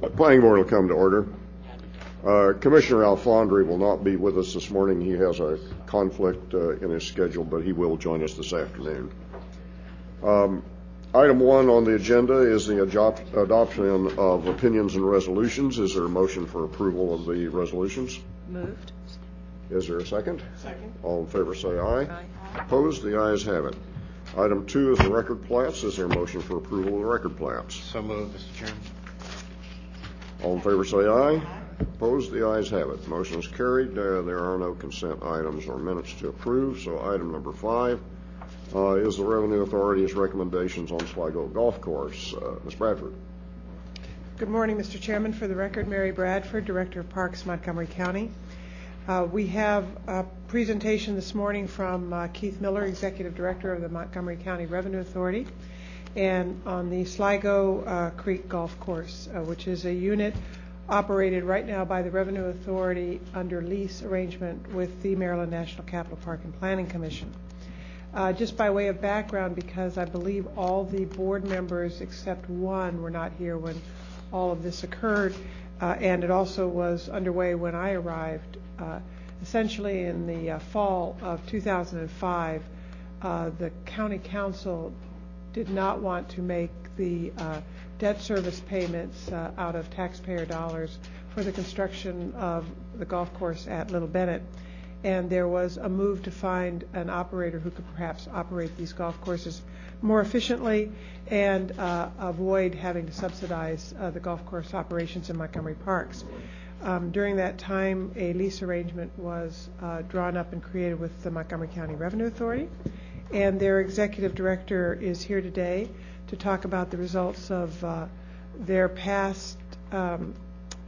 The planning board will come to order. Uh, Commissioner Alfandre will not be with us this morning. He has a conflict uh, in his schedule, but he will join us this afternoon. Um, item one on the agenda is the adoption of opinions and resolutions. Is there a motion for approval of the resolutions? Moved. Is there a second? Second. All in favor say aye. Aye. Opposed? The ayes have it. Item two is the record plats. Is there a motion for approval of the record plats? So moved, Mr. Chairman. All in favor say aye. Opposed? The ayes have it. Motion is carried. Uh, There are no consent items or minutes to approve, so item number five uh, is the Revenue Authority's recommendations on Sligo Golf Course. Uh, Ms. Bradford. Good morning, Mr. Chairman. For the record, Mary Bradford, Director of Parks, Montgomery County. Uh, We have a presentation this morning from uh, Keith Miller, Executive Director of the Montgomery County Revenue Authority, and on the Sligo uh, Creek Golf Course, uh, which is a unit operated right now by the Revenue Authority under lease arrangement with the Maryland National Capital Park and Planning Commission. Uh, Just by way of background, because I believe all the board members except one were not here when all of this occurred, uh, and it also was underway when I arrived, essentially in the uh, fall of 2005, uh, the county council did not want to make the uh, debt service payments uh, out of taxpayer dollars for the construction of the golf course at Little Bennett. And there was a move to find an operator who could perhaps operate these golf courses more efficiently and uh, avoid having to subsidize uh, the golf course operations in Montgomery Parks. Um, during that time, a lease arrangement was uh, drawn up and created with the Montgomery County Revenue Authority, and their executive director is here today to talk about the results of uh, their past um,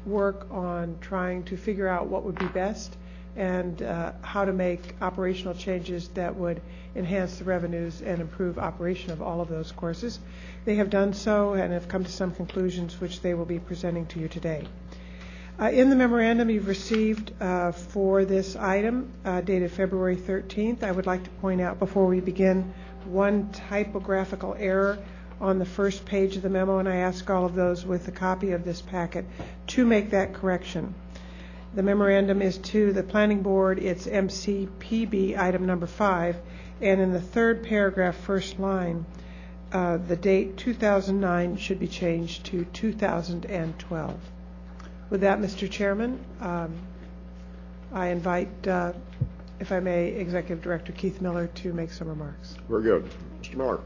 work on trying to figure out what would be best and uh, how to make operational changes that would enhance the revenues and improve operation of all of those courses. They have done so and have come to some conclusions which they will be presenting to you today. Uh, in the memorandum you've received uh, for this item uh, dated February 13th, I would like to point out before we begin one typographical error on the first page of the memo, and I ask all of those with a copy of this packet to make that correction. The memorandum is to the Planning Board, it's MCPB item number five, and in the third paragraph, first line, uh, the date 2009 should be changed to 2012. With that, Mr. Chairman, um, I invite, uh, if I may, Executive Director Keith Miller to make some remarks. Very good. Mr. Miller.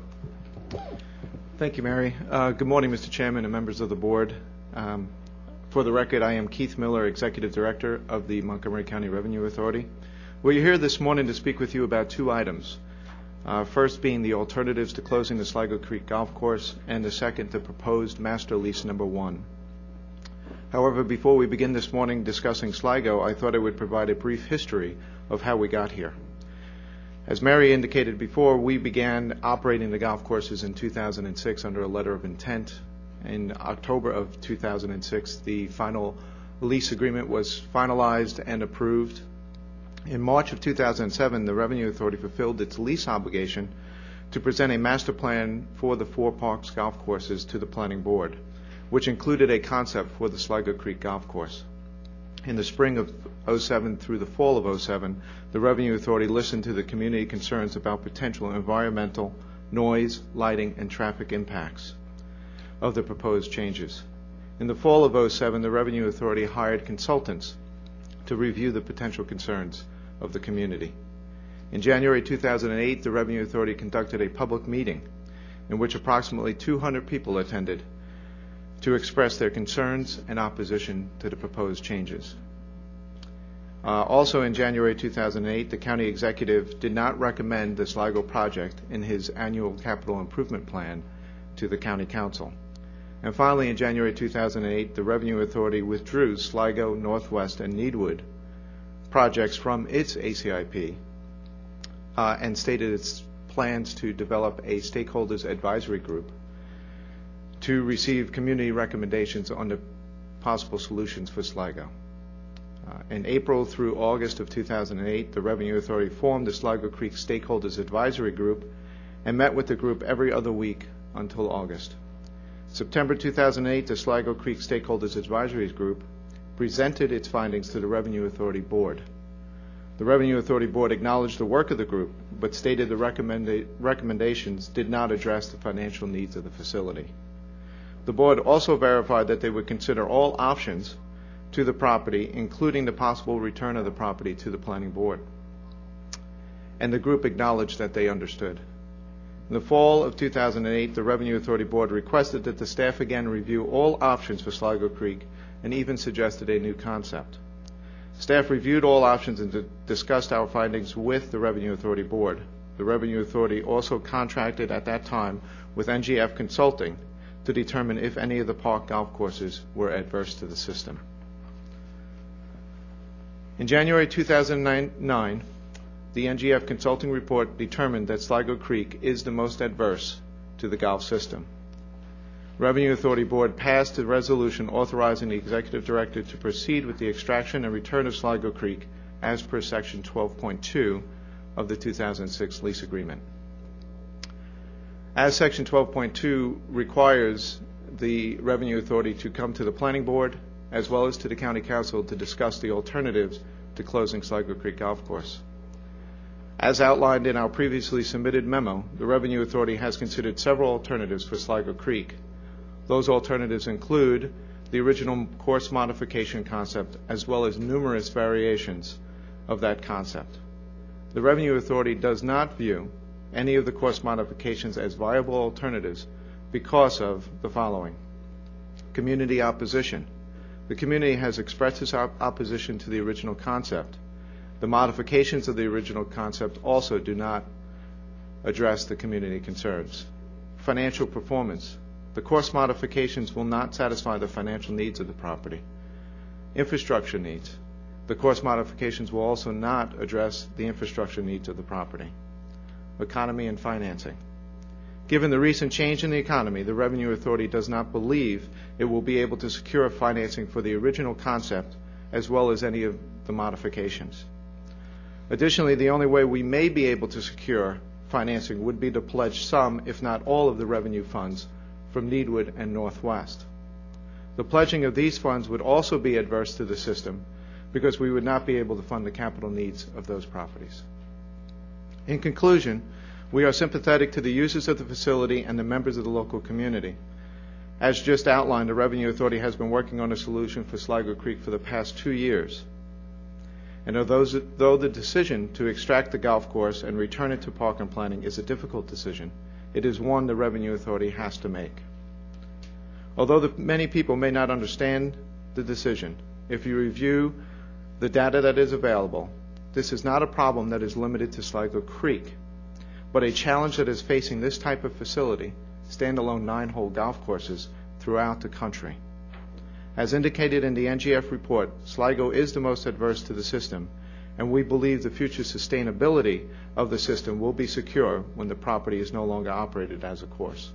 Thank you, Mary. Uh, good morning, Mr. Chairman and members of the board. Um, for the record, I am Keith Miller, Executive Director of the Montgomery County Revenue Authority. We're here this morning to speak with you about two items. Uh, first being the alternatives to closing the Sligo Creek Golf Course, and the second, the proposed master lease number one. However, before we begin this morning discussing Sligo, I thought I would provide a brief history of how we got here. As Mary indicated before, we began operating the golf courses in 2006 under a letter of intent in October of 2006, the final lease agreement was finalized and approved. In March of 2007, the Revenue Authority fulfilled its lease obligation to present a master plan for the four parks golf courses to the Planning Board, which included a concept for the Sligo Creek Golf Course. In the spring of 07 through the fall of 07, the Revenue Authority listened to the community concerns about potential environmental, noise, lighting, and traffic impacts of the proposed changes. In the fall of 07, the Revenue Authority hired consultants to review the potential concerns of the community. In January 2008, the Revenue Authority conducted a public meeting in which approximately 200 people attended to express their concerns and opposition to the proposed changes. Uh, also in January 2008, the county executive did not recommend the Sligo project in his annual capital improvement plan to the county council. And finally, in January 2008, the Revenue Authority withdrew Sligo, Northwest, and Needwood projects from its ACIP uh, and stated its plans to develop a stakeholders advisory group to receive community recommendations on the possible solutions for Sligo. Uh, in April through August of 2008, the Revenue Authority formed the Sligo Creek Stakeholders Advisory Group and met with the group every other week until August. September 2008, the Sligo Creek Stakeholders Advisory Group presented its findings to the Revenue Authority Board. The Revenue Authority Board acknowledged the work of the group, but stated the recommenda- recommendations did not address the financial needs of the facility. The board also verified that they would consider all options to the property, including the possible return of the property to the planning board. And the group acknowledged that they understood. In the fall of 2008, the Revenue Authority Board requested that the staff again review all options for Sligo Creek and even suggested a new concept. Staff reviewed all options and discussed our findings with the Revenue Authority Board. The Revenue Authority also contracted at that time with NGF Consulting to determine if any of the park golf courses were adverse to the system. In January 2009, the NGF consulting report determined that Sligo Creek is the most adverse to the golf system. Revenue Authority Board passed a resolution authorizing the Executive Director to proceed with the extraction and return of Sligo Creek as per Section 12.2 of the 2006 lease agreement. As Section 12.2 requires the Revenue Authority to come to the Planning Board as well as to the County Council to discuss the alternatives to closing Sligo Creek Golf Course. As outlined in our previously submitted memo, the Revenue Authority has considered several alternatives for Sligo Creek. Those alternatives include the original course modification concept as well as numerous variations of that concept. The Revenue Authority does not view any of the course modifications as viable alternatives because of the following. Community opposition. The community has expressed its op- opposition to the original concept. The modifications of the original concept also do not address the community concerns. Financial performance. The course modifications will not satisfy the financial needs of the property. Infrastructure needs. The course modifications will also not address the infrastructure needs of the property. Economy and financing. Given the recent change in the economy, the Revenue Authority does not believe it will be able to secure financing for the original concept as well as any of the modifications. Additionally, the only way we may be able to secure financing would be to pledge some, if not all, of the revenue funds from Needwood and Northwest. The pledging of these funds would also be adverse to the system because we would not be able to fund the capital needs of those properties. In conclusion, we are sympathetic to the users of the facility and the members of the local community. As just outlined, the Revenue Authority has been working on a solution for Sligo Creek for the past two years. And although though the decision to extract the golf course and return it to park and planning is a difficult decision, it is one the Revenue Authority has to make. Although many people may not understand the decision, if you review the data that is available, this is not a problem that is limited to Sligo Creek, but a challenge that is facing this type of facility, standalone nine-hole golf courses, throughout the country. As indicated in the NGF report, Sligo is the most adverse to the system, and we believe the future sustainability of the system will be secure when the property is no longer operated as a course.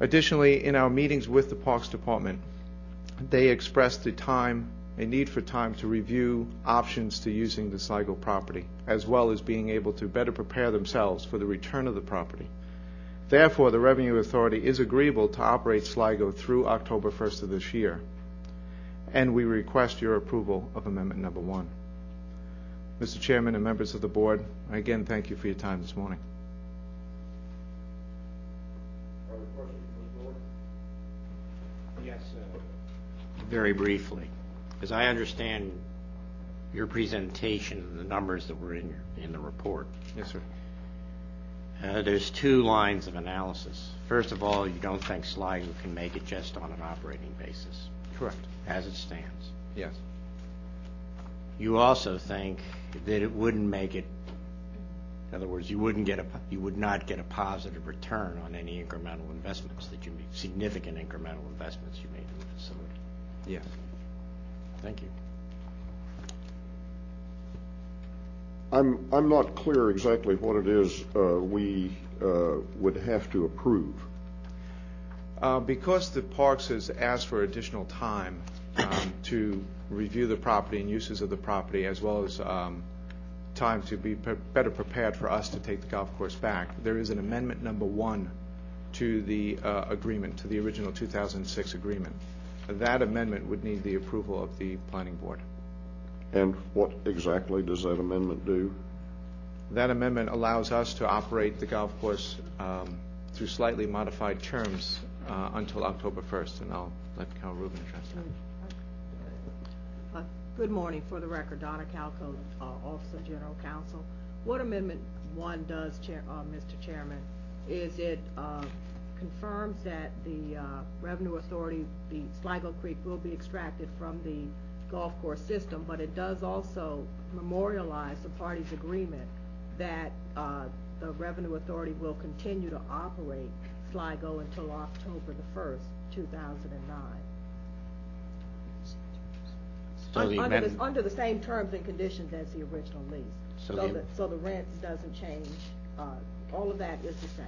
Additionally, in our meetings with the Parks Department, they expressed the time, a need for time to review options to using the Sligo property, as well as being able to better prepare themselves for the return of the property. Therefore, the Revenue Authority is agreeable to operate Sligo through October 1st of this year, and we request your approval of Amendment Number One. Mr. Chairman and members of the board, I again thank you for your time this morning. Other questions from the board? Yes, very briefly. As I understand your presentation, and the numbers that were in, your- in the report, Yes, sir. uh, there's two lines of analysis. First of all, you don't think Sligo can make it just on an operating basis, Correct. as it stands. Yes. You also think that it wouldn't make it, in other words, you wouldn't get a, you would not get a positive return on any incremental investments that you make, significant incremental investments you made in the facility. Yes. Thank you. I'm, I'm not clear exactly what it is uh, we uh, would have to approve. Uh, Because the Parks has asked for additional time um, to review the property and uses of the property, as well as um, time to be pre- better prepared for us to take the golf course back, there is an amendment number one to the uh, agreement, to the original 2006 agreement. That amendment would need the approval of the planning board. And what exactly does that amendment do? That amendment allows us to operate the golf course um, through slightly modified terms uh, until October 1st, and I'll let Carol Rubin address that. Uh, Good morning. For the record, Donna Calco, uh, Officer General Counsel. What Amendment 1 does, Chair- uh, Mr. Chairman, is it uh, confirms that the uh, Revenue Authority, the Sligo Creek will be extracted from the golf course system, but it does also memorialize the parties' agreement that uh, the Revenue Authority will continue to operate Sligo until October the 1st, 2009. So Un- the Under the, under the same terms and conditions as the original lease. So So the- that, so the rent doesn't change, uh, all of that is the same.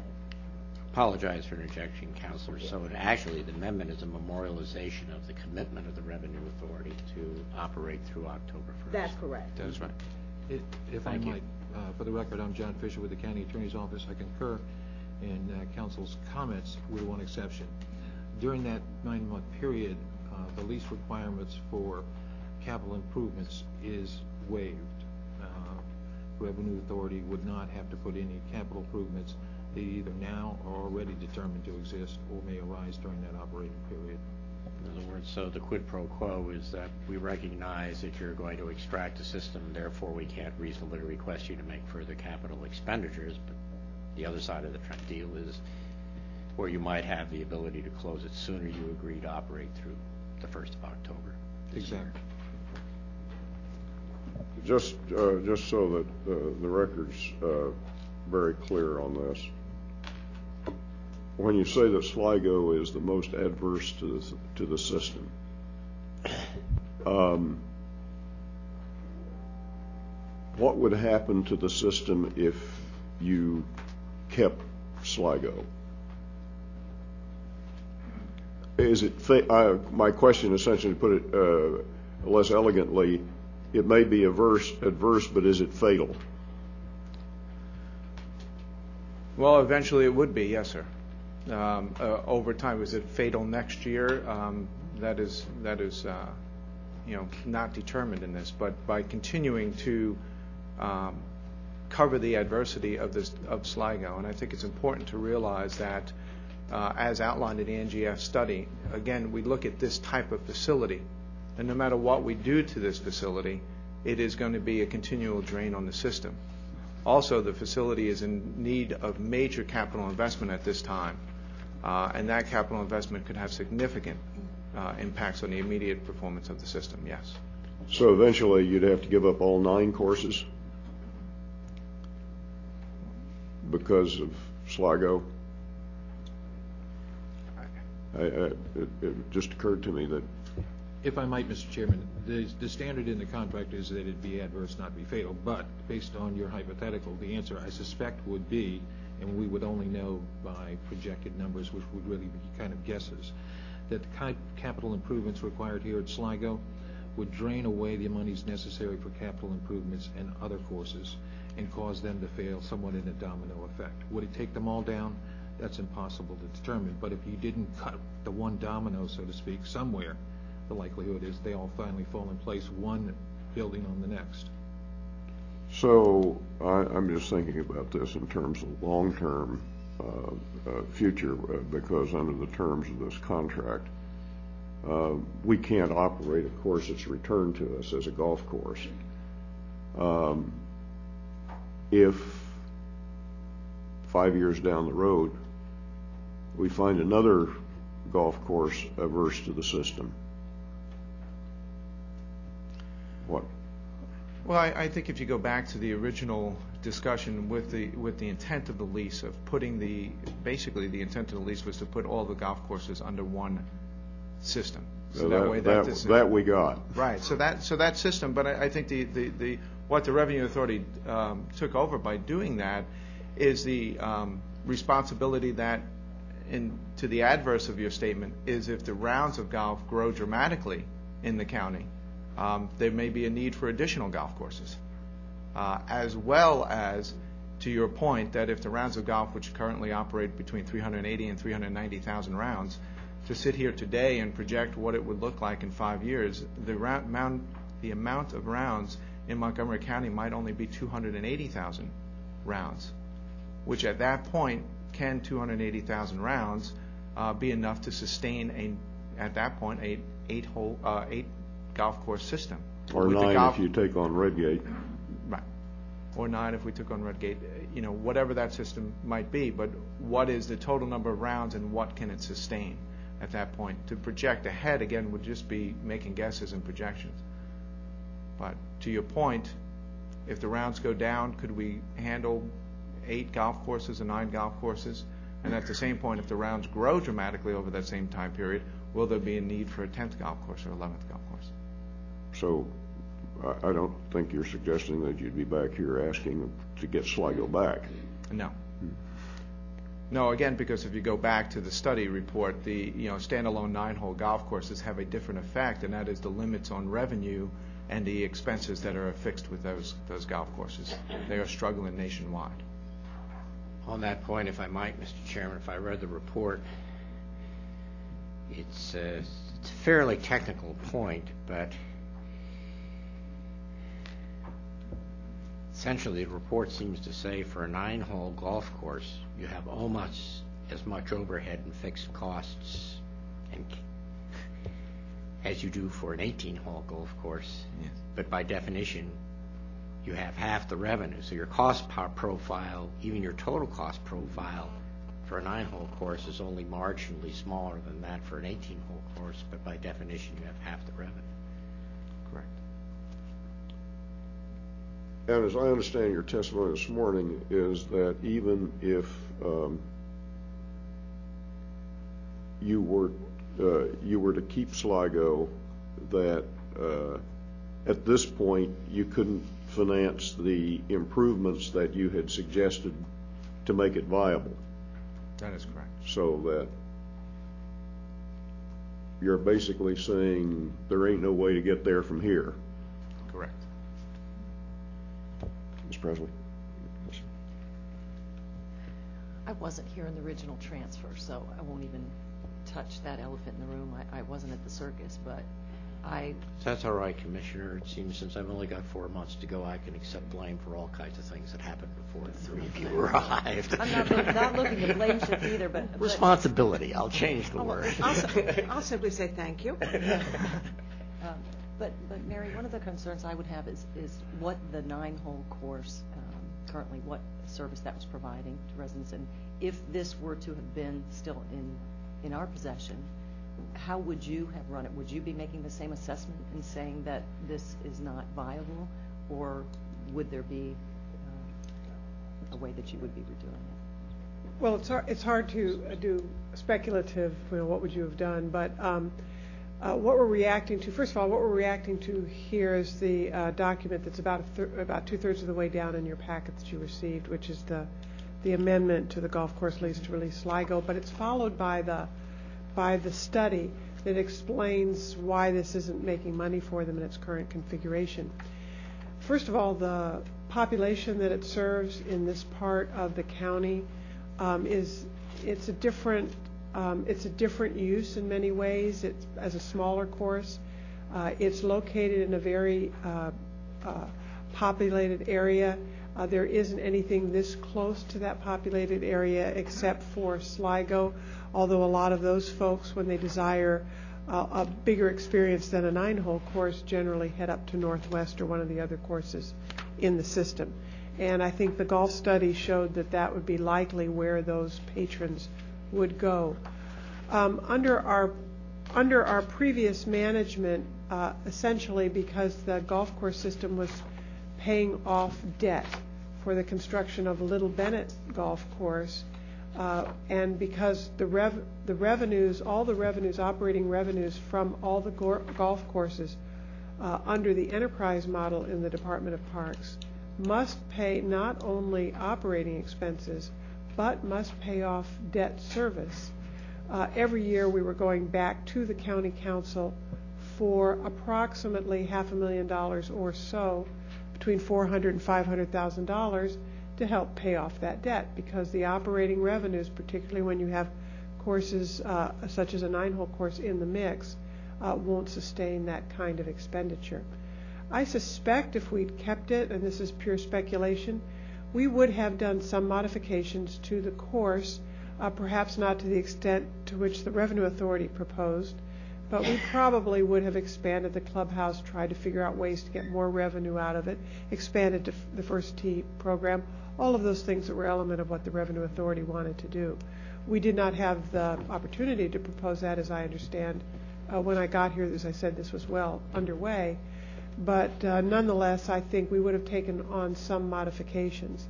Apologize for interjection, Counselor. So it actually, the amendment is a memorialization of the commitment of the Revenue Authority to operate through October 1st. That's correct. That is right. If if I Thank you. might, uh, for the record, I'm John Fisher with the County Attorney's Office. I concur in uh, counsel's comments with one exception. During that nine-month period, uh, the lease requirements for capital improvements is waived. Uh, Revenue Authority would not have to put any capital improvements that either now or already determined to exist or may arise during that operating period. In other words, so the quid pro quo is that we recognize that you're going to extract a system, therefore we can't reasonably request you to make further capital expenditures, but the other side of the tr- deal is where you might have the ability to close it sooner, you agree to operate through the 1st of October. Exactly. Just, uh, just so that uh, the record's uh, very clear on this. When you say that Sligo is the most adverse to the, to the system, um, what would happen to the system if you kept Sligo? Is it, fa- uh, my question essentially, to put it uh, less elegantly, it may be averse, adverse, but is it fatal? Well, eventually it would be, yes, sir. Um, uh, Over time, is it fatal next year? Um, That is, that is, uh, you know, not determined in this, but by continuing to um, cover the adversity of this, of Sligo, and I think it's important to realize that, uh, as outlined in the NGF study, again, we look at this type of facility, and no matter what we do to this facility, it is going to be a continual drain on the system. Also, the facility is in need of major capital investment at this time, and that capital investment could have significant uh, impacts on the immediate performance of the system, yes. So eventually, you'd have to give up all nine courses because of Sligo? I, I, it, it just occurred to me that, If I might, Mr. Chairman, the, the standard in the contract is that it be adverse, not be fatal, but based on your hypothetical, the answer I suspect would be, and we would only know by projected numbers, which would really be kind of guesses, that the capital improvements required here at Sligo would drain away the monies necessary for capital improvements and other courses and cause them to fail somewhat in a domino effect. Would it take them all down? That's impossible to determine, but if you didn't cut the one domino, so to speak, somewhere, the likelihood is they all finally fall in place, one building on the next. So I, I'm just thinking about this in terms of long-term, uh, uh, future, uh, because under the terms of this contract, uh, we can't operate a course that's returned to us as a golf course. Um, If five years down the road, we find another golf course averse to the system, what, Well, I, think if you go back to the original discussion with the, with the intent of the lease of putting the, basically, the intent of the lease was to put all the golf courses under one system. So that way that that, is- that we got. Right, so that, so that system, but I, I think the, the, the, what the Revenue Authority um, took over by doing that is the um, responsibility that, in, to the adverse of your statement, is if the rounds of golf grow dramatically in the county, there may be a need for additional golf courses, uh, as well as to your point, that if the rounds of golf, which currently operate between 380 and 390,000 rounds, to sit here today and project what it would look like in five years, the amount, the amount of rounds in Montgomery County might only be 280,000 rounds, which at that point, can 280,000 rounds uh, be enough to sustain a, at that point, a eight hole, eight golf course system? Or With the nine golf- if you take on Redgate. Right. Or nine if we took on Redgate, you know, whatever that system might be, but what is the total number of rounds and what can it sustain at that point? To project ahead, again, would just be making guesses and projections. But to your point, if the rounds go down, could we handle eight golf courses or nine golf courses? And at the same point, if the rounds grow dramatically over that same time period, will there be a need for a tenth golf course or eleventh golf course? So I, I don't think you're suggesting that you'd be back here asking to get Sligo back. No. No, again, because if you go back to the study report, the, you know, standalone nine-hole golf courses have a different effect, and that is the limits on revenue and the expenses that are affixed with those, those golf courses. They are struggling nationwide. On that point, if I might, Mr. Chairman, if I read the report, it's, uh, it's a fairly technical point, but essentially, the report seems to say for a nine-hole golf course, you have almost as much overhead and fixed costs and as you do for an 18-hole golf course. Yes. But by definition, you have half the revenue. So your cost po- profile, even your total cost profile for a nine-hole course is only marginally smaller than that for an 18-hole course, but by definition, you have half the revenue. And as I understand your testimony this morning, is that even if um, you were, uh, you were to keep Sligo, that uh, at this point, you couldn't finance the improvements that you had suggested to make it viable, That is correct. so that you're basically saying there ain't no way to get there from here. Ms. Presley? I wasn't here in the original transfer, so I won't even touch that elephant in the room. I, I wasn't at the circus, but I, That's all right, Commissioner. It seems since I've only got four months to go, I can accept blame for all kinds of things that happened before the three of you arrived. I'm not, look- not looking to blame shift either, but. but- Responsibility, I'll change the well, word. I'll, I'll simply say thank you. Um, But, but Mary, one of the concerns I would have is, is what the nine-hole course, um, currently, what service that was providing to residents, and if this were to have been still in, in our possession, how would you have run it? Would you be making the same assessment and saying that this is not viable, or would there be uh, a way that you would be redoing it? Well, it's hard, it's hard to uh, do speculative, you know, what would you have done, but um, what we're reacting to, first of all, what we're reacting to here is the uh, document that's about, about two-thirds of the way down in your packet that you received, which is the, the amendment to the golf course lease to release Sligo, but it's followed by the, by the study that explains why this isn't making money for them in its current configuration. First of all, the population that it serves in this part of the county um, is, it's a different, um, it's a different use in many ways. It's as a smaller course. Uh, It's located in a very uh, uh, populated area. Uh, There isn't anything this close to that populated area except for Sligo, although a lot of those folks, when they desire uh, a bigger experience than a nine-hole course, generally head up to Northwest or one of the other courses in the system. And I think the golf study showed that that would be likely where those patrons would go. Um, Under our, under our previous management, uh, essentially because the golf course system was paying off debt for the construction of Little Bennett Golf Course, uh, and because the rev, the revenues, all the revenues, operating revenues from all the gor- golf courses uh, under the enterprise model in the Department of Parks must pay not only operating expenses, but must pay off debt service. Uh, Every year, we were going back to the county council for approximately half a million dollars or so, between four hundred and five hundred thousand dollars, to help pay off that debt because the operating revenues, particularly when you have courses uh, such as a nine-hole course in the mix, uh, won't sustain that kind of expenditure. I suspect if we'd kept it, and this is pure speculation, we would have done some modifications to the course, uh, perhaps not to the extent to which the Revenue Authority proposed, but we probably would have expanded the clubhouse, tried to figure out ways to get more revenue out of it, expanded to f- the First Tee program, all of those things that were element of what the Revenue Authority wanted to do. We did not have the opportunity to propose that, as I understand. Uh, when I got here, as I said, this was well underway. But uh, nonetheless, I think we would have taken on some modifications.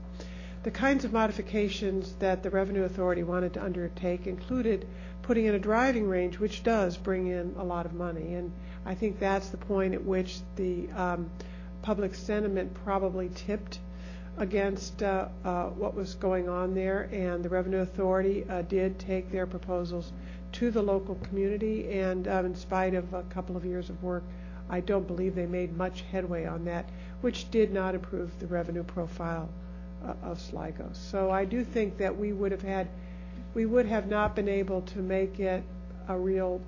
The kinds of modifications that the Revenue Authority wanted to undertake included putting in a driving range, which does bring in a lot of money. And I think that's the point at which the um, public sentiment probably tipped against uh, uh, what was going on there. And the Revenue Authority uh, did take their proposals to the local community. And um, in spite of a couple of years of work, I don't believe they made much headway on that, which did not improve the revenue profile uh, of Sligo. So I do think that we would have had, we would have not been able to make it a real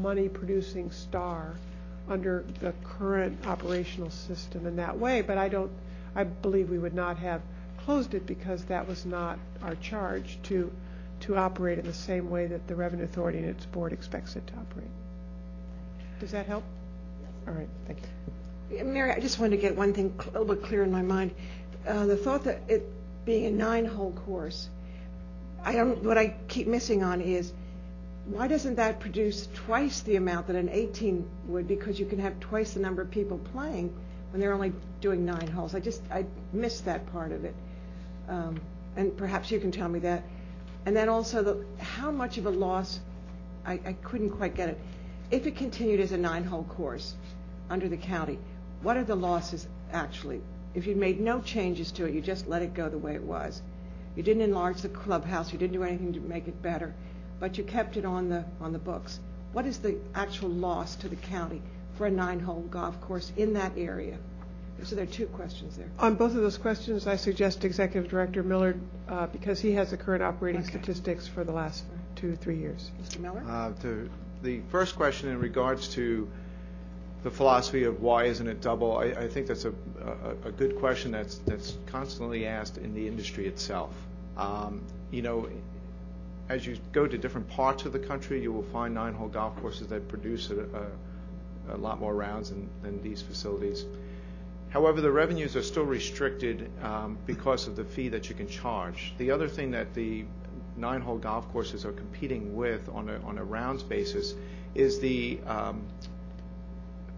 money-producing star under the current operational system in that way. But I don't, I believe we would not have closed it because that was not our charge to to operate in the same way that the Revenue Authority and its board expects it to operate. Does that help? All right, thank you. Mary, I just wanted to get one thing a little bit clear in my mind. Uh, the thought that it being a nine-hole course, I don't. What I keep missing on is why doesn't that produce twice the amount that an 18 would? Because you can have twice the number of people playing when they're only doing nine holes. I just I missed that part of it, um, and perhaps you can tell me that. And then also the how much of a loss? I, I couldn't quite get it. If it continued as a nine-hole course under the county, what are the losses actually? If you made no changes to it, you just let it go the way it was. You didn't enlarge the clubhouse. You didn't do anything to make it better, but you kept it on the on the books. What is the actual loss to the county for a nine-hole golf course in that area? So there are two questions there. On both of those questions, I suggest Executive Director Millard, uh, because he has the current operating Okay. statistics for the last two, three years. Mr. Miller? Uh, to the first question in regards to the philosophy of why isn't it double, I, I think that's a, a, a good question that's that's constantly asked in the industry itself. Um, you know, as you go to different parts of the country, you will find nine-hole golf courses that produce a, a, a lot more rounds than, than these facilities. However, the revenues are still restricted um, because of the fee that you can charge. The other thing that the nine-hole golf courses are competing with on a, on a rounds basis is the um,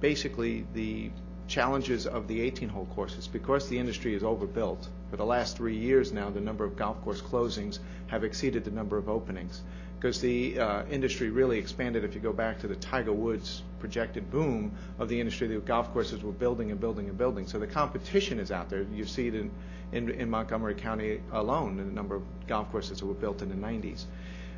basically the challenges of the 18-hole courses. Because the industry is overbuilt, for the last three years now, the number of golf course closings have exceeded the number of openings. Because the uh, industry really expanded, if you go back to the Tiger Woods projected boom of the industry, the golf courses were building and building and building. So the competition is out there. You see it in, in, in Montgomery County alone, the number of golf courses that were built in the 90s.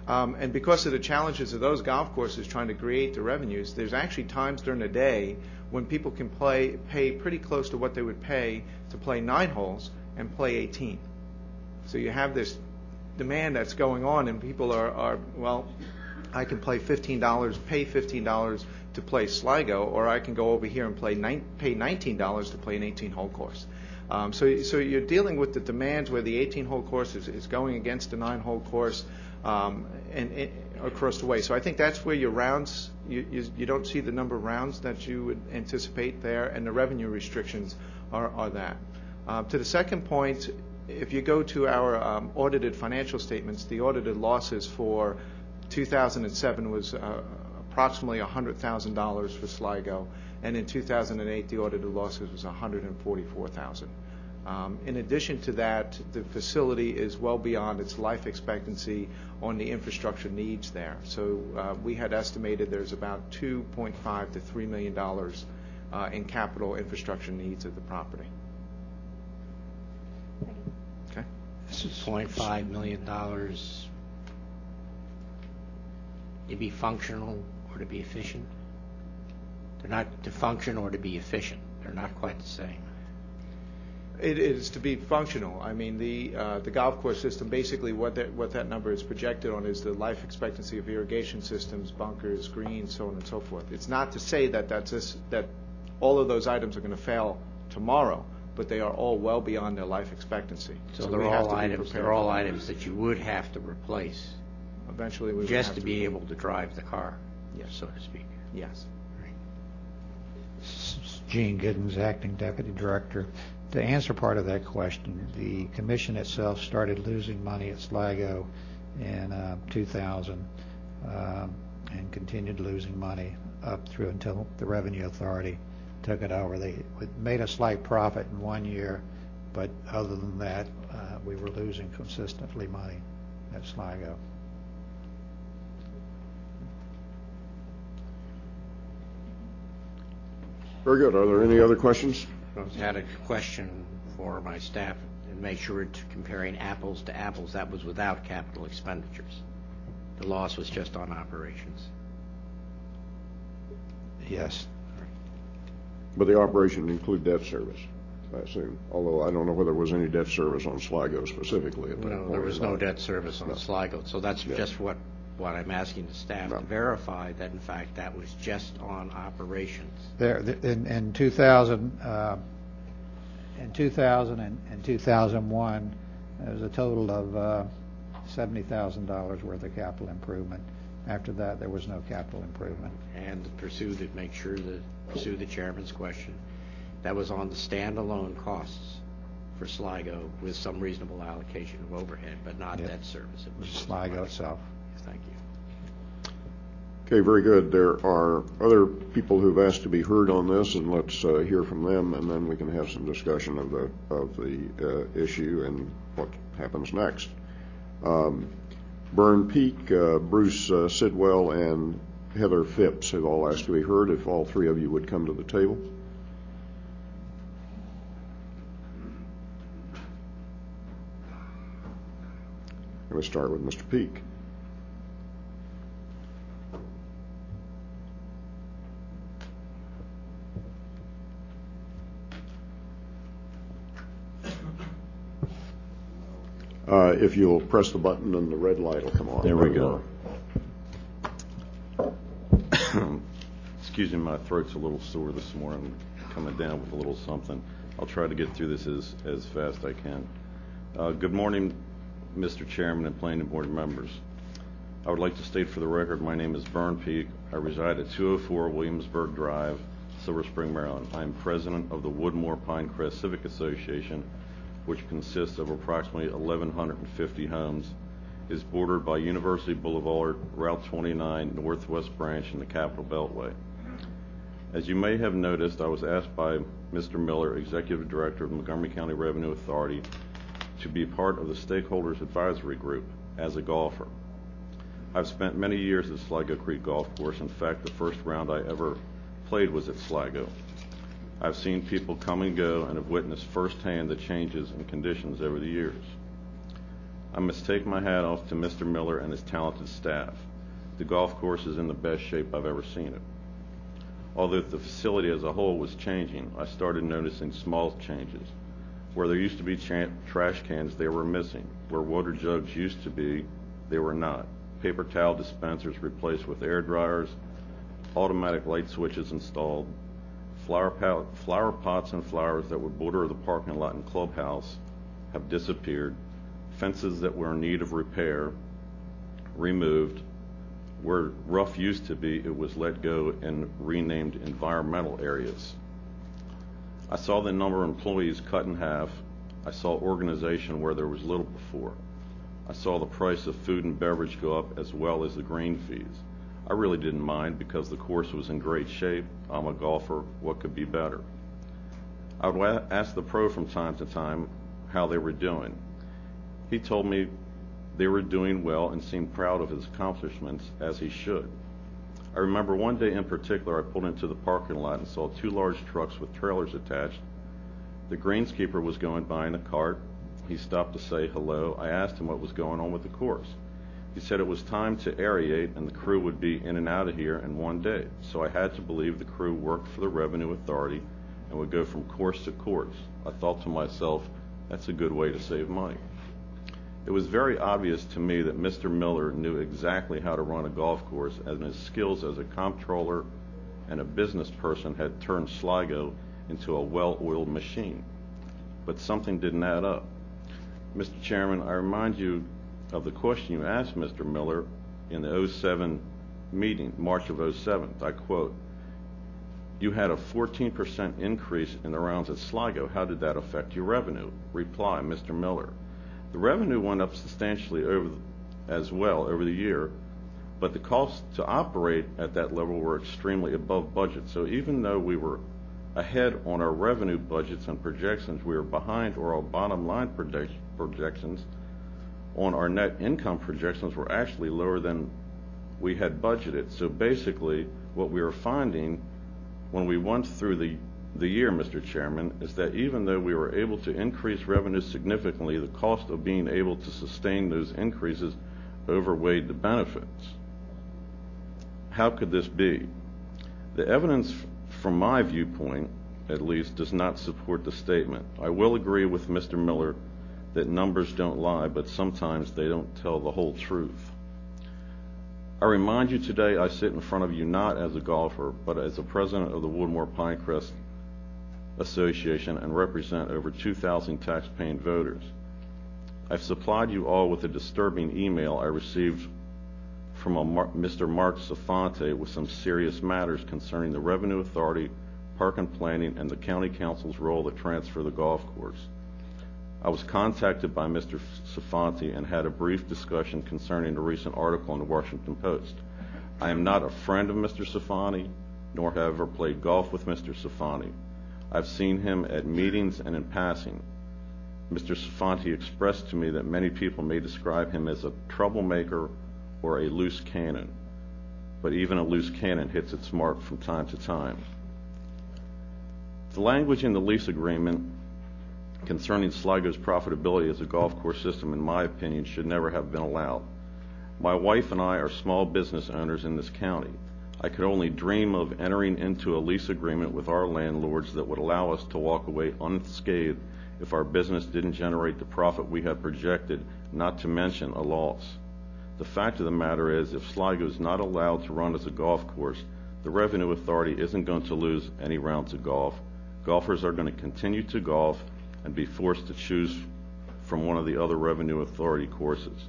Um, and because of the challenges of those golf courses trying to create the revenues, there's actually times during the day when people can play pay pretty close to what they would pay to play nine holes and play 18. So you have this demand that's going on, and people are, are well, I can play $15, pay $15 to play Sligo, or I can go over here and play pay $19 to play an 18-hole course. Um, so, you're dealing with the demands where the 18-hole course is, going against the nine-hole course um, across the way. So I think that's where your rounds, you, don't see the number of rounds that you would anticipate there, and the revenue restrictions are, that. Uh, to the second point, if you go to our um, audited financial statements, the audited losses for 2007 was uh, approximately $100,000 for Sligo, and in 2008 the audited losses was 144,000. Um, in addition to that, the facility is well beyond its life expectancy on the infrastructure needs there. So uh, we had estimated there's about 2.5 to 3 million dollars uh, in capital infrastructure needs of the property. Okay. This is $2.5 million to be functional or to be efficient? They're not to function or to be efficient. They're not quite the same. It is to be functional. I mean, the, uh, the golf course system, basically what that, what that number is projected on is the life expectancy of irrigation systems, bunkers, greens, so on and so forth. It's not to say that that's this, that all of those items are going to fail tomorrow, but they are all well beyond their life expectancy. So we they're all items, they're all that. items that you would have to replace Eventually, we would just have to be able to drive the car, yes. so to speak. Yes. Gene Giddens, Acting Deputy Director. To answer part of that question, the commission itself started losing money at Sligo in uh, 2000 um, and continued losing money up through until the Revenue Authority took it over. They made a slight profit in one year, but other than that, uh, we were losing consistently money at Sligo. Very good. Are there any other questions? I had a question for my staff, and make sure it's comparing apples to apples. That was without capital expenditures. The loss was just on operations. Yes. But the operation include debt service, I assume, although I don't know whether there was any debt service on Sligo specifically at that point. No, there was no debt service on. Sligo, so that's just what, what I'm asking the staff to verify, that in fact, that was just on operations. There, th- in, in 2000, uh, in 2000 and, and 2001, there was a total of uh, $70,000 worth of capital improvement. After that, there was no capital improvement. And to pursue the, make sure to pursue the chairman's question, that was on the standalone costs for Sligo with some reasonable allocation of overhead, but not Yeah. debt service. It was Sligo itself. Okay, very good. There are other people who've asked to be heard on this, and let's uh, hear from them, and then we can have some discussion of the, of the uh, issue and what happens next. Um, Vern Peak, uh, Bruce uh, Sidwell, and Heather Phipps have all asked to be heard. If all three of you would come to the table. Going to start with Mr. Peak. Uh, If you'll press the button, and the red light will come on. There we go. Excuse me, my throat's a little sore this morning, coming down with a little something. I'll try to get through this as, as fast I can. Uh, Good morning, Mr. Chairman and planning board members. I would like to state for the record, my name is Vern Peak. I reside at 204 Williamsburg Drive, Silver Spring, Maryland. I am president of the Woodmoor Pinecrest Civic Association, which consists of approximately 1,150 homes, is bordered by University Boulevard, Route 29, Northwest Branch, and the Capitol Beltway. As you may have noticed, I was asked by Mr. Miller, Executive Director of Montgomery County Revenue Authority, to be part of the Stakeholders Advisory Group as a golfer. I've spent many years at Sligo Creek Golf Course. In fact, the first round I ever played was at Sligo. I've seen people come and go and have witnessed firsthand the changes and conditions over the years. I must take my hat off to Mr. Miller and his talented staff. The golf course is in the best shape I've ever seen it. Although the facility as a whole was changing, I started noticing small changes. Where there used to be trash cans, they were missing. Where water jugs used to be, they were not. Paper towel dispensers replaced with air dryers, automatic light switches installed, flower, pot, flower pots and flowers that would border the parking lot and clubhouse have disappeared. Fences that were in need of repair removed. Where rough used to be, it was let go and renamed environmental areas. I saw the number of employees cut in half. I saw organization where there was little before. I saw the price of food and beverage go up as well as the green fees. I really didn't mind because the course was in great shape. I'm a golfer. What could be better? I would ask the pro from time to time how they were doing. He told me they were doing well and seemed proud of his accomplishments, as he should. I remember one day in particular, I pulled into the parking lot and saw two large trucks with trailers attached. The greenskeeper was going by in a cart. He stopped to say hello. I asked him what was going on with the course. He said it was time to aerate and the crew would be in and out of here in one day. So I had to believe the crew worked for the Revenue Authority and would go from course to course. I thought to myself, that's a good way to save money. It was very obvious to me that Mr. Miller knew exactly how to run a golf course and his skills as a comptroller and a business person had turned Sligo into a well-oiled machine. But something didn't add up. Mr. Chairman, I remind you of the question you asked Mr. Miller in the 07 meeting, March of 07. I quote, you had a 14% increase in the rounds at Sligo. How did that affect your revenue? Reply, Mr. Miller. The revenue went up substantially as well over the year, but the costs to operate at that level were extremely above budget. So even though we were ahead on our revenue budgets and projections, we were behind on our bottom line projections on our net income projections were actually lower than we had budgeted. So basically, what we were finding when we went through the the year, Mr. Chairman, is that even though we were able to increase revenues significantly, the cost of being able to sustain those increases overweighed the benefits. How could this be? The evidence from my viewpoint, at least, does not support the statement. I will agree with Mr. Miller that numbers don't lie, but sometimes they don't tell the whole truth. I remind you today I sit in front of you not as a golfer, but as the president of the Woodmoor Pinecrest Association and represent over 2,000 tax-paying voters. I've supplied you all with a disturbing email I received from Mar- Mr. Mark Safante with some serious matters concerning the Revenue Authority, Park and Planning, and the County Council's role to transfer the golf course. I was contacted by Mr. Safante and had a brief discussion concerning a recent article in the Washington Post. I am not a friend of Mr. Safante, nor have I ever played golf with Mr. Safante. I've seen him at meetings and in passing. Mr. Safante expressed to me that many people may describe him as a troublemaker or a loose cannon, but even a loose cannon hits its mark from time to time. The language in the lease agreement concerning Sligo's profitability as a golf course system, in my opinion, should never have been allowed. My wife and I are small business owners in this county. I could only dream of entering into a lease agreement with our landlords that would allow us to walk away unscathed if our business didn't generate the profit we had projected, not to mention a loss. The fact of the matter is, if Sligo is not allowed to run as a golf course, the Revenue Authority isn't going to lose any rounds of golf. Golfers are going to continue to golf and be forced to choose from one of the other Revenue Authority courses.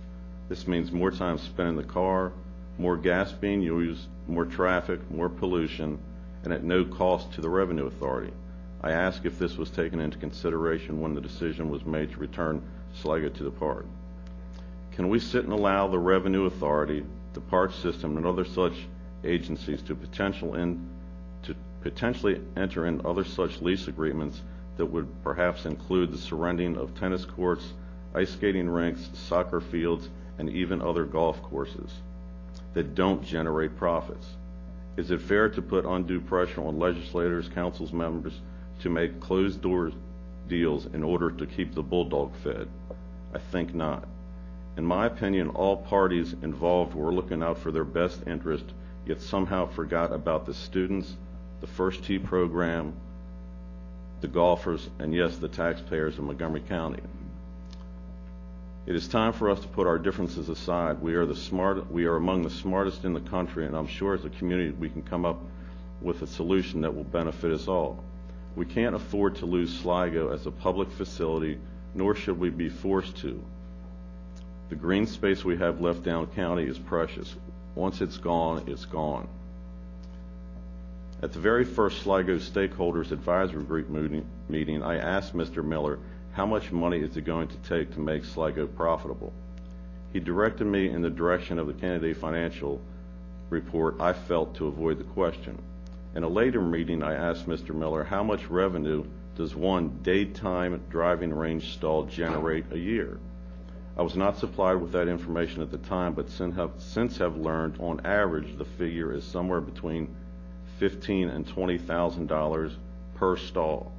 This means more time spent in the car, more gas being used, more traffic, more pollution, and at no cost to the Revenue Authority. I ask if this was taken into consideration when the decision was made to return Sligo to the park. Can we sit and allow the Revenue Authority, the park system, and other such agencies to potential in, to potentially enter in other such lease agreements that would perhaps include the surrendering of tennis courts, ice skating rinks, soccer fields, and even other golf courses that don't generate profits? Is it fair to put undue pressure on legislators, council members to make closed door deals in order to keep the bulldog fed? I think not. In my opinion, all parties involved were looking out for their best interest, yet somehow forgot about the students, the First Tee program, the golfers, and yes, the taxpayers in Montgomery County. It is time for us to put our differences aside. We are the smart, we are among the smartest in the country, and I'm sure as a community we can come up with a solution that will benefit us all. We can't afford to lose Sligo as a public facility, nor should we be forced to. The green space we have left down county is precious. Once it's gone, it's gone. At the very first Sligo Stakeholders Advisory Group meeting, I asked Mr. Miller how much money is it going to take to make Sligo profitable. He directed me in the direction of the Kennedy Financial report I felt to avoid the question. In a later meeting, I asked Mr. Miller how much revenue does one daytime driving range stall generate a year? I was not supplied with that information at the time, but since have, since have learned on average the figure is somewhere between fifteen and twenty thousand dollars per stall.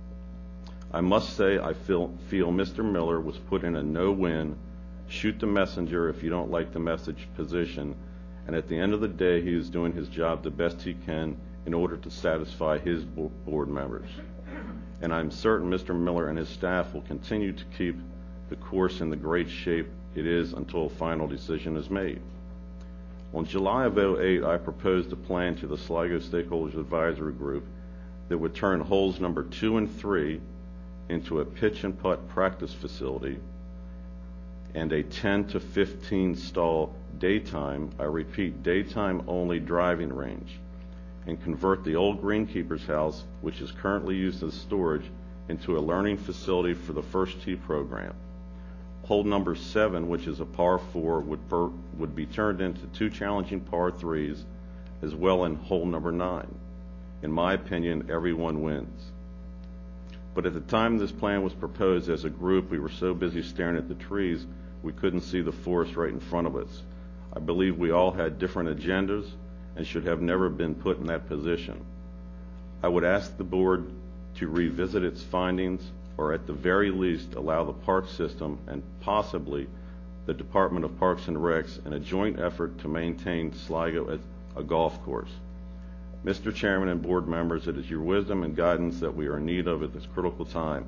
I must say I feel feel Mr. Miller was put in a no-win, shoot the messenger if you don't like the message position, and at the end of the day he is doing his job the best he can in order to satisfy his board members. and I'm certain Mr. Miller and his staff will continue to keep the course in the great shape it is until a final decision is made. On July of '08, I proposed a plan to the Sligo Stakeholders Advisory Group that would turn holes number two and three into a pitch and putt practice facility and a 10 to 15 stall daytime, I repeat, daytime only driving range, and convert the old greenkeeper's house, which is currently used as storage, into a learning facility for the first tee program. Hole number seven, which is a par four, would, per, would be turned into two challenging par threes, as well in hole number nine. In my opinion, everyone wins. But at the time this plan was proposed as a group, we were so busy staring at the trees, we couldn't see the forest right in front of us. I believe we all had different agendas and should have never been put in that position. I would ask the board to revisit its findings or at the very least allow the park system and possibly the Department of Parks and Recs in a joint effort to maintain Sligo as a golf course. Mr. Chairman and board members, it is your wisdom and guidance that we are in need of at this critical time.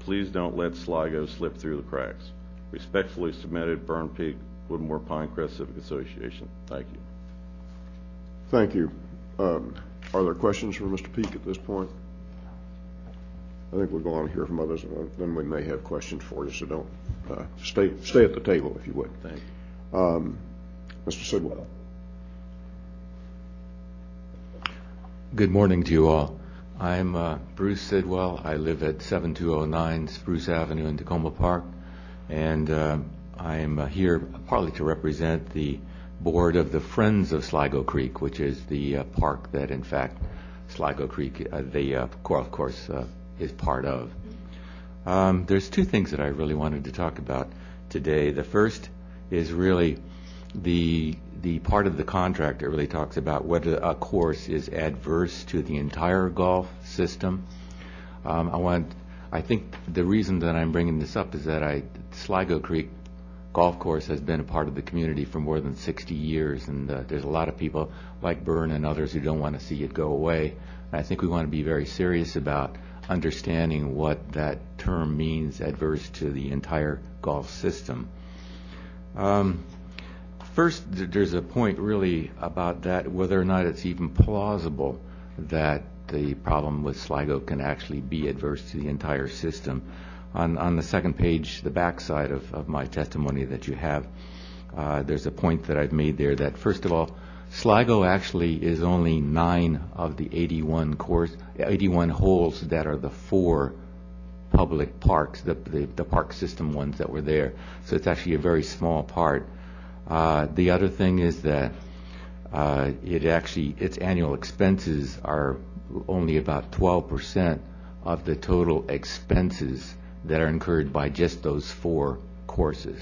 Please don't let Sligo slip through the cracks. Respectfully submitted, Vern Peak, Woodmoor Pinecrest Civic Association. Thank you. Thank you. Um, Are there questions for Mr. Peak at this point? I think we'll go on and hear from others, and then we may have questions for you, so don't, uh, stay, stay at the table if you would. Thank you. Um, Mr. Sidwell. Good morning to you all. I'm uh, Bruce Sidwell. I live at 7209 Spruce Avenue in Takoma Park, and uh, I am uh, here partly to represent the board of the Friends of Sligo Creek, which is the uh, park that, in fact, Sligo Creek, uh, the uh, golf course, uh, is part of. Um, there's two things that I really wanted to talk about today. The first is really the the part of the contract that really talks about whether a course is adverse to the entire golf system. Um, I want. I think the reason that I'm bringing this up is that I Sligo Creek Golf Course has been a part of the community for more than 60 years, and uh, there's a lot of people like Vern and others who don't want to see it go away. And I think we want to be very serious about understanding what that term means, adverse to the entire golf system. Um, First, there's a point really about that, whether or not it's even plausible that the problem with Sligo can actually be adverse to the entire system. On, on the second page, the backside of, of my testimony that you have, uh, there's a point that I've made there that, first of all, Sligo actually is only nine of the 81 course, 81 holes that are the four public parks, the, the, the park system ones that were there. So it's actually a very small part. Uh, the other thing is that uh, it actually its annual expenses are only about 12% of the total expenses that are incurred by just those four courses.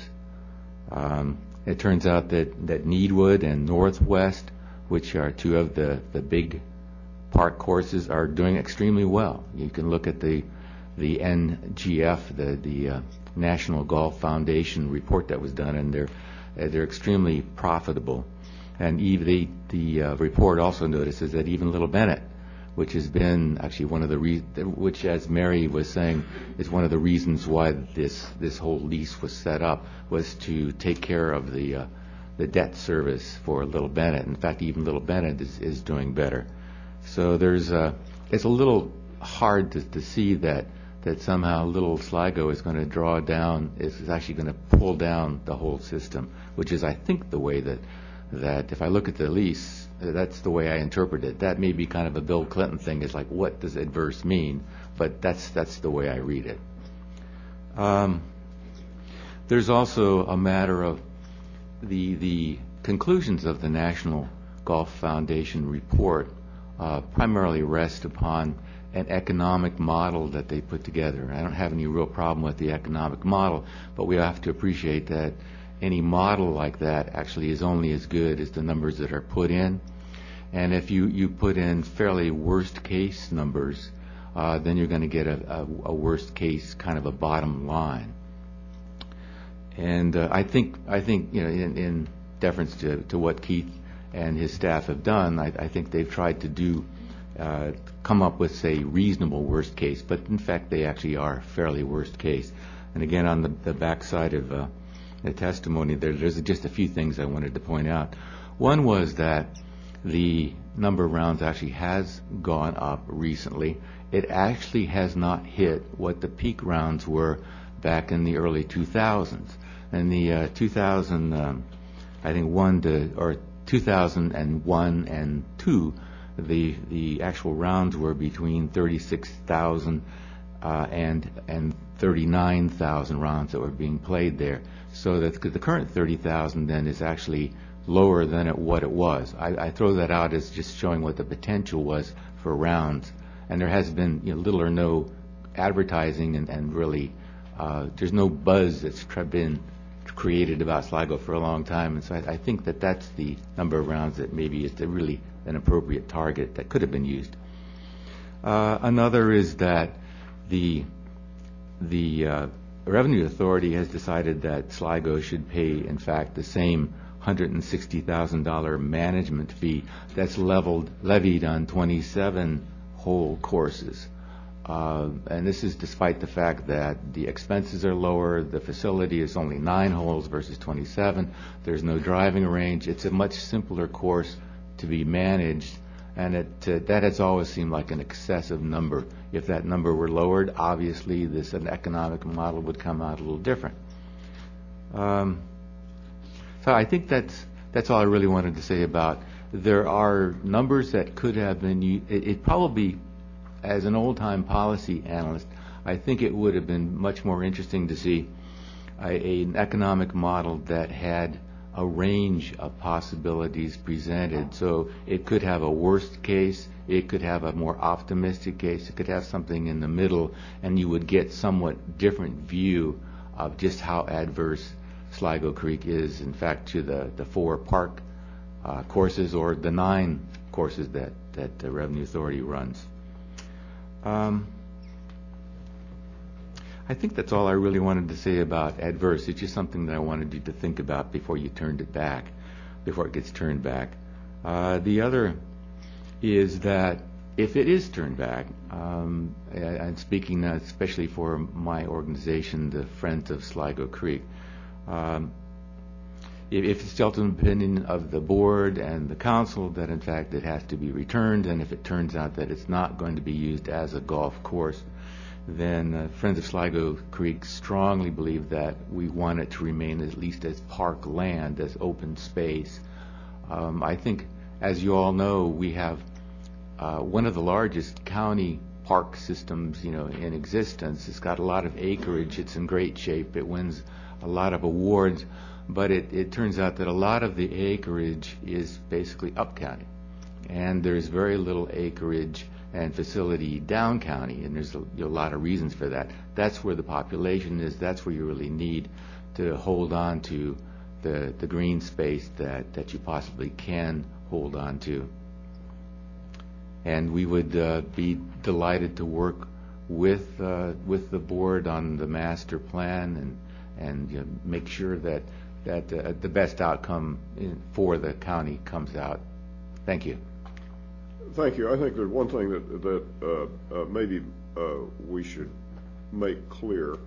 Um, it turns out that, that Needwood and Northwest, which are two of the, the big park courses, are doing extremely well. You can look at the the NGF, the the uh, National Golf Foundation report that was done, and they're uh, they're extremely profitable. And even the, the uh, report also notices that even Little Bennett, which has been actually one of the re- which, as Mary was saying, is one of the reasons why this this whole lease was set up was to take care of the uh, the debt service for Little Bennett. In fact, even Little Bennett is, is doing better. So there's a, it's a little hard to, to see that that somehow little Sligo is going to draw down, is actually going to pull down the whole system, which is, I think, the way that, that if I look at the lease, that's the way I interpret it. That may be kind of a Bill Clinton thing, is like, what does adverse mean? But that's, that's the way I read it. Um, there's also a matter of the, the conclusions of the National Golf Foundation report uh, primarily rest upon an economic model that they put together. I don't have any real problem with the economic model, but we have to appreciate that any model like that actually is only as good as the numbers that are put in. And if you, you put in fairly worst case numbers, uh, then you're going to get a, a, a, worst case kind of a bottom line. And uh, I think I think you know in, in deference to, to what Keith and his staff have done, I, I think they've tried to do uh, come up with, say, reasonable worst case, but in fact, they actually are fairly worst case. And again, on the, the backside of uh, the testimony, there, there's just a few things I wanted to point out. One was that the number of rounds actually has gone up recently. It actually has not hit what the peak rounds were back in the early 2000s. In the uh, 2000, um, I think one to or 2001 and two, the the actual rounds were between 36,000 uh, and and 39,000 rounds that were being played there. So that the current 30,000 then is actually lower than it, what it was. I, throw that out as just showing what the potential was for rounds, and there has been little or no advertising and, really uh, there's no buzz that's been created about Sligo for a long time, and so I, I think that that's the number of rounds that maybe is really an appropriate target that could have been used. Uh, another is that the the uh, revenue authority has decided that Sligo should pay, in fact, the same $160,000 management fee that's leveled levied on 27 whole courses. Uh, and this is despite the fact that the expenses are lower, the facility is only nine holes versus 27, there's no driving range, it's a much simpler course to be managed, and it, uh, that has always seemed like an excessive number. If that number were lowered, obviously this an economic model would come out a little different. Um, so I think that's that's all I really wanted to say about. There are numbers that could have been. It, it probably as an old-time policy analyst, I think it would have been much more interesting to see a, an economic model that had a range of possibilities presented. So it could have a worst case, it could have a more optimistic case, it could have something in the middle, and you would get somewhat different view of just how adverse Sligo Creek is, in fact, to the, the four park uh, courses or the nine courses that, that the Revenue Authority runs. Um, I think that's all I really wanted to say about adverse. It's just something that I wanted you to think about before you turned it back, before it gets turned back. Uh, the other is that if it is turned back, um, I'm speaking especially for my organization, the Friends of Sligo Creek. Um, if it's still an opinion of the board and the council that in fact it has to be returned, and if it turns out that it's not going to be used as a golf course, then uh, Friends of Sligo Creek strongly believe that we want it to remain at least as park land, as open space. Um, I think, as you all know, we have uh, one of the largest county park systems, you know, in existence. It's got a lot of acreage. It's in great shape. It wins a lot of awards but it, it turns out that a lot of the acreage is basically up county. And there's very little acreage and facility down county, and there's a, a lot of reasons for that. That's where the population is. That's where you really need to hold on to the, the green space that, that you possibly can hold on to. And we would uh, be delighted to work with uh, with the board on the master plan and and you know, make sure that that uh, the best outcome in, for the county comes out. Thank you. Thank you. I think there's one thing that, that uh, uh, maybe uh, we should make clear,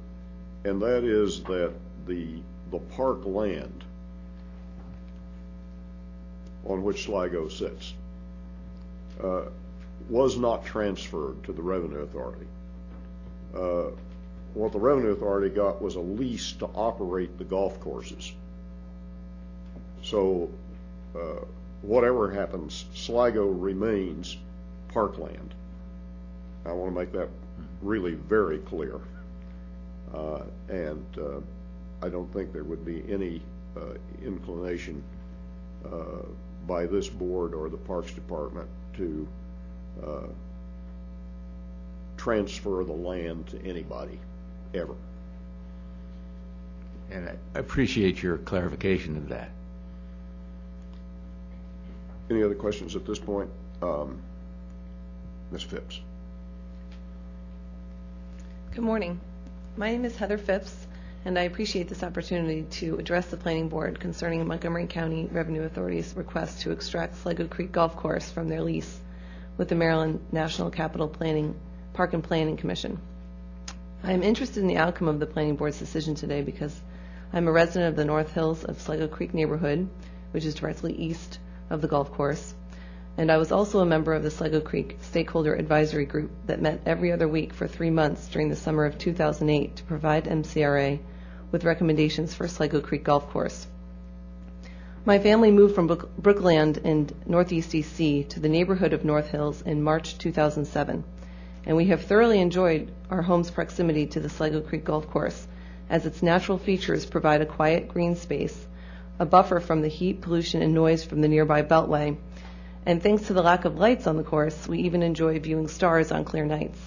and that is that the, the park land on which Sligo sits was not transferred to the Revenue Authority. Uh, what the Revenue Authority got was a lease to operate the golf courses. So uh, whatever happens, Sligo remains parkland. I want to make that really very clear. Uh, and I don't think there would be any inclination by this board or the Parks Department to uh, transfer the land to anybody, ever. And I appreciate your clarification of that. Any other questions at this point? Um, Ms. Phipps. Good morning. My name is Heather Phipps, and I appreciate this opportunity to address the Planning Board concerning Montgomery County Revenue Authority's request to extract Sligo Creek Golf Course from their lease with the Maryland National Capital Planning, Park and Planning Commission. I am interested in the outcome of the Planning Board's decision today because I'm a resident of the North Hills of Sligo Creek neighborhood, which is directly east of the golf course, and I was also a member of the Sligo Creek Stakeholder Advisory Group that met every other week for three months during the summer of 2008 to provide MCRA with recommendations for Sligo Creek Golf Course. My family moved from Brookland in northeast DC to the neighborhood of North Hills in March 2007, and we have thoroughly enjoyed our home's proximity to the Sligo Creek Golf Course, as its natural features provide a quiet green space, a buffer from the heat, pollution, and noise from the nearby Beltway, and thanks to the lack of lights on the course, we even enjoy viewing stars on clear nights.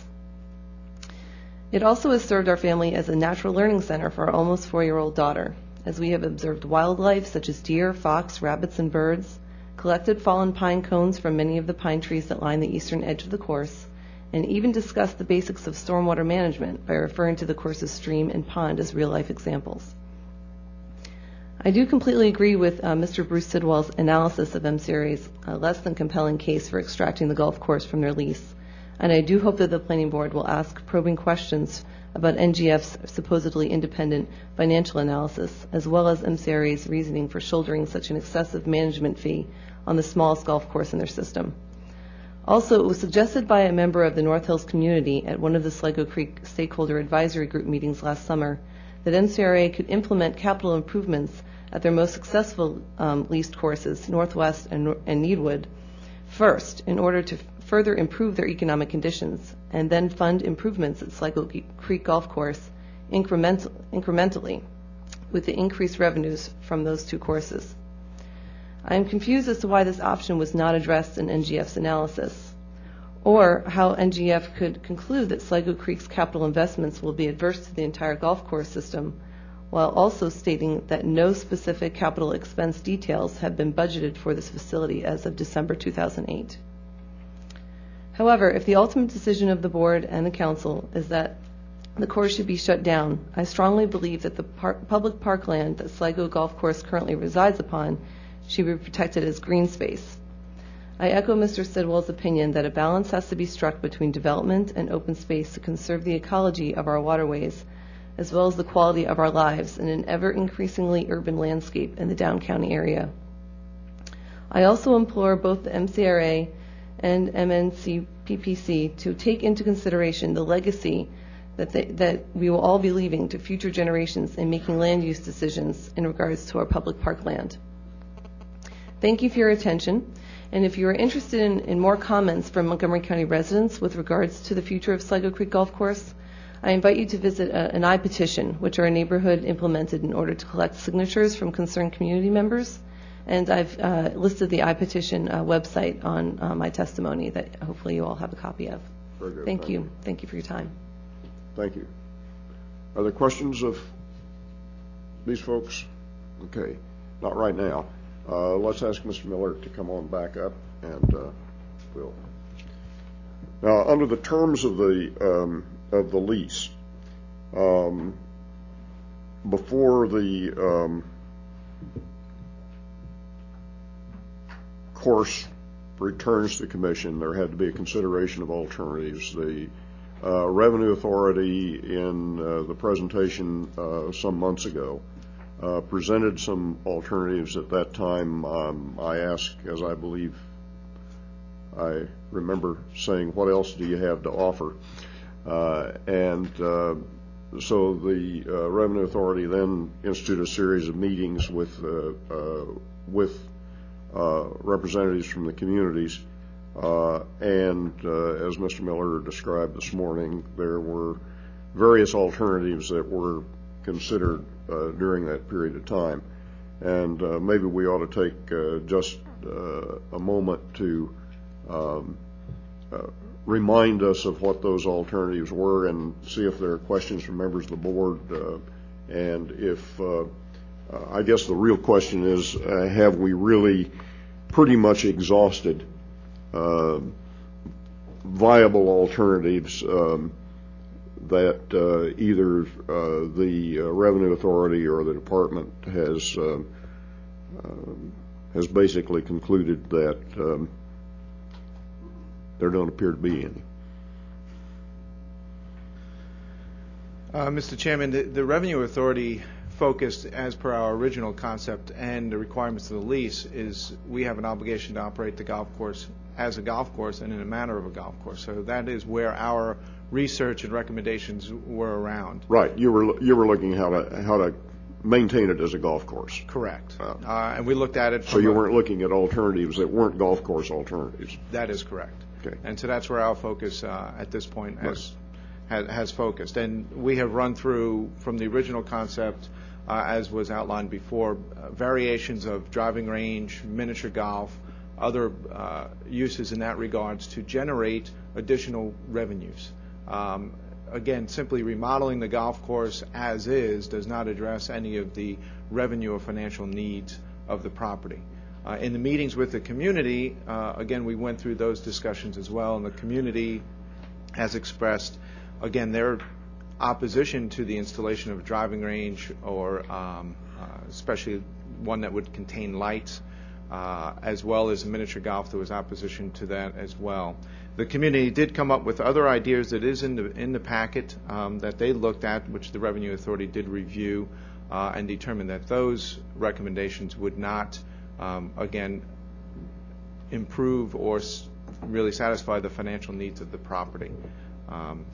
It also has served our family as a natural learning center for our almost four-year-old daughter, as we have observed wildlife such as deer, fox, rabbits, and birds, collected fallen pine cones from many of the pine trees that line the eastern edge of the course, and even discussed the basics of stormwater management by referring to the course's stream and pond as real-life examples. I do completely agree with uh, Mr. Bruce Sidwell's analysis of MCRA's uh, less than compelling case for extracting the golf course from their lease, and I do hope that the Planning Board will ask probing questions about NGF's supposedly independent financial analysis, as well as MCRA's reasoning for shouldering such an excessive management fee on the smallest golf course in their system. Also, it was suggested by a member of the North Hills community at one of the Sligo Creek Stakeholder Advisory Group meetings last summer that MCRA could implement capital improvements at their most successful um, leased courses, Northwest and, and Needwood, first in order to further improve their economic conditions, and then fund improvements at Sligo Creek Golf Course incremental, incrementally with the increased revenues from those two courses. I am confused as to why this option was not addressed in NGF's analysis, or how NGF could conclude that Sligo Creek's capital investments will be adverse to the entire golf course system, while also stating that no specific capital expense details have been budgeted for this facility as of December 2008. However, if the ultimate decision of the board and the council is that the course should be shut down, I strongly believe that the par- public parkland that Sligo Golf Course currently resides upon should be protected as green space. I echo Mr. Sidwell's opinion that a balance has to be struck between development and open space to conserve the ecology of our waterways, as well as the quality of our lives in an ever increasingly urban landscape in the Down County area. I also implore both the MCRA and MNCPPC to take into consideration the legacy that, they, that we will all be leaving to future generations in making land use decisions in regards to our public park land. Thank you for your attention. And if you are interested in, in more comments from Montgomery County residents with regards to the future of Sligo Creek Golf Course, I invite you to visit a, an I-petition, which our neighborhood implemented in order to collect signatures from concerned community members. And I've uh, listed the I-petition uh, website on uh, my testimony that hopefully you all have a copy of. Very good. Thank you. Thank you for your time. Thank you. Are there questions of these folks? Okay, not right now. Uh, Let's ask Mr. Miller to come on back up, and uh, we'll... Now, under the terms of the, um, of the lease, um, before the um, course returns to commission, there had to be a consideration of alternatives. The uh, Revenue Authority, in uh, the presentation uh, some months ago, uh, presented some alternatives at that time. Um, I asked, as I believe I remember saying, what else do you have to offer? Uh, and uh, so the Revenue Authority then instituted a series of meetings with, with representatives from the communities. Uh, and uh, as Mr. Miller described this morning, there were various alternatives that were considered uh, during that period of time. And uh, maybe we ought to take uh, just uh, a moment to um, uh, remind us of what those alternatives were and see if there are questions from members of the board. uh, And if, uh, uh, I guess the real question is, uh, have we really pretty much exhausted uh, viable alternatives um, that uh, either uh, the uh, Revenue Authority or the department has uh, um, has basically concluded that um, there don't appear to be any. Uh, Mr. Chairman, the Revenue Authority focused, as per our original concept and the requirements of the lease, is we have an obligation to operate the golf course as a golf course and in a manner of a golf course. So that is where our research and recommendations were around. Right, you were, you were looking how to, how to maintain it as a golf course. Correct. Uh, Uh, and we looked at it. So you a- weren't looking at alternatives that weren't golf course alternatives. That is correct. Okay. And so that's where our focus uh, at this point has, has has focused. And we have run through, from the original concept, as was outlined before, uh, variations of driving range, miniature golf, other uh, uses in that regards to generate additional revenues. Um, Again, simply remodeling the golf course as is does not address any of the revenue or financial needs of the property. Uh, In the meetings with the community, uh, again, we went through those discussions as well, and the community has expressed, again, their opposition to the installation of a driving range or um, uh, especially one that would contain lights, uh, as well as a miniature golf. There was opposition to that as well. The community did come up with other ideas that is in the in the packet um, that they looked at, which the Revenue Authority did review uh, and determined that those recommendations would not, um, again, improve or s- really satisfy the financial needs of the property. Um,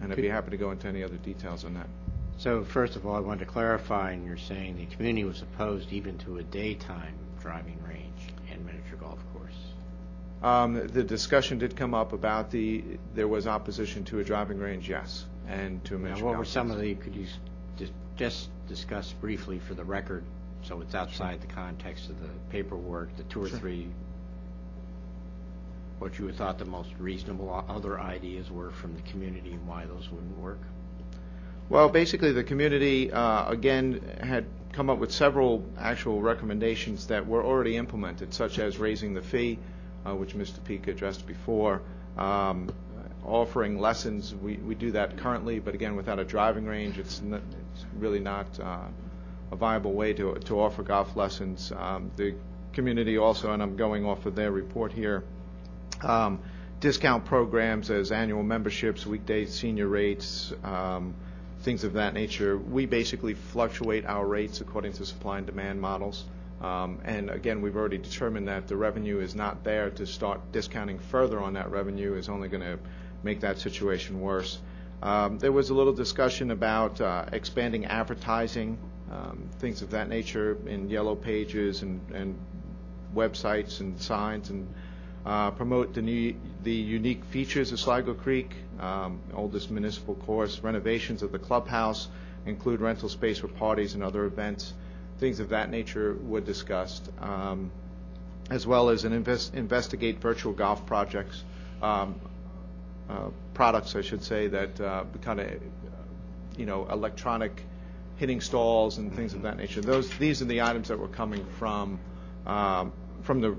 And I'd be happy to go into any other details on that. So first of all, I wanted to clarify, and you're saying the community was opposed even to a daytime driving range and miniature golf course. Um, The discussion did come up about the, there was opposition to a driving range, yes, and to a Now, miniature what golf were some course. of the, could you s- just discuss briefly for the record, so it's outside the context of the paperwork, the two or three, what you thought the most reasonable other ideas were from the community and why those wouldn't work? Well, basically, the community, uh, again, had come up with several actual recommendations that were already implemented, such as raising the fee, uh, which Mr. Peak addressed before, um, offering lessons. We we do that currently, but again, without a driving range, it's n- it's really not uh, a viable way to to offer golf lessons. Um, The community also, and I'm going off of their report here, discount programs as annual memberships, weekday senior rates, um, things of that nature. We basically fluctuate our rates according to supply and demand models. Um, And again, we've already determined that the revenue is not there to start discounting further on that revenue is only going to make that situation worse. Um, There was a little discussion about uh, expanding advertising, um, things of that nature in yellow pages and websites and signs and promote the unique features of Sligo Creek, um, oldest municipal course, renovations of the clubhouse, include rental space for parties and other events, things of that nature were discussed, um, as well as investigate virtual golf projects, um, uh, products, I should say, that uh, kind of, you know, electronic hitting stalls and things of that nature. Those, these are the items that were coming from, from the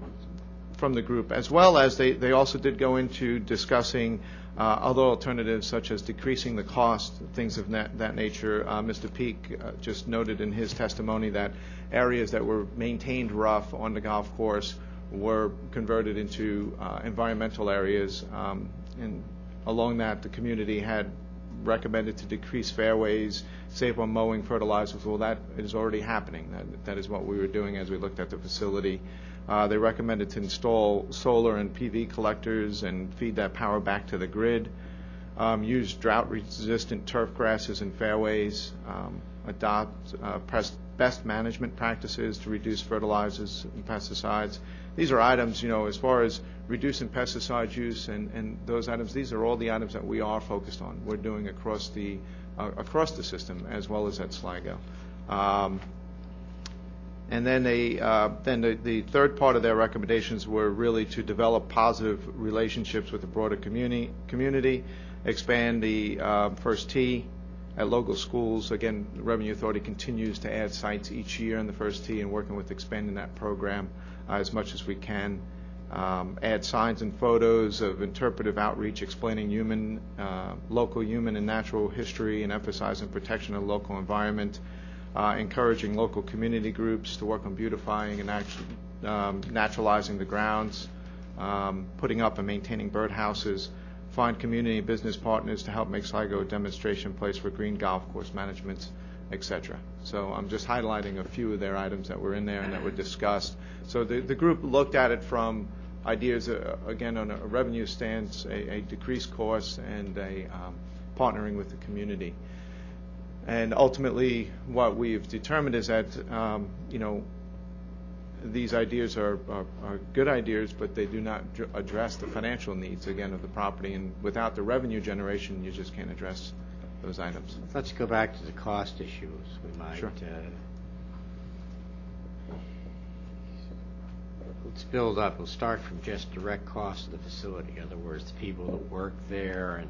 from the group, as well as they, they also did go into discussing uh, other alternatives such as decreasing the cost, things of that, that nature. Uh, Mr. Peak uh, just noted in his testimony that areas that were maintained rough on the golf course were converted into uh, environmental areas. Um, and along that, the community had recommended to decrease fairways, save on mowing, fertilizers. Well, that is already happening. That, that is what we were doing as we looked at the facility. Uh, They recommended to install solar and PV collectors and feed that power back to the grid, um, use drought-resistant turf grasses in fairways, um, adopt uh, best management practices to reduce fertilizers and pesticides. These are items, you know, as far as reducing pesticide use and and those items, these are all the items that we are focused on. We're doing across the uh, across the system as well as at Sligo. Um, and then they, uh, then the, the third part of their recommendations were really to develop positive relationships with the broader community, community, expand the uh, first tee at local schools. Again, the Revenue Authority continues to add sites each year in the first tee and working with expanding that program uh, as much as we can. Um, add signs and photos of interpretive outreach explaining human, uh, local human and natural history and emphasizing protection of the local environment encouraging local community groups to work on beautifying and actu- um, naturalizing the grounds, um, putting up and maintaining birdhouses, find community and business partners to help make Sligo a demonstration place for green golf course management, etc. So I'm just highlighting a few of their items that were in there and that were discussed. So the, the group looked at it from ideas, uh, again, on a revenue stance, a, a decreased cost, and a um, partnering with the community. And ultimately, what we've determined is that, um, you know, these ideas are, are, are good ideas, but they do not dr- address the financial needs, again, of the property. And without the revenue generation, you just can't address those items. Let's go back to the cost issues. We might, Sure. uh, let's build up. We'll start from just direct costs of the facility. In other words, the people that work there and,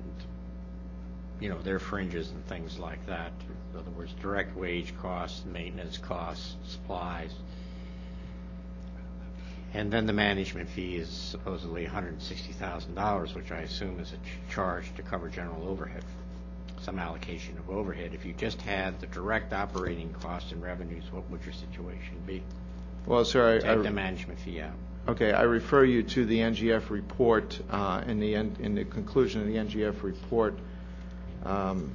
you know, their fringes and things like that. In other words, direct wage costs, maintenance costs, supplies. And then the management fee is supposedly $160,000, which I assume is a ch- charge to cover general overhead, some allocation of overhead. If you just had the direct operating costs and revenues, what would your situation be? Well, sir, I, Take the management fee out. okay, I refer you to the NGF report uh, in the end, in the conclusion of the NGF report. Um,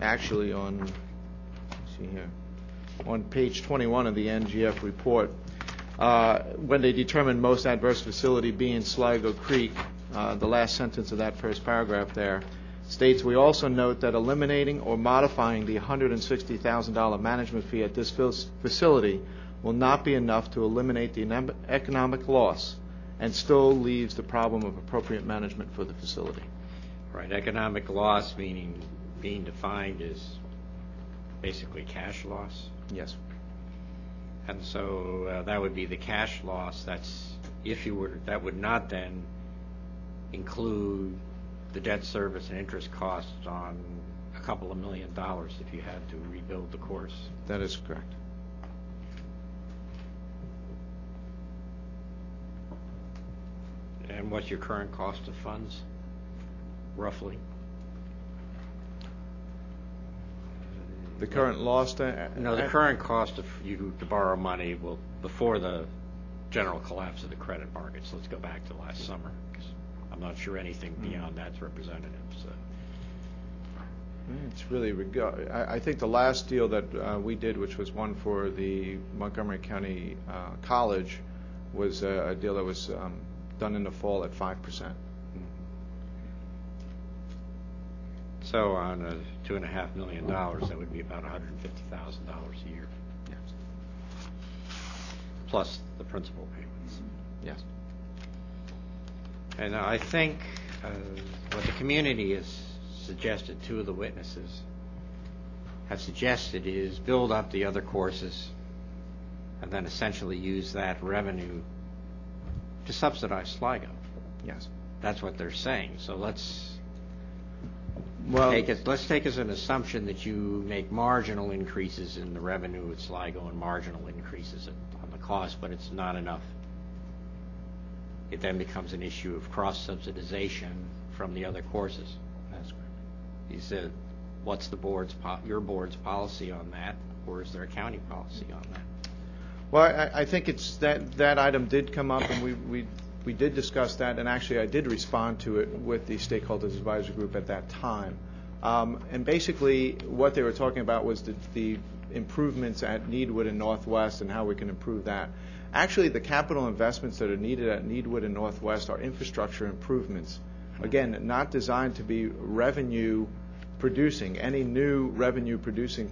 actually, on see here, on page 21 of the NGF report, uh, when they determined most adverse facility being Sligo Creek, uh, the last sentence of that first paragraph there states, "We also note that eliminating or modifying the $160,000 management fee at this facility will not be enough to eliminate the economic loss and still leaves the problem of appropriate management for the facility." Right, economic loss meaning, being defined as basically cash loss. Yes. And so uh, that would be the cash loss, that's, if you were, that would not then include the debt service and interest costs on a couple of million dollars if you had to rebuild the course. That is correct. And what's your current cost of funds, roughly. The current loss? No, the current cost of you to borrow money will, before the general collapse of the credit markets, let's go back to last summer, because I'm not sure anything hmm. beyond that's representative, so. It's really I think the last deal that uh, we did, which was one for the Montgomery County uh, College, was a deal that was um, done in the fall at 5%. So on a two and a half million dollars, that would be about hundred and fifty thousand dollars a year, plus the principal payments. Yes. And I think uh, what the community has suggested, two of the witnesses have suggested is build up the other courses and then essentially use that revenue to subsidize Sligo. Yes. That's what they're saying. So let's Well, take it, let's take as an assumption that you make marginal increases in the revenue at Sligo and marginal increases in- on the cost, but it's not enough. It then becomes an issue of cross-subsidization from the other courses. That's correct. You said, what's the board's, po- your board's policy on that, or is there a county policy on that? Well, I, I think it's, that, that item did come up, and we, we, did discuss that, and actually I did respond to it with the stakeholders advisory group at that time. Um, and basically, what they were talking about was the, the improvements at Needwood and Northwest and how we can improve that. Actually, the capital investments that are needed at Needwood and Northwest are infrastructure improvements. Again, not designed to be revenue producing, any new revenue producing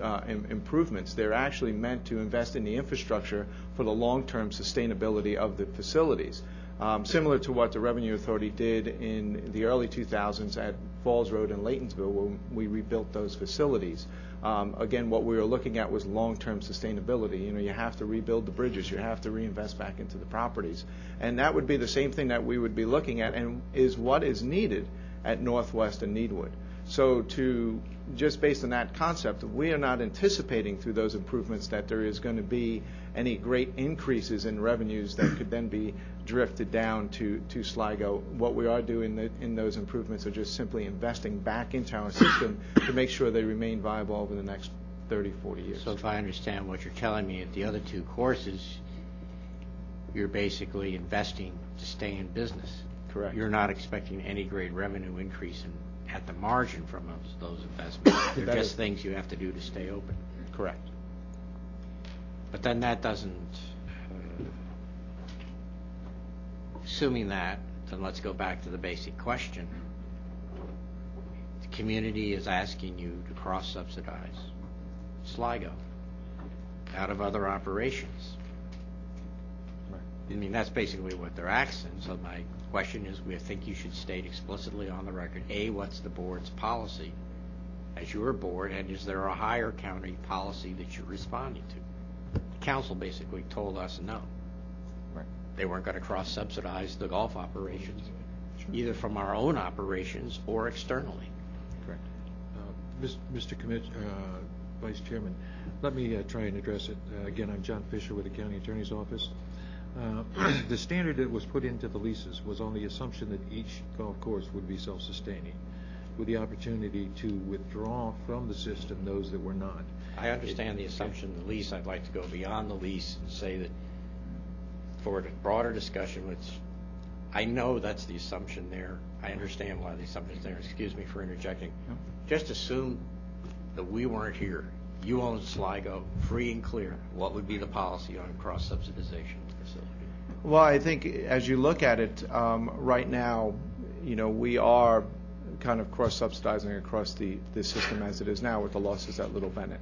uh, im- improvements. They're actually meant to invest in the infrastructure for the long-term sustainability of the facilities. Um, similar to what the Revenue Authority did in the early 2000s at Falls Road and Laytonsville when we rebuilt those facilities. Um, again, what we were looking at was long-term sustainability. You know, you have to rebuild the bridges, you have to reinvest back into the properties. And that would be the same thing that we would be looking at and is what is needed at Northwest and Needwood. So to, just based on that concept, we are not anticipating through those improvements that there is going to be any great increases in revenues that could then be drifted down to, to Sligo. What we are doing the- in those improvements are just simply investing back into our system to make sure they remain viable over the next 30, 40 years. So if I understand what you're telling me, at the other two courses, you're basically investing to stay in business. Correct. You're not expecting any great revenue increase in, at the margin from those, those investments. They're That just things you have to do to stay open. Correct. But then that doesn't, uh, assuming that, then let's go back to the basic question. The community is asking you to cross-subsidize Sligo out of other operations. I mean, that's basically what they're asking, so my question is, we think you should state explicitly on the record, A, what's the board's policy as your board, and is there a higher county policy that you're responding to? The council basically told us no. Right. They weren't going to cross-subsidize the golf operations, either from our own operations or externally. Correct. Uh, Mr. Commit, uh, Vice Chairman, let me uh, try and address it. Uh, Again, I'm John Fisher with the County Attorney's Office. Uh, The standard that was put into the leases was on the assumption that each golf course would be self-sustaining, with the opportunity to withdraw from the system those that were not. I understand the assumption, the lease, I'd like to go beyond the lease and say that for a broader discussion, which I know that's the assumption there, I understand why the assumption's there, excuse me for interjecting. Just assume that we weren't here, you own Sligo, free and clear, what would be the policy on cross-subsidization? Well, I think as you look at it, um, right now, you know, we are kind of cross-subsidizing across the, the system as it is now with the losses at Little Bennett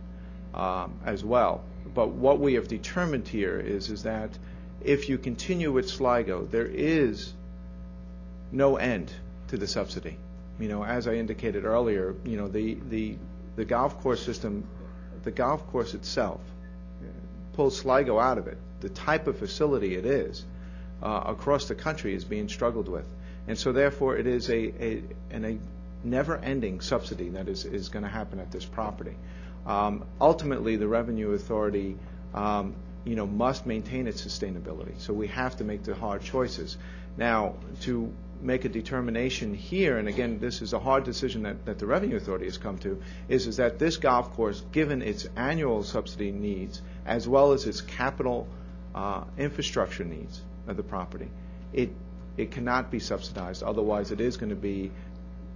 um, as well. But what we have determined here is, is that if you continue with Sligo, there is no end to the subsidy. You know, as I indicated earlier, you know, the, the, the golf course system, the golf course itself pulls Sligo out of it. The type of facility it is uh, across the country is being struggled with. And so therefore, it is a, a, an, a never-ending subsidy that is, is going to happen at this property. Um, ultimately, the Revenue Authority, um, you know, must maintain its sustainability. So we have to make the hard choices. Now, to make a determination here, and again, this is a hard decision that, that the Revenue Authority has come to, is, is that this golf course, given its annual subsidy needs, as well as its capital uh, infrastructure needs of the property, it, it cannot be subsidized. Otherwise, it is going to be,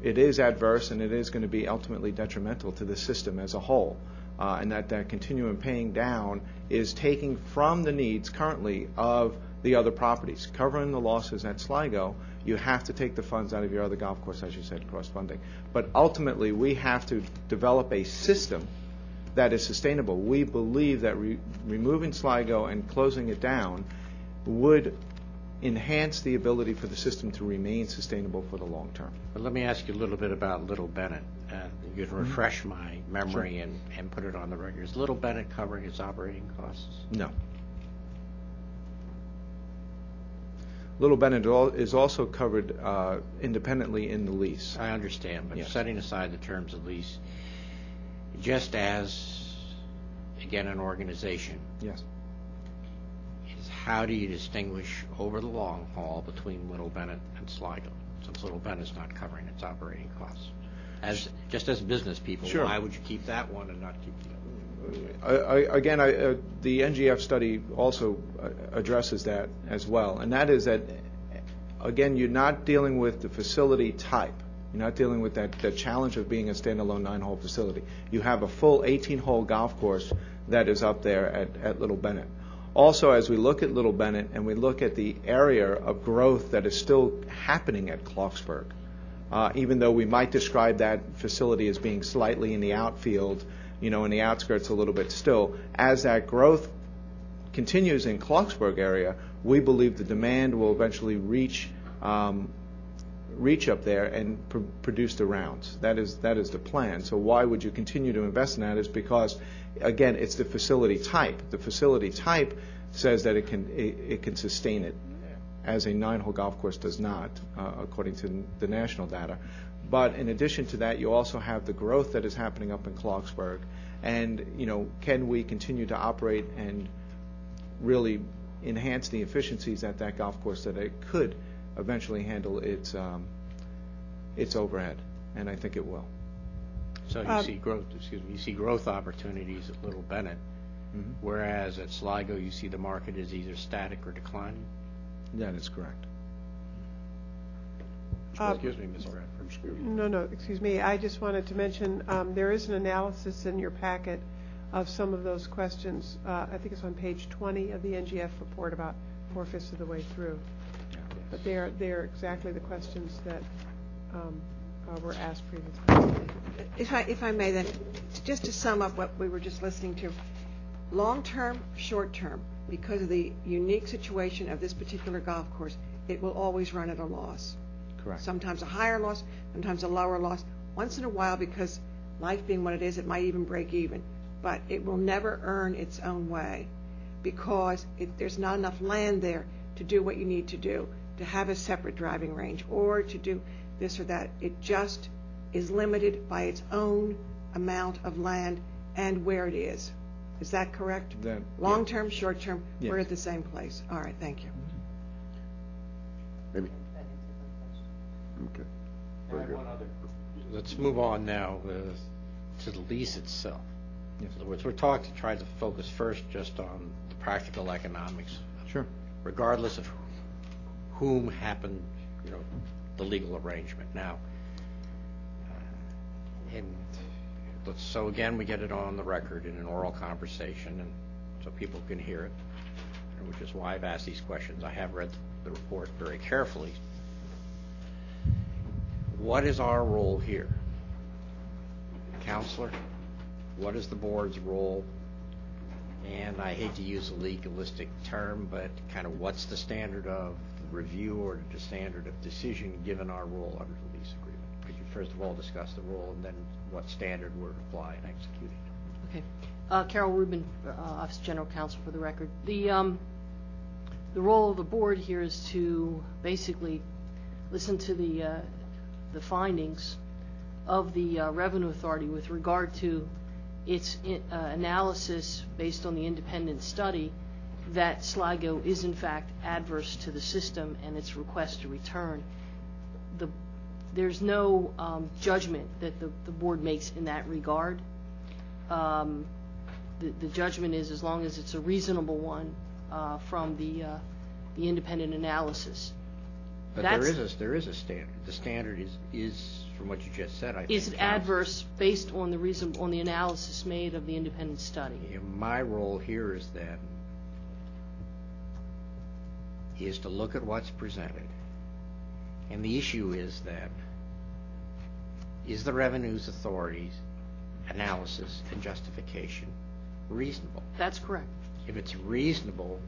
it is adverse and it is going to be ultimately detrimental to the system as a whole. Uh, and that that continuum paying down is taking from the needs currently of the other properties. Covering the losses at Sligo, you have to take the funds out of your other golf course, as you said, cross-funding. But ultimately, we have to develop a system that is sustainable. We believe that re- removing Sligo and closing it down would enhance the ability for the system to remain sustainable for the long term. But let me ask you a little bit about Little Bennett. Uh, You can refresh my memory and, and put it on the record. Is Little Bennett covering its operating costs? No. Little Bennett is also covered uh, independently in the lease. I understand, but Yes. setting aside the terms of lease, just as, again, an organization, Yes. is how do you distinguish over the long haul between Little Bennett and Sligo, since Little Bennett's not covering its operating costs? As, just as business people, Sure. why would you keep that one and not keep the other? I- I- Again, uh, the NGF study also uh, addresses that as well, and that is that, again, you're not dealing with the facility type. You're not dealing with that, challenge of being a standalone nine-hole facility. You have a full 18-hole golf course that is up there at, at Little Bennett. Also, as we look at Little Bennett and we look at the area of growth that is still happening at Clarksburg, uh, even though we might describe that facility as being slightly in the outfield, you know, in the outskirts a little bit still, as that growth continues in Clarksburg area, we believe the demand will eventually reach um, reach up there and pr- produce the rounds. That is that is the plan. So why would you continue to invest in that? Is because again, it's the facility type. The facility type says that it can it, it can sustain it, as a nine-hole golf course does not, uh, according to the national data. But in addition to that, you also have the growth that is happening up in Clarksburg, and you know, can we continue to operate and really enhance the efficiencies at that golf course that it could eventually handle its um, its overhead, and I think it will. So you Um, see growth, excuse me, you see growth opportunities at Little Bennett Mhm. whereas at Sligo, you see the market is either static or declining? That is correct. Uh, Excuse me, Ms. Bradford. No, no, excuse me. I just wanted to mention, um, there is an analysis in your packet of some of those questions. Uh, I think it's on page 20 of the NGF report, about four-fifths of the way through. But they are, they are exactly the questions that um, uh, were asked previously. If I, if I may then, just to sum up what we were just listening to, long-term, short-term, because of the unique situation of this particular golf course, it will always run at a loss. Correct. Sometimes a higher loss, sometimes a lower loss. Once in a while, because life being what it is, it might even break even. But it will never earn its own way because it, there's not enough land there to do what you need to do, to have a separate driving range or to do this or that. It just is limited by its own amount of land and where it is. Is that correct? That- Long-term, short-term, we're at the same place. All right, thank you. Okay. Very good. Let's move on now uh, to the lease itself. In other words, we're talking, trying to focus first just on the practical economics, Sure. regardless of whom happened, you know, the legal arrangement. Now, uh, and let's, so again, we get it on the record in an oral conversation, and so people can hear it, which is why I've asked these questions. I have read the report very carefully. What is our role here? Counselor, what is the board's role? And I hate to use a legalistic term, but kind of what's the standard of review or the standard of decision given our role under the lease agreement? Could you first of all discuss the role and then what standard we're applying and executing? Okay. Uh, Carol Rubin, uh, Office General Counsel for the record. The, um, the role of the board here is to basically listen to the, uh, the findings of the uh, Revenue Authority with regard to its uh, analysis based on the independent study that Sligo is in fact adverse to the system and its request to return. The, there's no um, judgment that the, the board makes in that regard. Um, the, the judgment is as long as it's a reasonable one uh, from the, uh, the independent analysis. But there That's- is a, there is a standard. The standard is, is, from what you just said, I think. Is it adverse based on the reason, on the analysis made of the independent study? Yeah, My role here is that, is to look at what's presented. And the issue is that, is the Revenues Authority's analysis and justification reasonable? That's correct. If it's reasonable,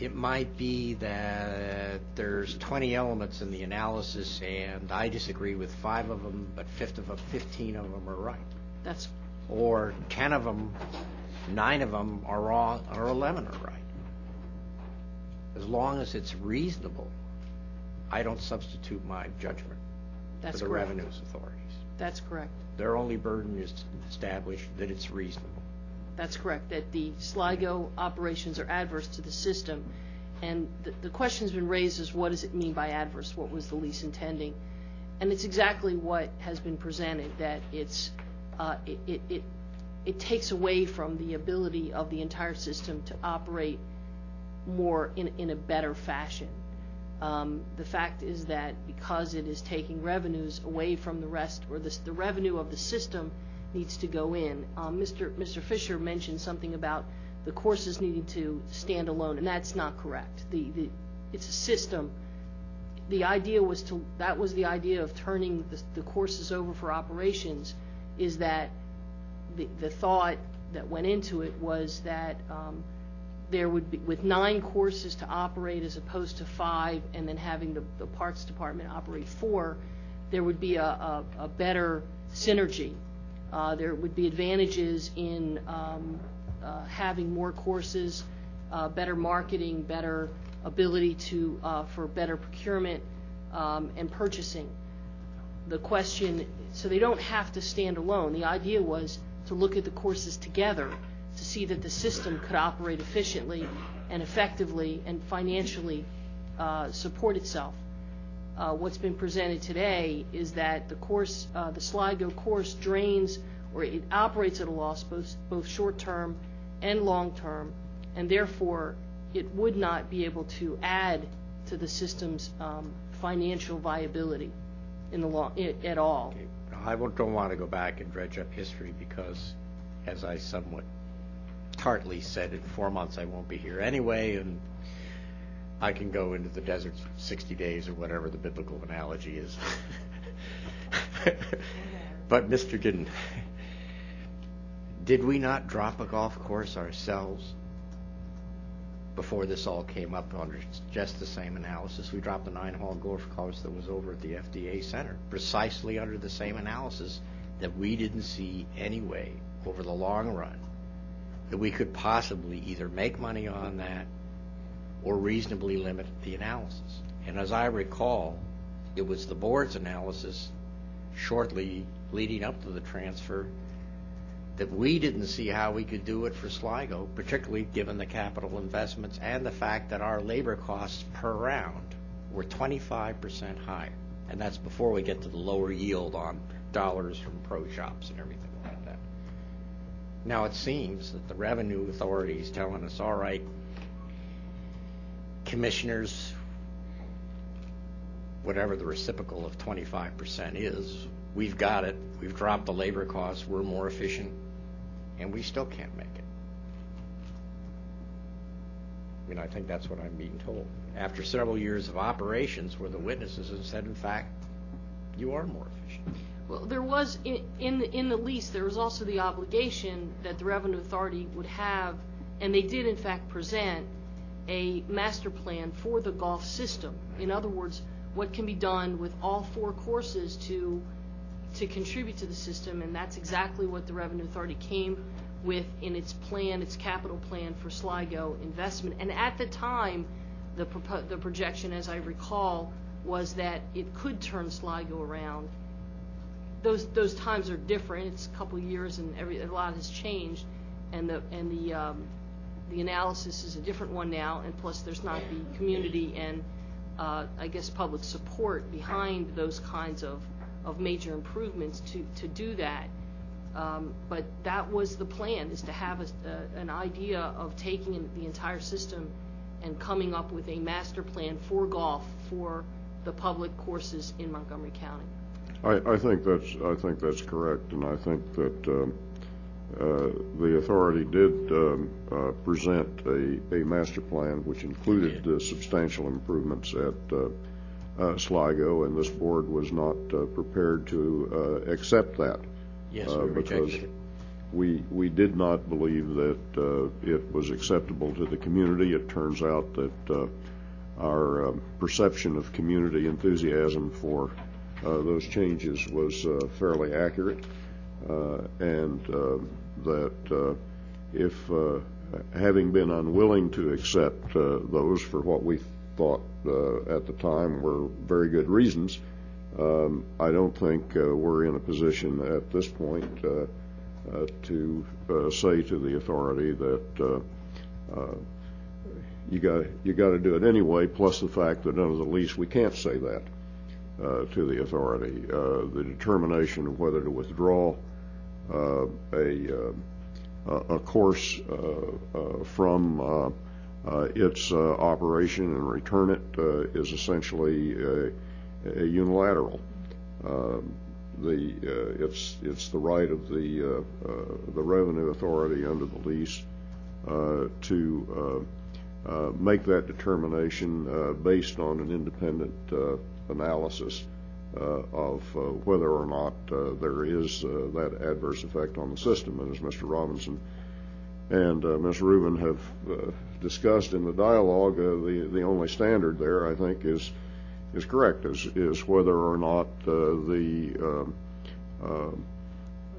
it might be that there's 20 elements in the analysis, and I disagree with five of them, but fifth of them, 15 of them are right. That's, Or 10 of them, nine of them are wrong, or 11 are right. As long as it's reasonable, I don't substitute my judgment for that's the correct. revenues authorities. That's correct. Their only burden is to establish that it's reasonable. That's correct, that the Sligo operations are adverse to the system. And the, the question's been raised is what does it mean by adverse? What was the lease intending? And it's exactly what has been presented, that it's, uh, it, it, it, it takes away from the ability of the entire system to operate more in, in a better fashion. Um, the fact is that because it is taking revenues away from the rest, or this, the revenue of the system needs to go in. Um, Mr. Mr. Fisher mentioned something about the courses needing to stand alone, and that's not correct. The, the, it's a system. The idea was to, that was the idea of turning the, the courses over for operations, is that the, the thought that went into it was that um, there would be, with nine courses to operate as opposed to five, and then having the, the parks department operate four, there would be a, a, a better synergy. Uh, there would be advantages in um, uh, having more courses, uh, better marketing, better ability to uh, for better procurement um, and purchasing. The question, so they don't have to stand alone. The idea was to look at the courses together to see that the system could operate efficiently and effectively and financially uh, support itself. Uh, What's been presented today is that the course, uh, the Sligo course drains or it operates at a loss, both, both short-term and long-term, and therefore, it would not be able to add to the system's um, financial viability in the long, at all. I won't- don't want to go back and dredge up history because, as I somewhat tartly said, in four months I won't be here anyway, and I can go into the desert 60 days or whatever the biblical analogy is. But, Mr. Gooden, did we not drop a golf course ourselves before this all came up under just the same analysis? We dropped a nine-hole golf course that was over at the FDA Center, precisely under the same analysis that we didn't see anyway over the long run, that we could possibly either make money on that or reasonably limit the analysis. And as I recall, it was the board's analysis shortly leading up to the transfer that we didn't see how we could do it for Sligo, particularly given the capital investments and the fact that our labor costs per round were 25% higher. And that's before we get to the lower yield on dollars from pro shops and everything like that. Now, it seems that the revenue authority is telling us, all right, commissioners, whatever the reciprocal of 25% is, we've got it, we've dropped the labor costs, we're more efficient, and we still can't make it. I mean, I think that's what I'm being told. After several years of operations where the witnesses have said, in fact, you are more efficient. Well, there was, in, the lease, there was also the obligation that the Revenue Authority would have, and they did in fact present, a master plan for the golf system. In other words, what can be done with all four courses to, to contribute to the system, and that's exactly what the Revenue Authority came with in its plan, its capital plan for Sligo investment. And at the time, the propo- the projection, as I recall, was that it could turn Sligo around those those times are different. It's a couple years, and every a lot has changed, and the and the um, the analysis is a different one now. And plus, there's not the community and uh, I guess public support behind those kinds of of major improvements to to do that. Um, but that was the plan: is to have a, a, an idea of taking the entire system and coming up with a master plan for golf for the public courses in Montgomery County. I, I think that's, I think that's correct, and I think that um, the authority did um, uh, present a, a master plan which included uh, substantial improvements at uh, uh, Sligo, and this board was not uh, prepared to uh, accept that. Yes, uh, we because rejected it. We, we did not believe that uh, it was acceptable to the community. It turns out that uh, our um, perception of community enthusiasm for uh, those changes was uh, fairly accurate, uh, and uh, that uh, if, uh, having been unwilling to accept uh, those for what we thought at the time were very good reasons, um, I don't think we're in a position at this point to say to the authority that you got you got to do it anyway. Plus the fact that under the lease we can't say that uh, to the authority. Uh, the determination of whether to withdraw a uh, a a course uh, uh, from uh, uh, its uh, operation and return it uh, is essentially uh, a unilateral. Um, the uh, it's it's the right of the uh, uh, the revenue authority under the lease uh, to uh, uh, make that determination uh, based on an independent uh, analysis uh, of uh, whether or not uh, there is uh, that adverse effect on the system. And as Mr. Robinson and uh, Ms. Rubin have uh, discussed in the dialogue, uh, the only standard there, I think, is correct, is whether or not uh, um,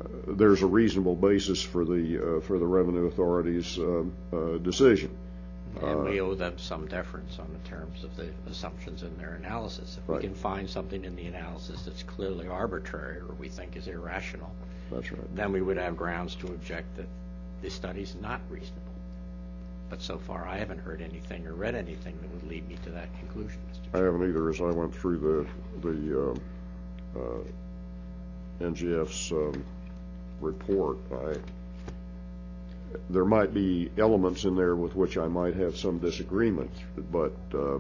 uh, there's a reasonable basis for the uh, revenue authority's uh, decision. And we owe them some deference on the terms of the assumptions in their analysis. If we Right. can find something in the analysis that's clearly arbitrary or we think is irrational, That's right. then we would have grounds to object that the study's not reasonable. But so far, I haven't heard anything or read anything that would lead me to that conclusion, Mr. I haven't either, as I went through the the um, uh, NGF's um, report. I, there might be elements in there with which I might have some disagreement, but uh,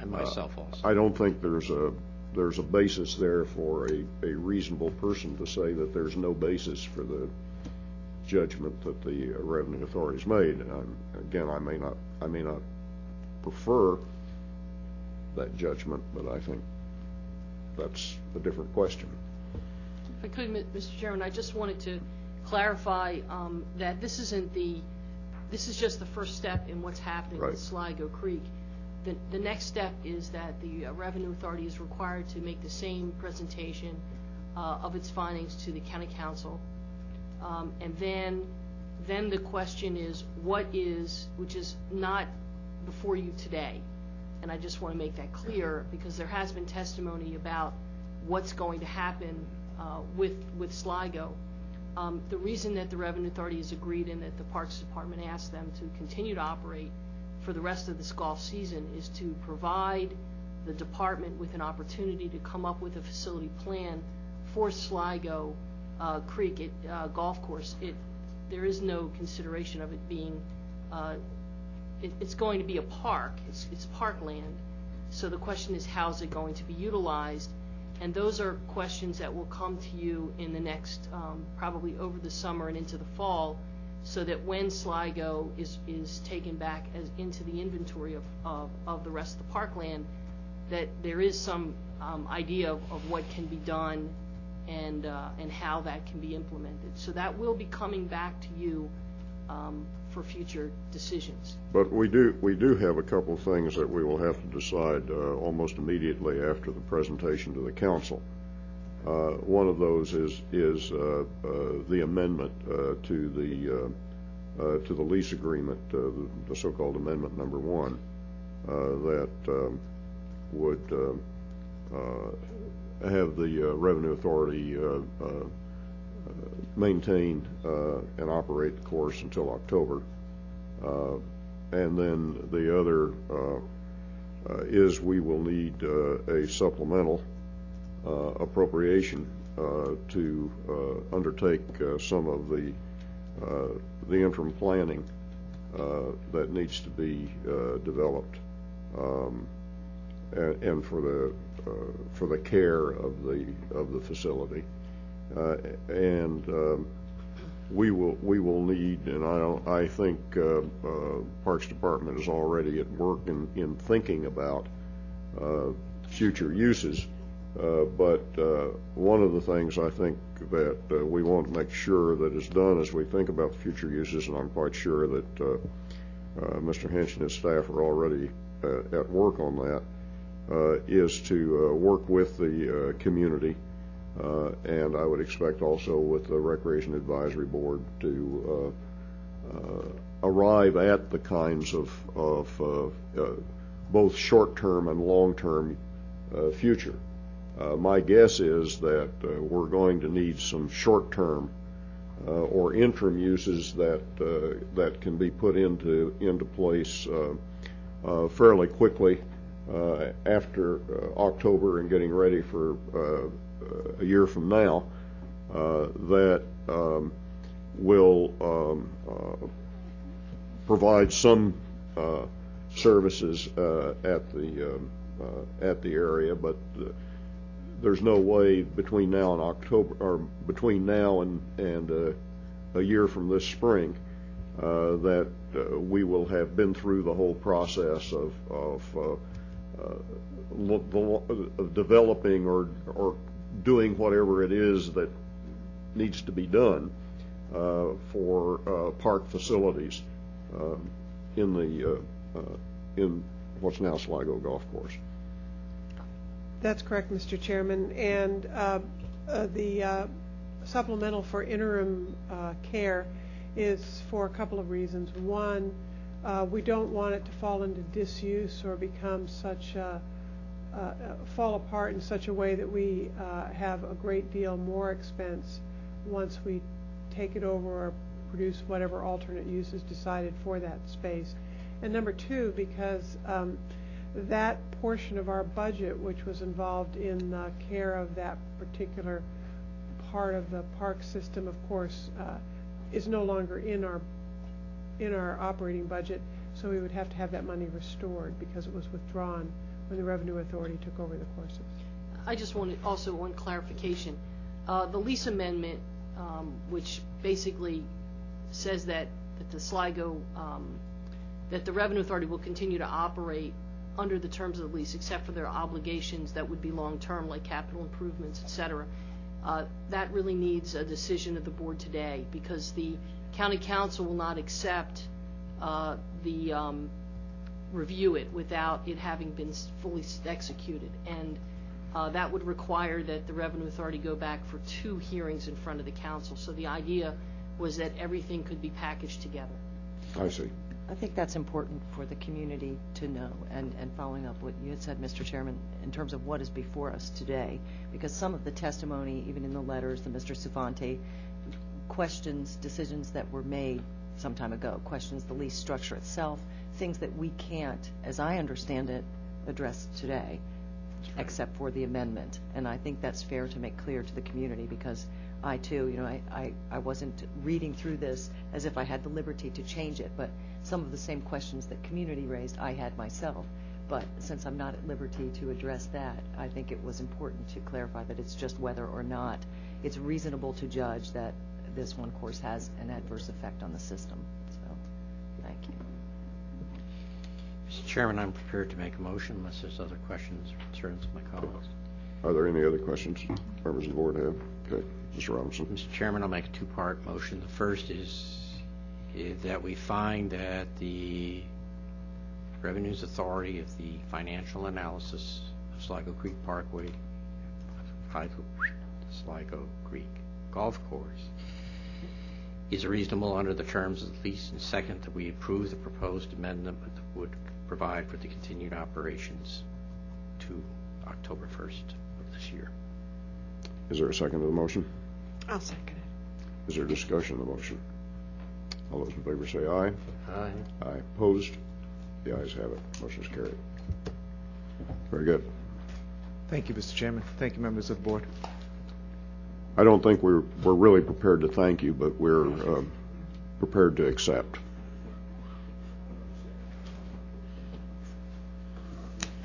I myself also. I don't think there's a, there's a basis there for a, a reasonable person to say that there's no basis for the judgment that the uh, revenue authority's made. And I'm- Again, I may not, I may not prefer that judgment, but I think that's a different question. If I could, Mr. Chairman, I just wanted to clarify um, that this isn't the, this is just the first step in what's happening with Right. Sligo Creek. The, the next step is that the uh, Revenue Authority is required to make the same presentation uh, of its findings to the County Council. Um, And then, then the question is, what is, which is not before you today, and I just want to make that clear, because there has been testimony about what's going to happen uh, with, with Sligo. Um, The reason that the Revenue Authority has agreed and that the Parks Department asked them to continue to operate for the rest of this golf season is to provide the department with an opportunity to come up with a facility plan for Sligo uh, Creek uh, Golf Course. It, there is no consideration of it being, uh, it, it's going to be a park, it's, it's parkland. So the question is, how's it going to be utilized? And those are questions that will come to you in the next, um, probably over the summer and into the fall, so that when Sligo is, is taken back as, into the inventory of, of, of the rest of the parkland, that there is some, um, idea of, of what can be done and, uh, and how that can be implemented. So that will be coming back to you, um, for future decisions. But we do, we do have a couple of things that we will have to decide uh, almost immediately after the presentation to the council. Uh, One of those is, is uh, uh, the amendment uh, to the, uh, to the lease agreement, the- the so-called Amendment Number One, that um, would have the Revenue Authority maintain uh, and operate the course until October. Uh, And then the other uh, uh is we will need uh, a supplemental uh, appropriation to undertake some of the, the interim planning that needs to be developed. Um, and, for the, for the care of the, of the facility. Uh, And um, we will, we will need, and I don't, I think uh, uh, Parks Department is already at work in, in thinking about uh, future uses. Uh, But uh, one of the things I think that uh, we want to make sure that is done as we think about future uses, and I'm quite sure that uh, uh, Mr. Hench and his staff are already uh, at work on that, uh, is to uh, work with the uh, community, and I would expect also with the Recreation Advisory Board to uh, uh, arrive at the kinds of, of uh, uh, both short-term and long-term uh, future. Uh, My guess is that uh, we're going to need some short-term uh, or interim uses that, uh, that can be put into, into place uh, uh, fairly quickly uh, after uh, October and getting ready for uh, a year from now, uh, that um, will um, uh, provide some uh, services at the, um, at the area, but there's no way between now and October, or between now and, and a year from this spring, that we will have been through the whole process of, of, uh, uh, developing or, or doing whatever it is that needs to be done uh, for uh, park facilities um, in the, uh, uh, in what's now Sligo Golf Course. That's correct, Mr. Chairman. And uh, uh, the uh, supplemental for interim uh, care is for a couple of reasons. One, uh, we don't want it to fall into disuse or become such a, uh, uh, fall apart in such a way that we uh, have a great deal more expense once we take it over or produce whatever alternate use is decided for that space. And number two, because um, that portion of our budget, which was involved in the care of that particular part of the park system, of course, uh, is no longer in our, in our operating budget, so we would have to have that money restored because it was withdrawn when the Revenue Authority took over the courses. I just wanted also one clarification. Uh, The lease amendment, um, which basically says that, that the Sligo, um, that the Revenue Authority will continue to operate under the terms of the lease, except for their obligations that would be long-term, like capital improvements, et cetera. Uh, That really needs a decision of the board today, because the county council will not accept uh, the, um, review it without it having been fully executed. And uh, that would require that the Revenue Authority go back for two hearings in front of the council. So the idea was that everything could be packaged together. I see. I think that's important for the community to know, and, and following up what you had said, Mr. Chairman, in terms of what is before us today, because some of the testimony, even in the letters, the Mr. Savante, questions decisions that were made some time ago, questions the lease structure itself, things that we can't, as I understand it, address today, except for the amendment. And I think that's fair to make clear to the community, because I too, you know, I, I, I wasn't reading through this as if I had the liberty to change it, but some of the same questions that community raised, I had myself. But since I'm not at liberty to address that, I think it was important to clarify that it's just whether or not it's reasonable to judge that this one course has an adverse effect on the system. So, thank you. Mr. Chairman, I'm prepared to make a motion unless there's other questions or concerns of my colleagues. Are there any other questions members of the board have? Okay, Mr. Robinson. Mr. Chairman, I'll make a two-part motion. The first is that we find that the Revenues Authority of the financial analysis of Sligo Creek Parkway, Sligo Creek Golf Course is reasonable under the terms of the lease, and second, that we approve the proposed amendment would provide for the continued operations to October 1st of this year. Is there a second to the motion? I'll second it. Is there discussion of the motion? All those in favor say aye. Aye. Aye. Opposed? The ayes have it. Motion is carried. Very good. Thank you, Mr. Chairman. Thank you, members of the board. I don't think we're, we're really prepared to thank you, but we're um, prepared to accept.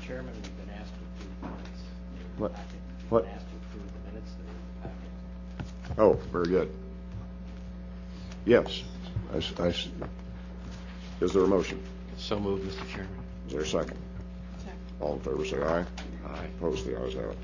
Chairman, we've been asked to approve the minutes. What? We've What? been asked to approve the minutes that are in the packet. Oh, very good. Yes. I s- I s- Is there a motion? So moved, Mr. Chairman. Is there a second? All in favor say aye. Aye. Opposed? The ayes have it.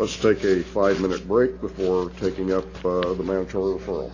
Let's take a five-minute break before taking up uh, the mandatory referral.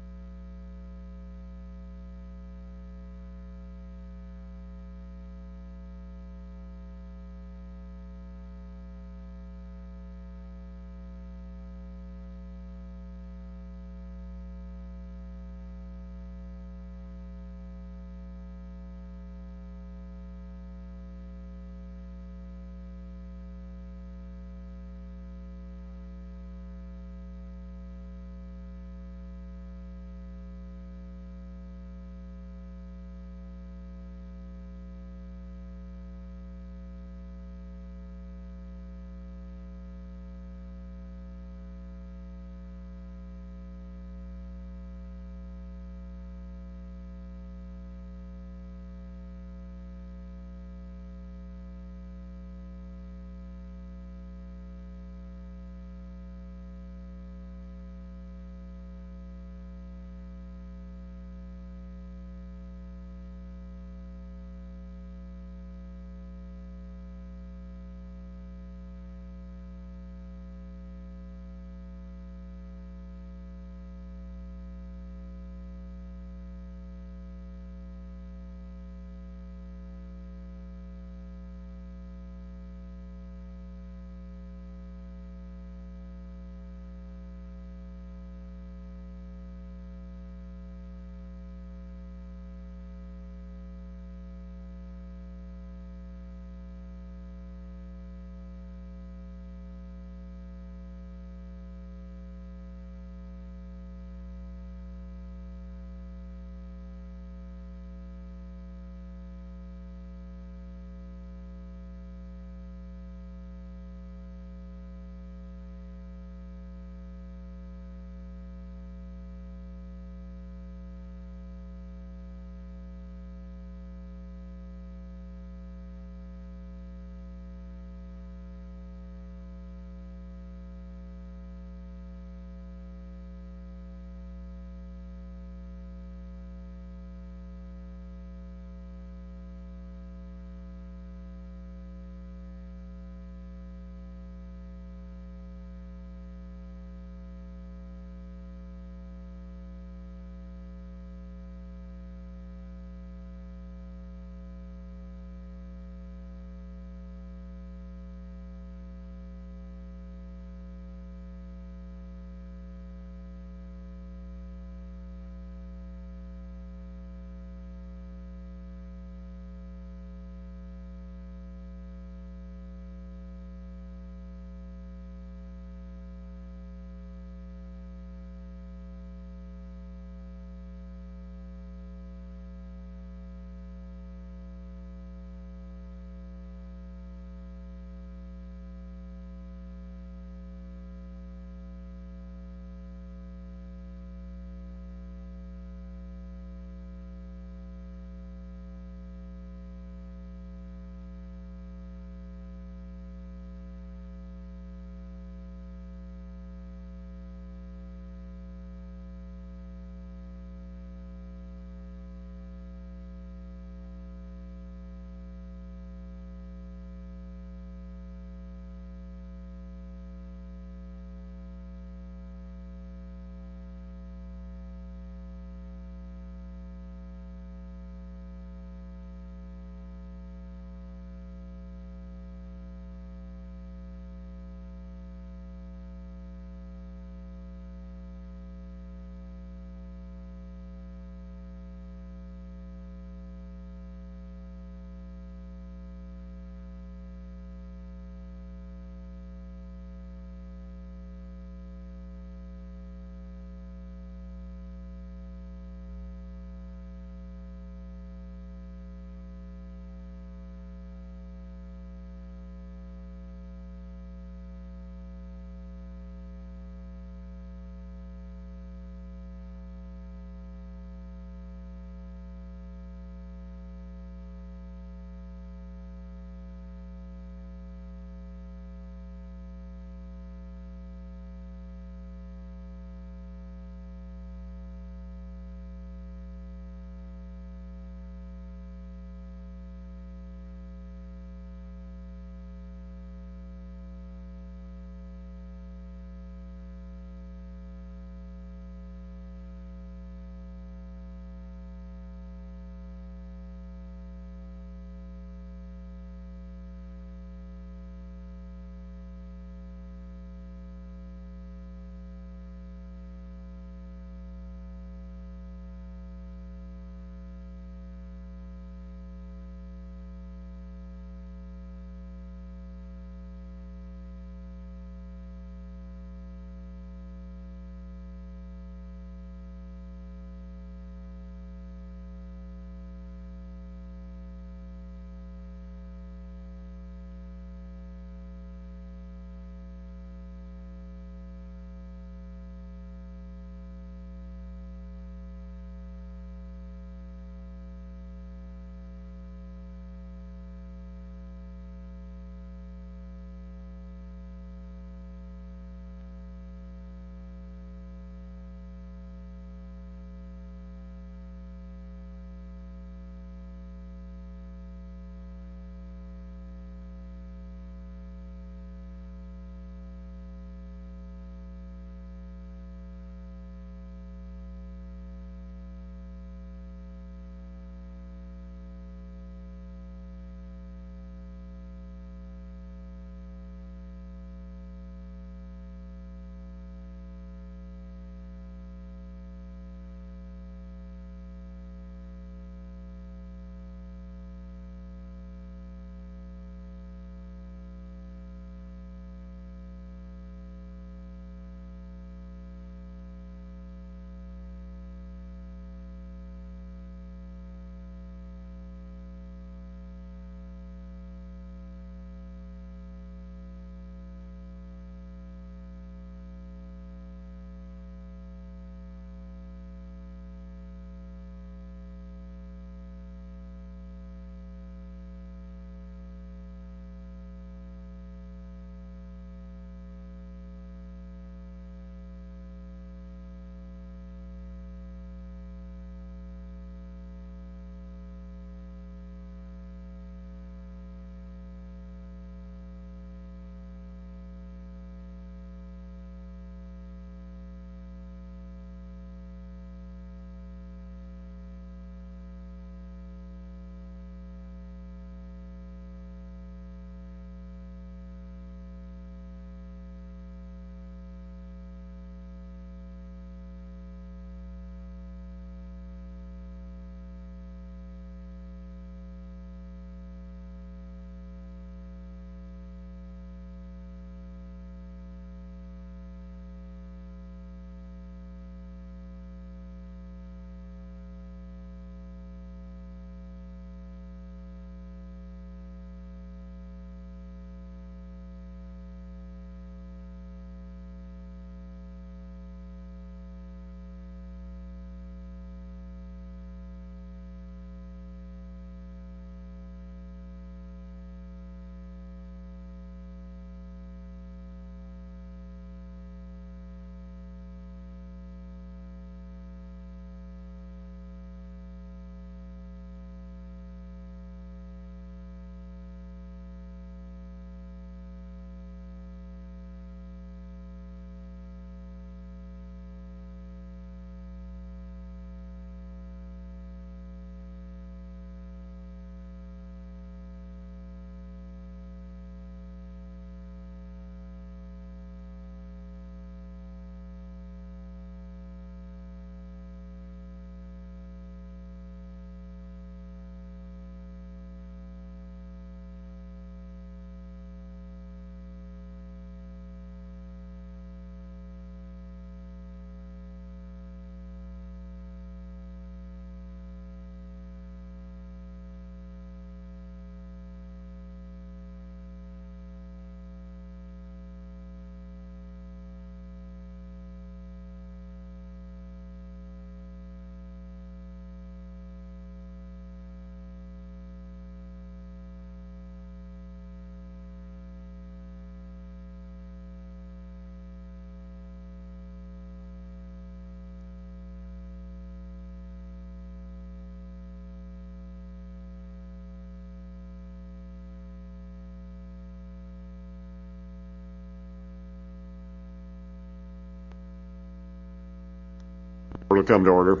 Will come to order.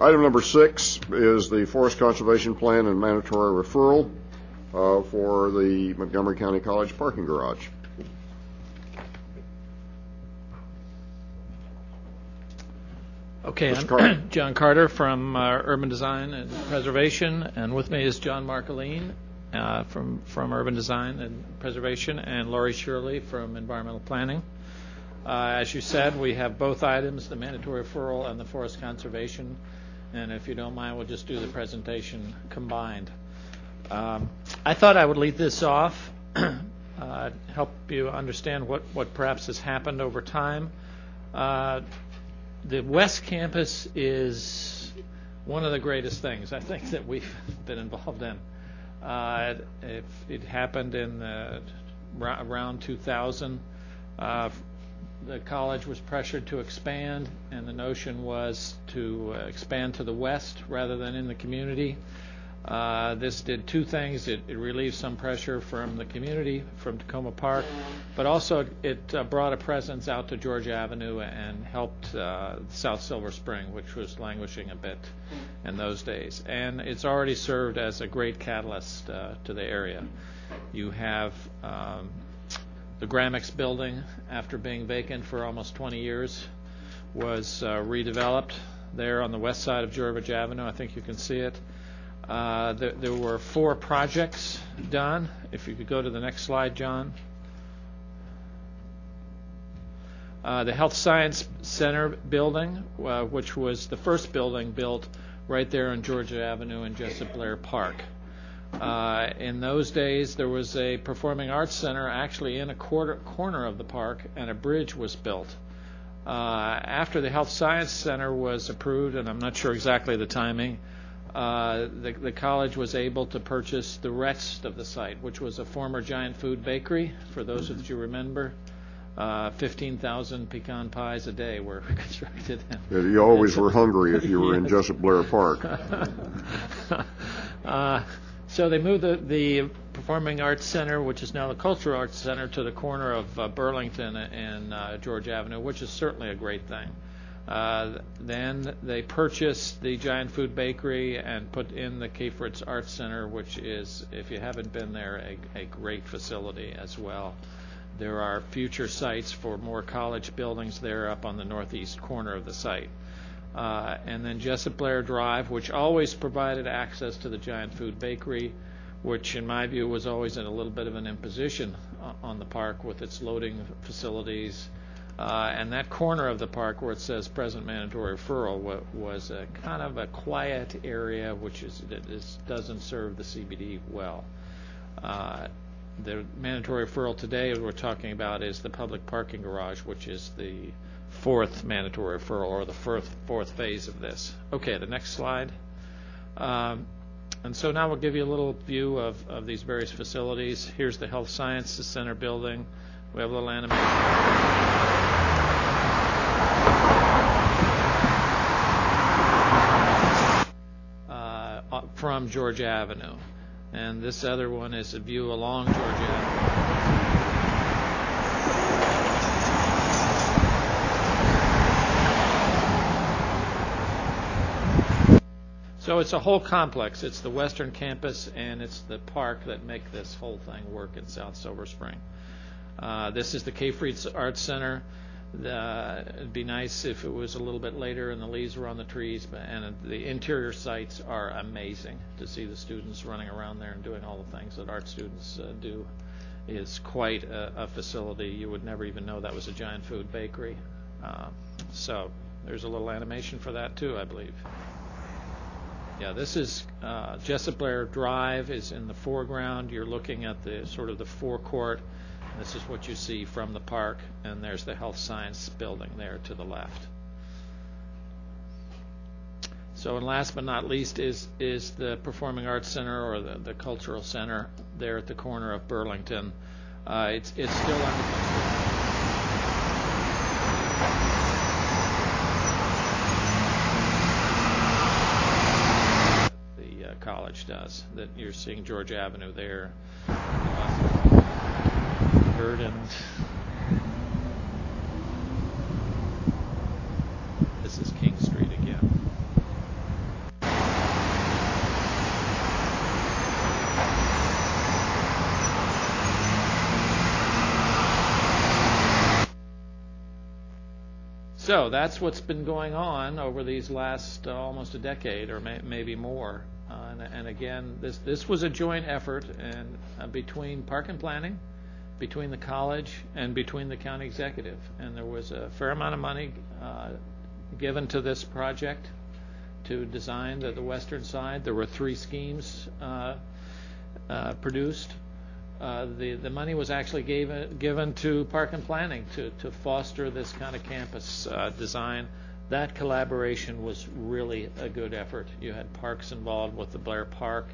Item number six is the Forest Conservation Plan and mandatory referral uh, for the Montgomery County College parking garage. Okay, Mr. I'm Carter. John Carter from uh, Urban Design and Preservation, and with me is John Marcolin uh, from from Urban Design and Preservation, and Laurie Shirley from Environmental Planning. Uh, As you said, we have both items, the mandatory referral and the forest conservation, and if you don't mind, we'll just do the presentation combined. Um, I thought I would lead this off, uh, help you understand what perhaps has happened over time. Uh, the West Campus is one of the greatest things I think that we've been involved in. It, happened around 2000. The college was pressured to expand, and the notion was to uh, expand to the west rather than in the community. Uh, this did two things. It, it relieved some pressure from the community, from Takoma Park, but also it uh, brought a presence out to Georgia Avenue and helped uh, South Silver Spring, which was languishing a bit in those days. And it's already served as a great catalyst uh, to the area. You have um, the Gramax building, after being vacant for almost 20 years, was uh, redeveloped there on the west side of Georgia Avenue. I think you can see it. Uh, there, there were four projects done. If you could go to the next slide, John. Uh, the Health Science Center building, uh, which was the first building built right there on Georgia Avenue in Jessup Blair Park. Uh, in those days, there was a performing arts center actually in a quarter, corner of the park, and a bridge was built. Uh, after the Health Science Center was approved, and I'm not sure exactly the timing, uh, the, the college was able to purchase the rest of the site, which was a former giant food bakery, for those that you remember. Uh, 15,000 pecan pies a day were constructed. You always were hungry if you were in Yes. Jessup Blair Park. Uh, So they moved the, the Performing Arts Center, which is now the Cultural Arts Center, to the corner of uh, Burlington and uh, Georgia Avenue, which is certainly a great thing. Uh, then they purchased the Giant Food Bakery and put in the Cafritz Arts Center, which is, if you haven't been there, a, a great facility as well. There are future sites for more college buildings there up on the northeast corner of the site. Uh, and then Jessup Blair Drive, which always provided access to the Giant Food Bakery, which in my view was always in a little bit of an imposition on the park with its loading facilities. Uh, and that corner of the park where it says present mandatory referral wa- was a kind of a quiet area which is, that is, doesn't serve the CBD well. Uh, the mandatory referral today we're talking about is the public parking garage, which is the fourth mandatory referral or the fourth, fourth phase of this. Okay, the next slide. Um, and so now we'll give you a little view of, of these various facilities. Here's the Health Sciences Center building. We have a little animation. Uh, from Georgia Avenue. And this other one is a view along Georgia Avenue. So it's a whole complex. It's the western campus and it's the park that make this whole thing work in South Silver Spring. Uh, this is the Cafritz Arts Center. The, it'd be nice if it was a little bit later and the leaves were on the trees, but, and the interior sites are amazing to see the students running around there and doing all the things that art students uh, do. Is quite a, a facility. You would never even know that was a giant food bakery. Uh, so there's a little animation for that too, I believe. Yeah, this is uh, Jessup Blair Drive is in the foreground. You're looking at the sort of the forecourt. This is what you see from the park, and there's the health science building there to the left. So, and last but not least is is the Performing Arts Center or the, the Cultural Center there at the corner of Burlington. Uh, it's it's still under. college does, that you're seeing Georgia Avenue there. And this is King Street again. So that's what's been going on over these last uh, almost a decade or may- maybe more. Uh, and, and again, this this was a joint effort and uh, between Park and Planning, between the college, and between the county executive. And there was a fair amount of money uh, given to this project to design the, the western side. There were three schemes uh, uh, produced. Uh, the the money was actually gave, given to Park and Planning to to foster this kind of campus design. That collaboration was really a good effort. You had parks involved with the Blair Park,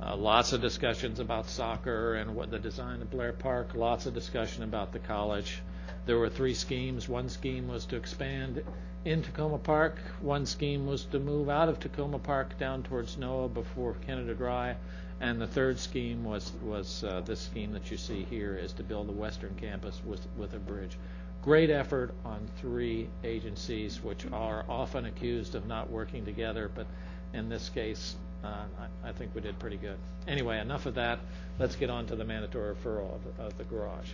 uh, lots of discussions about soccer and what the design of Blair Park, lots of discussion about the college. There were three schemes. One scheme was to expand in Takoma Park. One scheme was to move out of Takoma Park down towards NOAA before Canada Dry. And the third scheme was was uh, this scheme that you see here is to build a western campus with with a bridge. Great effort on three agencies, which are often accused of not working together, but in this case, uh, I, think we did pretty good. Anyway, enough of that. Let's get on to the mandatory referral of, of the garage.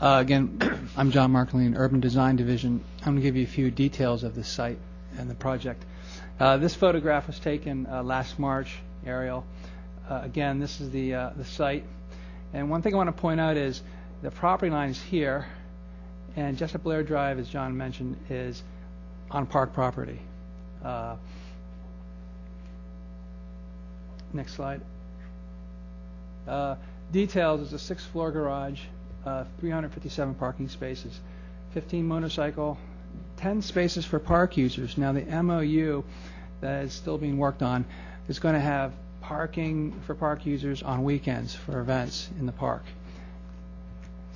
Uh, again, I'm John Marcolin, Urban Design Division. I'm going to give you a few details of the site and the project. Uh, this photograph was taken uh, last March, aerial. Uh, again, this is the uh, the site. And one thing I want to point out is the property lines here, and Jessup Blair Drive, as John mentioned, is on park property. Uh, next slide. Uh, details is a six-floor garage, uh, 357 parking spaces, 15 motorcycle, 10 spaces for park users. Now the MOU that is still being worked on is going to have parking for park users on weekends for events in the park.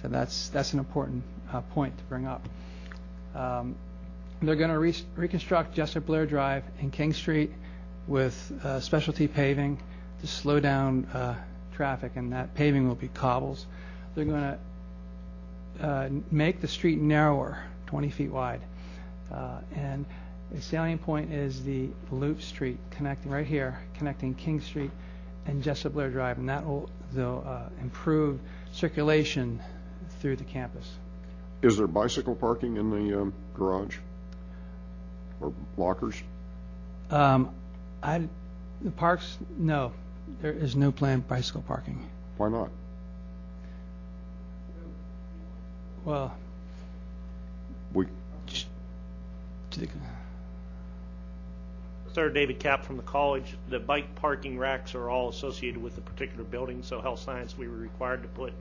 So that's that's an important uh, point to bring up. Um, they're going to re- reconstruct Jessup Blair Drive and King Street with uh, specialty paving to slow down uh, traffic, and that paving will be cobbles. They're going to uh, make the street narrower, 20 feet wide, uh, and the salient point is the loop street connecting right here, connecting King Street and Jessup Blair Drive, and that will they'll, uh, improve circulation through the campus. Is there bicycle parking in the um, garage? Or lockers? Um, I, the parks, no, there is no planned bicycle parking. Why not? Well, We, to the, Sir, David Cap from the college. The bike parking racks are all associated with the particular building, so health science, we were required to put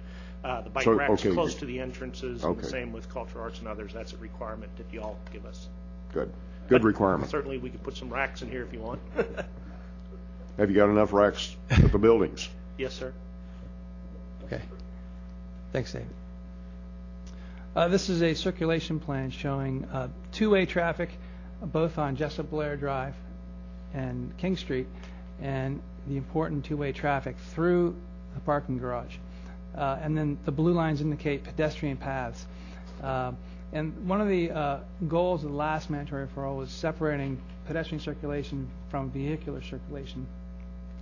uh, the bike So, racks okay. close to the entrances, and the Okay. same with cultural arts and others. That's a requirement that y'all give us. good, good But requirement. Certainly, we could put some racks in here if you want. Have you got enough racks at the buildings? Yes, sir. okay. Thanks, David. Uh, this is a circulation plan showing uh, two-way traffic, both on Jessup Blair Drive and King Street, and the important two-way traffic through the parking garage. Uh, and then the blue lines indicate pedestrian paths. Uh, and one of the uh, goals of the last mandatory referral was separating pedestrian circulation from vehicular circulation.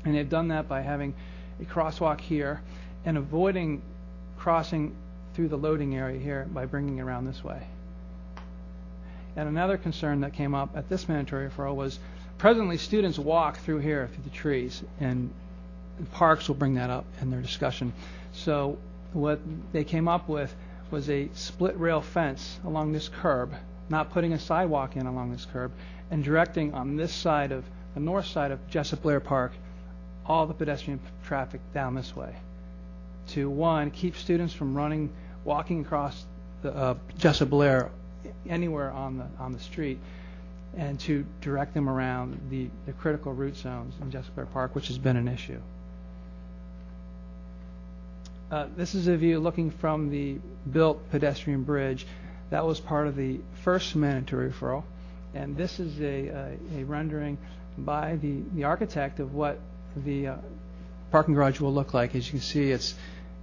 And they've done that by having a crosswalk here and avoiding crossing through the loading area here by bringing it around this way. And another concern that came up at this mandatory referral was presently students walk through here through the trees, and parks will bring that up in their discussion. So what they came up with was a split rail fence along this curb, not putting a sidewalk in along this curb, and directing on this side of the north side of Jessup Blair Park all the pedestrian traffic down this way. To one, keep students from running, walking across the uh, Jessup Blair anywhere on the on the street, and to direct them around the, the critical root zones in Jessup Blair Park, which has been an issue. Uh, this is a view looking from the built pedestrian bridge. That was part of the first mandatory referral. And this is a, a, a rendering by the, the architect of what the uh, parking garage will look like. As you can see, it's,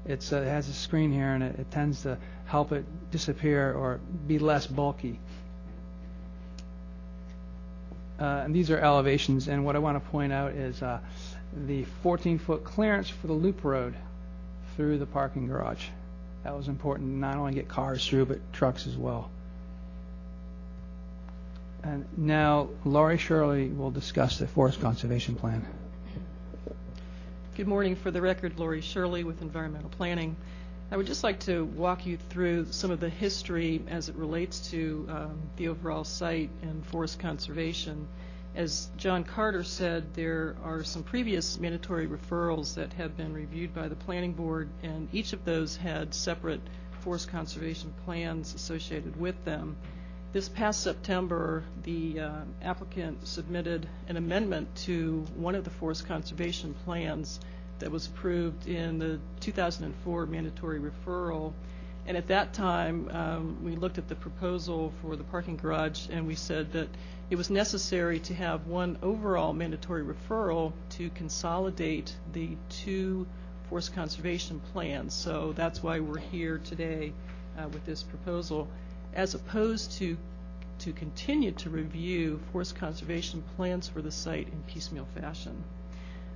it's, uh, it has a screen here and it, it tends to help it disappear or be less bulky. Uh, and these are elevations, and what I want to point out is uh, the 14-foot clearance for the loop road through the parking garage. That was important, not only get cars through, but trucks as well. And now Laurie Shirley will discuss the forest conservation plan. Good morning. For the record, Laurie Shirley with Environmental Planning. I would just like to walk you through some of the history as it relates to um, the overall site and forest conservation. As John Carter said, there are some previous mandatory referrals that have been reviewed by the Planning Board, and each of those had separate forest conservation plans associated with them. This past September, the uh, applicant submitted an amendment to one of the forest conservation plans that was approved in the 2004 mandatory referral. And at that time, um, we looked at the proposal for the parking garage and we said that it was necessary to have one overall mandatory referral to consolidate the two forest conservation plans. So that's why we're here today uh, with this proposal as opposed to to continue to review forest conservation plans for the site in piecemeal fashion.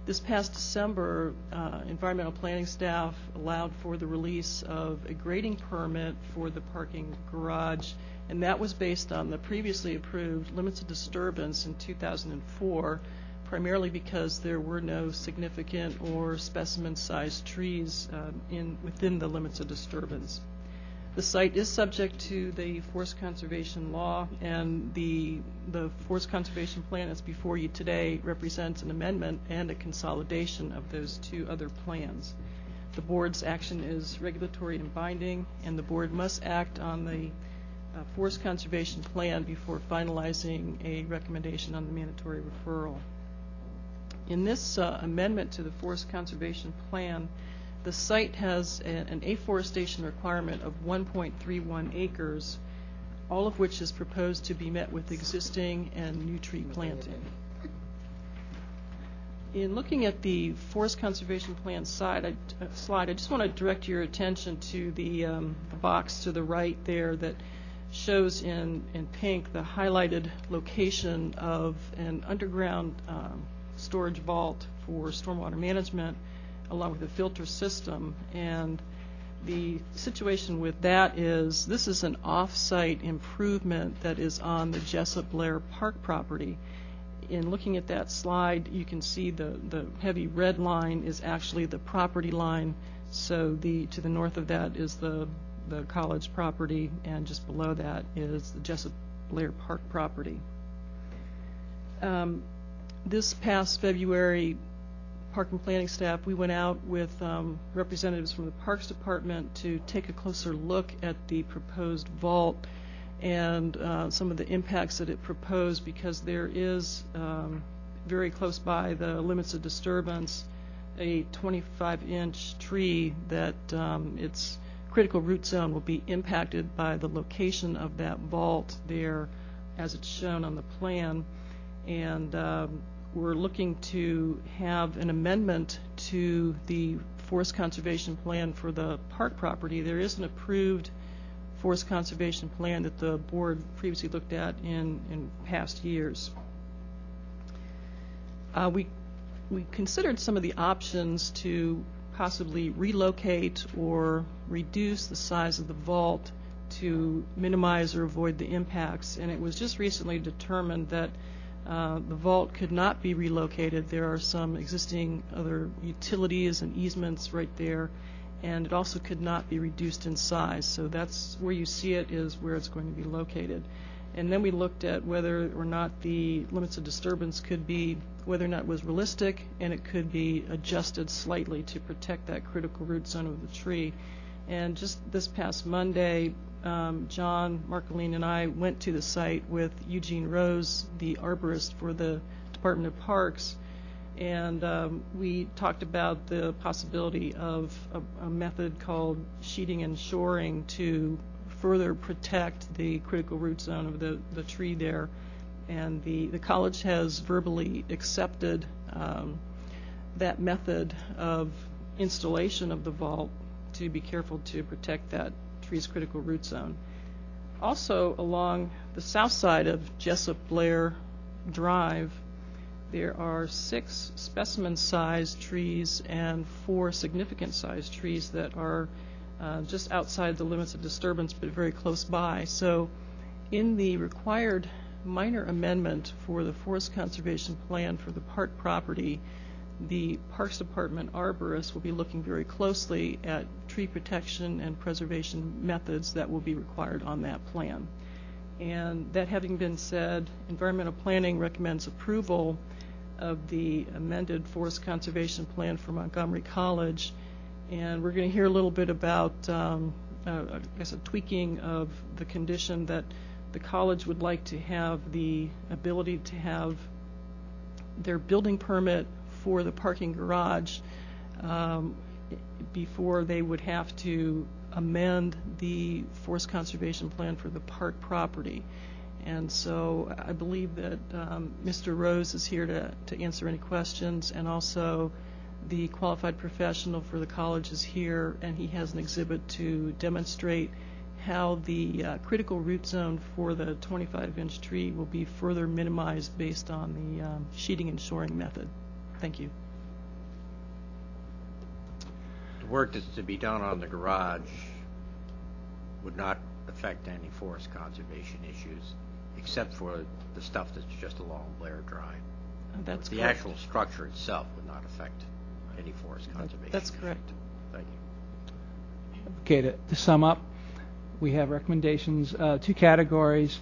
This past December, uh, environmental planning staff allowed for the release of a grading permit for the parking garage, and that was based on the previously approved limits of disturbance in 2004, primarily because there were no significant or specimen-sized trees um, in within the limits of disturbance. The site is subject to the forest conservation law, and the the forest conservation plan that's before you today represents an amendment and a consolidation of those two other plans. The board's action is regulatory and binding, and the board must act on the uh, forest conservation plan before finalizing a recommendation on the mandatory referral. In this uh, amendment to the forest conservation plan, the site has a, an afforestation requirement of 1.31 acres, all of which is proposed to be met with existing and new tree planting. In looking at the forest conservation plan side, I, uh, slide, I just want to direct your attention to the, um, the box to the right there that shows in, in pink the highlighted location of an underground um, storage vault for stormwater management along with the filter system. And the situation with that is this is an off-site improvement that is on the Jessup Blair Park property. In looking at that slide, you can see the, the heavy red line is actually the property line. So the to the north of that is the the college property, and just below that is the Jessup Blair Park property. Um, this past February, Park and Planning staff, we went out with um, representatives from the Parks Department to take a closer look at the proposed vault and uh, some of the impacts that it proposed because there is um, very close by the limits of disturbance a 25-inch tree that um, its critical root zone will be impacted by the location of that vault there as it's shown on the plan. And um, we're looking to have an amendment to the forest conservation plan for the park property. There is an approved forest conservation plan that the board previously looked at in, in past years. Uh, we, we considered some of the options to possibly relocate or reduce the size of the vault to minimize or avoid the impacts. And it was just recently determined that Uh, the vault could not be relocated. There are some existing other utilities and easements right there, and it also could not be reduced in size. So that's where you see it is where it's going to be located. And then we looked at whether or not the limits of disturbance could be, whether or not it was realistic, and it could be adjusted slightly to protect that critical root zone of the tree. And just this past Monday, John Marcolin and I went to the site with Eugene Rose, the arborist for the Department of Parks, and um, we talked about the possibility of a, a, method called sheeting and shoring to further protect the critical root zone of the, the tree there. And the, the college has verbally accepted um, that method of installation of the vault to be careful to protect that tree's critical root zone. Also, along the south side of Jessup Blair Drive, there are six specimen-sized trees and four significant-sized trees that are uh, just outside the limits of disturbance but very close by. So in the required minor amendment for the forest conservation plan for the park property. The Parks Department arborist will be looking very closely at tree protection and preservation methods that will be required on that plan. And that having been said, environmental planning recommends approval of the amended forest conservation plan for Montgomery College. And we're going to hear a little bit about, um, uh, I guess, a tweaking of the condition that the college would like to have the ability to have their building permit for the parking garage um, before they would have to amend the forest conservation plan for the park property. And so I believe that um, Mr. Rose is here to, to answer any questions, and also the qualified professional for the college is here, and he has an exhibit to demonstrate how the uh, critical root zone for the 25-inch tree will be further minimized based on the um, sheeting and shoring method. Thank you. The work that's to be done on the garage would not affect any forest conservation issues, except for the stuff that's just along Blair Drive. Uh, That's The correct. actual structure itself would not affect any forest conservation. That's issues. correct. Thank you. Okay, to, to sum up, we have recommendations, uh, two categories,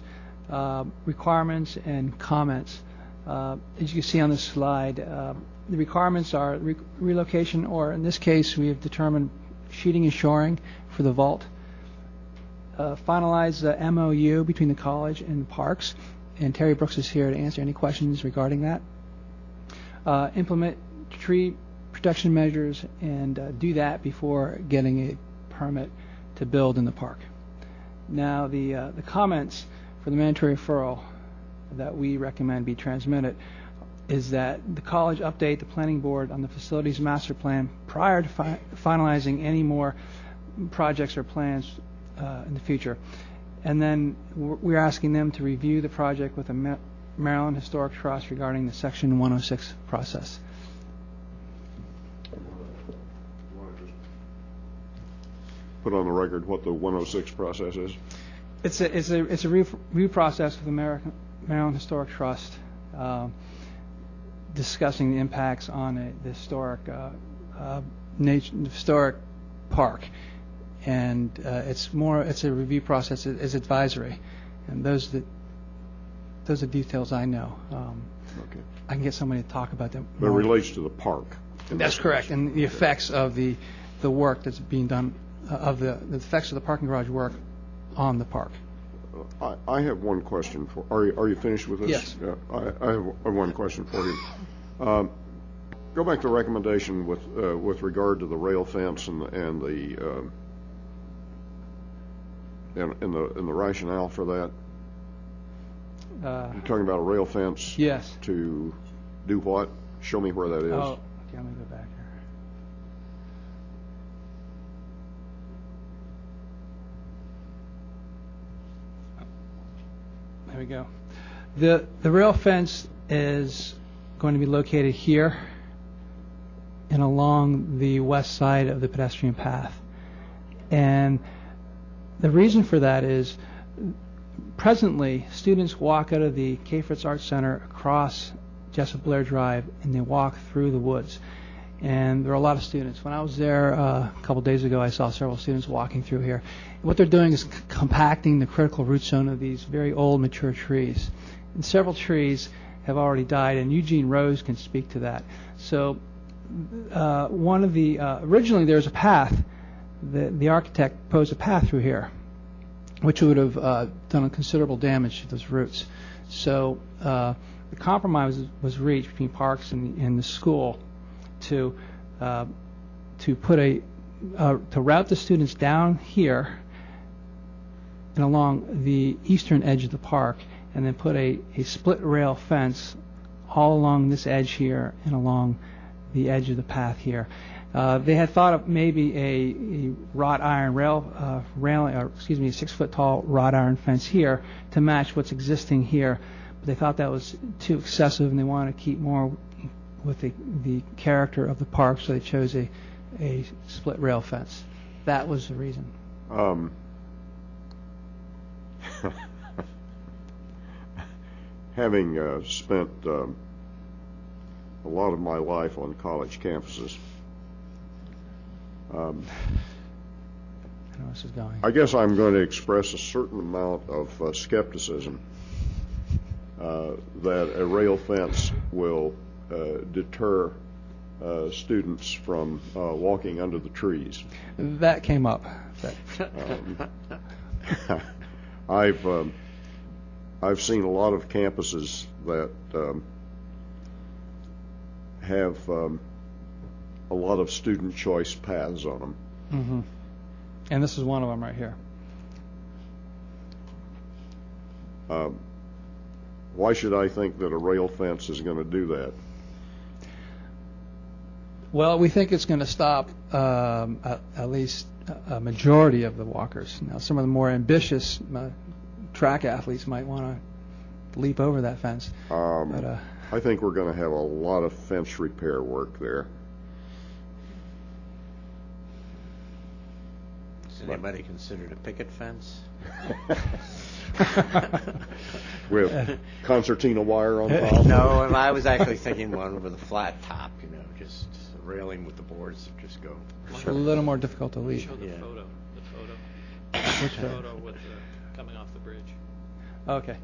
uh, requirements and comments. Uh, as you can see on this slide, uh, the requirements are re- relocation, or in this case, we have determined sheeting and shoring for the vault. Uh, finalize the MOU between the college and the parks, and Terry Brooks is here to answer any questions regarding that. Uh, implement tree protection measures and uh, do that before getting a permit to build in the park. Now, the uh, the comments for the mandatory referral that we recommend be transmitted is that the college update the planning board on the facilities master plan prior to fi- finalizing any more projects or plans uh, in the future. And then we're asking them to review the project with the Maryland Historic Trust regarding the Section 106 process. Put on the record what the 106 process is. It's a it's a it's a review review process with American Maryland Historic Trust, um, discussing the impacts on a, the historic uh, uh, nat- historic park, and uh, it's more it's a review process. It- It's advisory, and those that those are details I know. Um, Okay. I can get somebody to talk about them. But it relates to the park. That's correct, and the effects of the the work that's being done uh, of the the effects of the parking garage work on the park. I, I have one question for, are you, are you finished with this? Yes. Yeah, I, I have one question for you. Um, Go back to the recommendation with, uh, with regard to the rail fence and, the- and the, um, and, and the, and the rationale for that. Uh, You're talking about a rail fence? Yes. To do what? Show me where that is. Oh, okay, let me go back here. There we go. The, the rail fence is going to be located here and along the west side of the pedestrian path. And the reason for that is presently students walk out of the Cafritz Arts Center across Jessup Blair Drive and they walk through the woods. And there are a lot of students. When I was there uh, a couple days ago, I saw several students walking through here. What they're doing is c- compacting the critical root zone of these very old, mature trees. And several trees have already died, and Eugene Rose can speak to that. So, uh, one of the uh, originally there was a path. The, the architect posed a path through here, which would have uh, done considerable damage to those roots. So uh, the compromise was, was reached between Parks and, and the school to uh, to put a uh, to route the students down here and along the eastern edge of the park, and then put a, a split rail fence all along this edge here and along the edge of the path here. Uh, they had thought of maybe a, a wrought iron rail, uh, railing, or excuse me, a six foot tall wrought iron fence here to match what's existing here. But they thought that was too excessive and they wanted to keep more with the, the character of the park, so they chose a, a split rail fence. That was the reason. Um, having uh, spent um, a lot of my life on college campuses, um, I know this is going. I guess I'm going to express a certain amount of uh, skepticism uh, that a rail fence will deter uh, students from uh, walking under the trees. That came up. Um, I've um, I've seen a lot of campuses that um, have um, a lot of student choice paths on them. Mhm. And this is one of them right here. Um, why should I think that a rail fence is going to do that? Well, we think it's going to stop um, at, at least a- a majority of the walkers. Now, some of the more ambitious uh, track athletes might want to leap over that fence. Um, But, uh, I think we're going to have a lot of fence repair work there. Has anybody considered a picket fence? With concertina wire on top? No, and I was actually thinking one with a flat top, you know, just a railing with the boards that just go. It's a little more difficult to leave. Show the Yeah. photo, the photo. Which The photo? photo with the, coming off the bridge. Okay.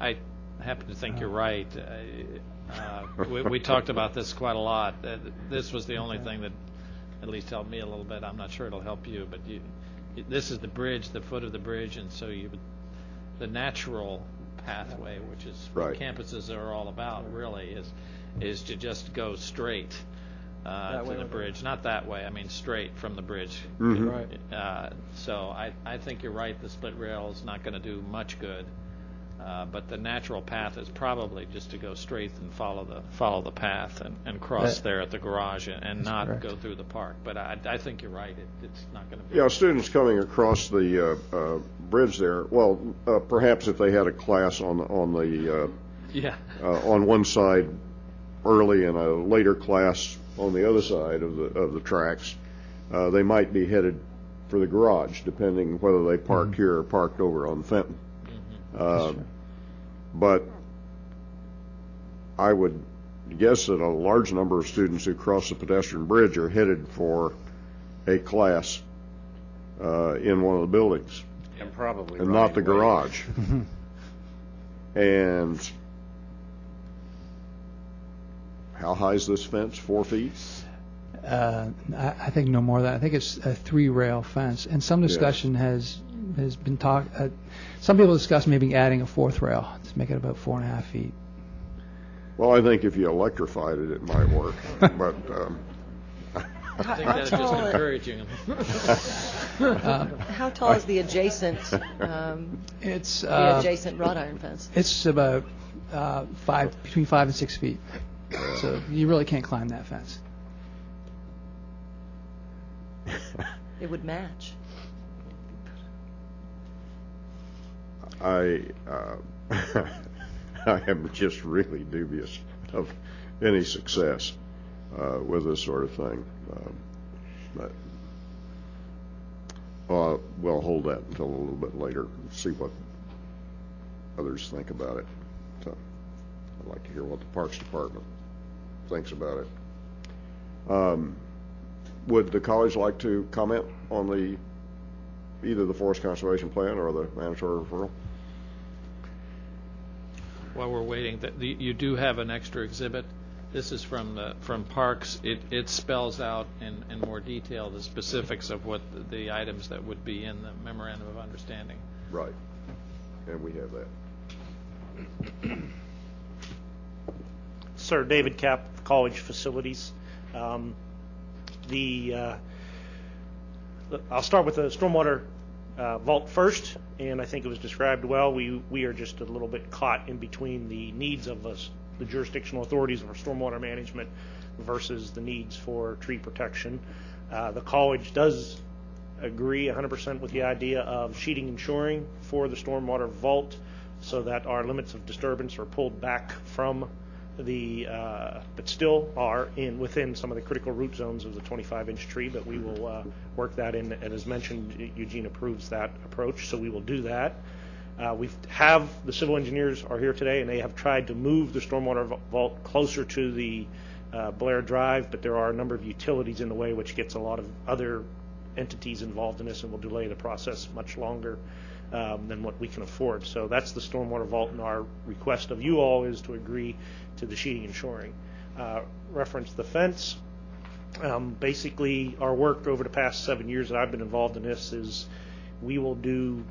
I happen to think you're right. Uh, uh, We we talked about this quite a lot. Uh, This was the only thing that at least helped me a little bit. I'm not sure it'll help you, but you, this is the bridge, the foot of the bridge, and so you, would- the natural pathway, which is what Right. campuses are all about, really, is, is to just go straight uh, to the bridge. Not that way, I mean straight from the bridge. Mhm. Right. Uh, So I, I think you're right, the split rail is not going to do much good. Uh, But the natural path is probably just to go straight and follow the, follow the path and, and cross That- there at the garage and- and not correct. go through the park. But I, I think you're right, it, it's not going to be. Yeah, students coming across the uh, uh, bridge there, well, uh, perhaps if they had a class on, on the, uh, Yeah, uh, on one side early in a later class on the other side of the, of the tracks, uh, they might be headed for the garage, depending whether they parked here or parked over on Fenton. Uh, But I would guess that a large number of students who cross the pedestrian bridge are headed for a class uh, in one of the buildings And probably. and not the riding garage. And how high is this fence? Four feet? Uh, I, I think no more than I think it's a three rail fence, and some discussion has has been talked. Uh, some people discuss maybe adding a fourth rail to make it about four and a half feet. Well, I think if you electrified it, it might work. But um, I think that's just encouraging them. Um, How tall is the adjacent, um, it's the uh, adjacent wrought iron fence? It's about uh, five between five and six feet, so you really can't climb that fence. It would match. I, uh, I am just really dubious of any success uh, with this sort of thing. Um, But, uh, we'll hold that until a little bit later, and see what others think about it. So, I'd like to hear what the Parks Department thinks about it. Um, Would the college like to comment on the, either the Forest Conservation Plan or the mandatory referral? While we're waiting, the- you do have an extra exhibit. This is from the, from Parks. It, it spells out in, in more detail the specifics of what the- the items that would be in the memorandum of understanding. Right. And we have that. Sir, David Cap, College Facilities. Um, The, uh, I'll start with the stormwater uh, vault first, and I think it was described well. We, we are just a little bit caught in between the needs of us, the jurisdictional authorities for stormwater management versus the needs for tree protection. Uh, The college does agree 100% with the idea of sheeting and shoring for the stormwater vault so that our limits of disturbance are pulled back from the, uh, but still are in, within some of the critical root zones of the 25-inch tree, but we will uh, work that in, and as mentioned, Eugene approves that approach, so we will do that. Uh, We have, the civil engineers are here today, and they have tried to move the stormwater vault closer to the uh, Blair Drive, but there are a number of utilities in the way, which gets a lot of other entities involved in this and will delay the process much longer um, than what we can afford. So that's the stormwater vault, and our request of you all is to agree to the sheeting and shoring. Uh, Reference the fence. Um, Basically, our work over the past seven years that I've been involved in this is we will do,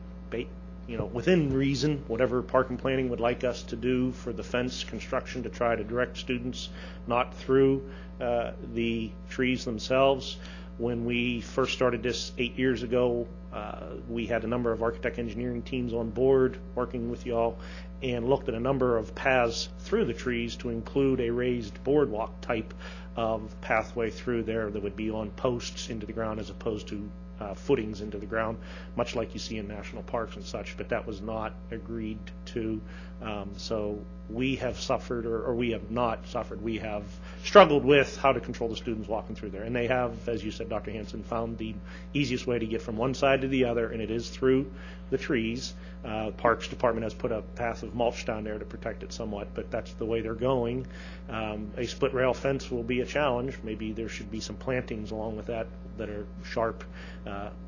you know, within reason, whatever park and planning would like us to do for the fence construction to try to direct students not through uh, the trees themselves. When we first started this eight years ago, uh, we had a number of architect engineering teams on board working with y'all and looked at a number of paths through the trees to include a raised boardwalk type of pathway through there that would be on posts into the ground as opposed to uh, footings into the ground, much like you see in national parks and such, but that was not agreed to. Um, So we have suffered, or or we have not suffered, we have struggled with how to control the students walking through there. And they have, as you said, Dr. Hanson, found the easiest way to get from one side to the other, and it is through the trees. Uh, Parks Department has put a path of mulch down there to protect it somewhat, but that's the way they're going. Um, A split rail fence will be a challenge. Maybe there should be some plantings along with that that are sharp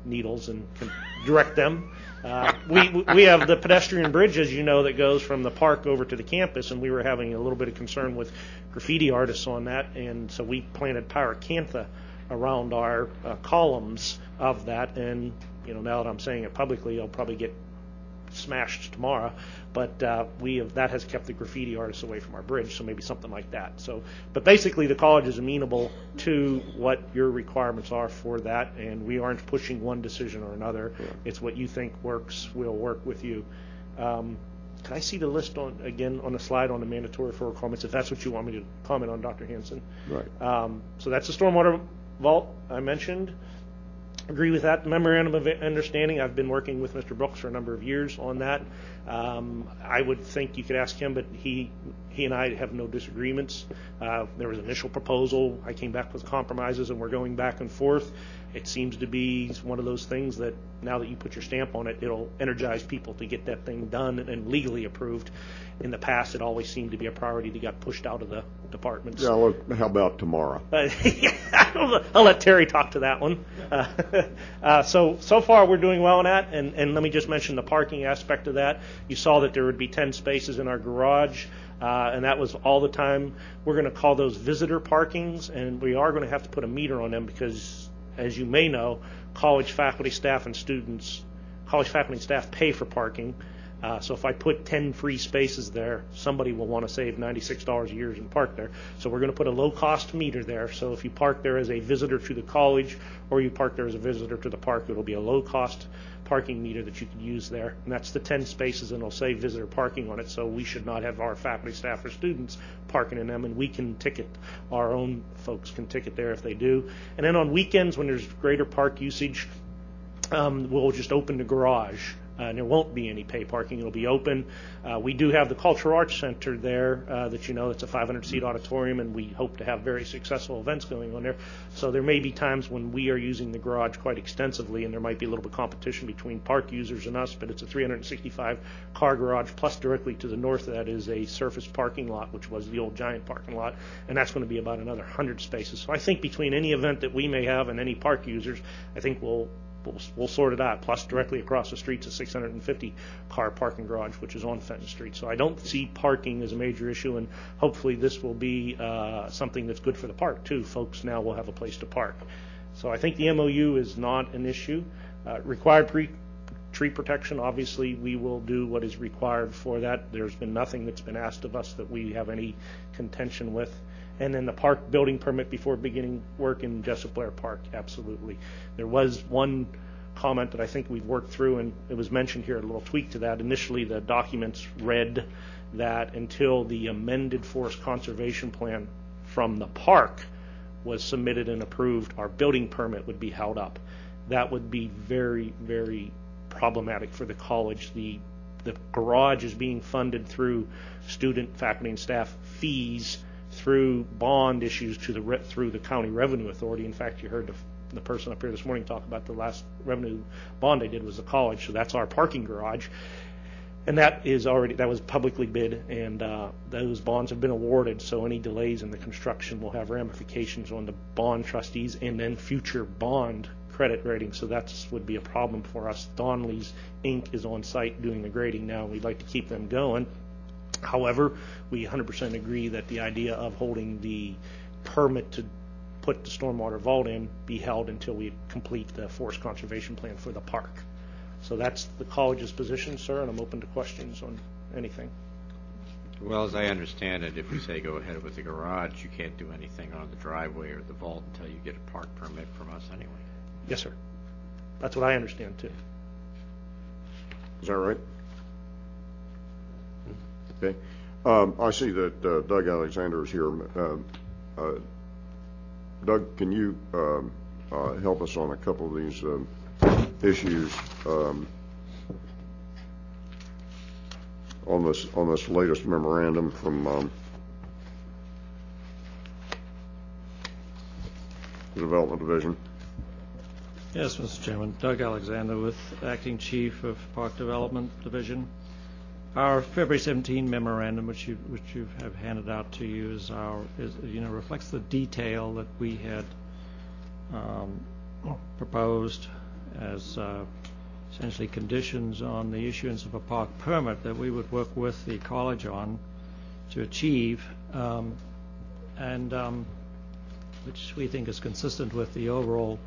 needles and can direct them. Uh, We we have the pedestrian bridge, as you know, that goes from the park over to the campus, and we were having a little bit of concern with graffiti artists on that, and so we planted pyracantha around our uh, columns of that, and, you know, now that I'm saying it publicly, I'll probably get smashed tomorrow, but uh, we have, that has kept the graffiti artists away from our bridge, so maybe something like that. So, but basically, the college is amenable to what your requirements are for that, and we aren't pushing one decision or another. It's what you think works, we'll work with you. Um, Can I see the list on, again, on the slide on the mandatory referral comments, if that's what you want me to comment on, Dr. Hanson? Right. Um, So that's the stormwater vault I mentioned. Agree with that memorandum of understanding. I've been working with Mr. Brooks for a number of years on that. Um, I would think you could ask him, but he, he and I have no disagreements. Uh, There was an initial proposal. I came back with compromises, and we're going back and forth. It seems to be one of those things that now that you put your stamp on it, it'll energize people to get that thing done and legally approved. In the past, it always seemed to be a priority that got pushed out of the departments. Yeah, look, how about tomorrow? Uh, I'll I'll let Terry talk to that one. Uh, uh, So, so far, we're doing well on that, and, and let me just mention the parking aspect of that. You saw that there would be 10 spaces in our garage, uh, and that was all the time. We're going to call those visitor parkings, and we are going to have to put a meter on them because, as you may know, college faculty, staff, and students, college faculty and staff pay for parking. Uh, So if I put 10 free spaces there, somebody will want to save $96 a year and park there. So we're going to put a low-cost meter there. So if you park there as a visitor to the college or you park there as a visitor to the park, it'll be a low-cost parking meter that you can use there. And that's the 10 spaces, and it'll say visitor parking on it. So we should not have our faculty, staff, or students parking in them, and we can ticket, our own folks can ticket there if they do. And then on weekends, when there's greater park usage, um, we'll just open the garage. Uh, and there won't be any pay parking. It'll be open. Uh, we do have the Cultural Arts Center there uh, that you know it's a 500 seat auditorium, and we hope to have very successful events going on there. So there may be times when we are using the garage quite extensively, and there might be a little bit of competition between park users and us. But it's a 365 car garage, plus directly to the north that is a surface parking lot, which was the old Giant parking lot, and that's going to be about another 100 spaces. So I think between any event that we may have and any park users, I think we'll we'll, we'll sort it out. Plus, directly across the street's a 650 car parking garage, which is on Fenton Street. So I don't see parking as a major issue, and hopefully this will be uh, something that's good for the park too. Folks now will have a place to park. So I think the MOU is not an issue. Uh, required pre- tree protection, obviously, we will do what is required for that. There's been nothing that's been asked of us that we have any contention with. And then the park building permit before beginning work in Jessup Blair Park, absolutely. There was one comment that I think we've worked through, and it was mentioned here, a little tweak to that. Initially, the documents read that until the amended forest conservation plan from the park was submitted and approved, our building permit would be held up. That would be very, very problematic for the college. The, the garage is being funded through student, faculty, and staff fees through bond issues to the, through the county revenue authority. In fact, you heard the, the person up here this morning talk about the last revenue bond they did was the college, so that's our parking garage. And that is already, that was publicly bid, and uh, those bonds have been awarded, so any delays in the construction will have ramifications on the bond trustees and then future bond credit rating, so that's, would be a problem for us. Donley's Inc. is on site doing the grading now, we'd like to keep them going. However, we 100% agree that the idea of holding the permit to put the stormwater vault in be held until we complete the forest conservation plan for the park. So that's the college's position, sir, and I'm open to questions on anything. Well, as I understand it, if we say go ahead with the garage, you can't do anything on the driveway or the vault until you get a park permit from us anyway. Yes, sir. That's what I understand, too. Is that right? Okay. Um, I see that uh, Doug Alexander is here. Um, uh, Doug, can you um, uh, help us on a couple of these um, issues um, on this on this latest memorandum from um, the Development Division? Yes, Mr. Chairman. Doug Alexander with Acting Chief of Park Development Division. Our February 17 memorandum, which you which you have handed out to you, is our is you know reflects the detail that we had um, proposed as uh, essentially conditions on the issuance of a park permit that we would work with the college on to achieve, um, and um, which we think is consistent with the overall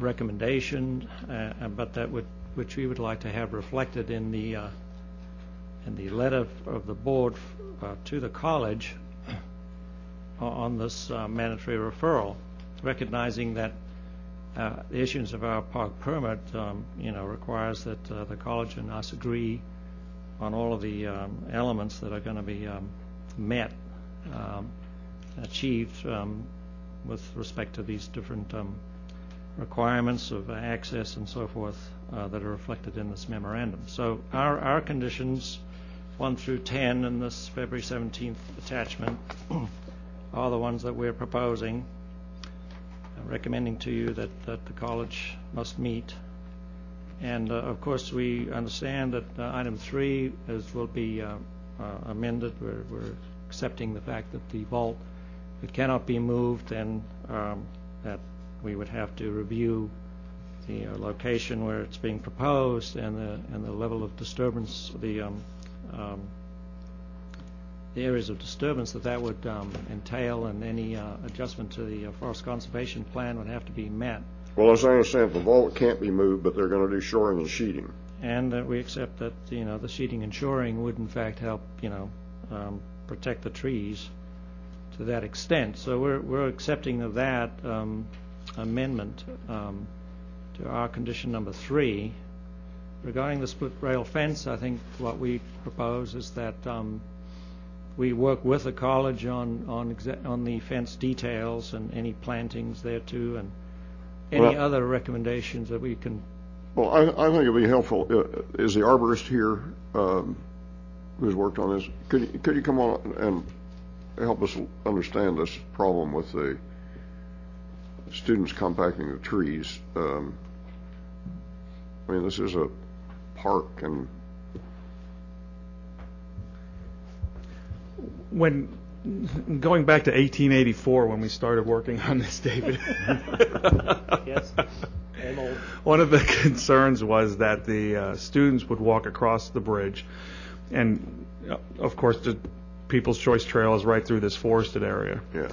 recommendation, uh, but that would which we would like to have reflected in the uh, in the letter of the board uh, to the college on this uh, mandatory referral, recognizing that uh, the issuance of our park permit, um, you know, requires that uh, the college and us agree on all of the um, elements that are going to be um, met, um, achieved um, with respect to these different um, requirements of access and so forth uh, that are reflected in this memorandum. So our, our conditions 1 through 10 in this February 17th attachment are the ones that we're proposing, uh, recommending to you that, that the college must meet. And uh, of course, we understand that uh, item 3 is, will be uh, uh, amended. We're, we're accepting the fact that the vault it cannot be moved and um, that we would have to review the uh, location where it's being proposed and the and the level of disturbance, the um, the areas of disturbance that that would um, entail, and any uh, adjustment to the uh, forest conservation plan would have to be met. Well, as I understand, the vault can't be moved, but they're going to do shoring and sheeting. And uh, we accept that you know the sheeting and shoring would in fact help you know um, protect the trees to that extent. So we're we're accepting of that um, amendment um, to our condition number three. Regarding the split rail fence, I think what we propose is that um, we work with the college on on, on the fence details and any plantings there too, and any Well- other recommendations that we can. Well, I, I think it'd be helpful, uh, is the arborist here, um, who's worked on this? Could, you- could you come on and help us understand this problem with the students compacting the trees? Um, I mean, this is a park and, when going back to 1884 when we started working on this, David. Yes, I'm old. One of the concerns was that the uh, students would walk across the bridge, and uh, of course the People's Choice Trail is right through this forested area. yeah.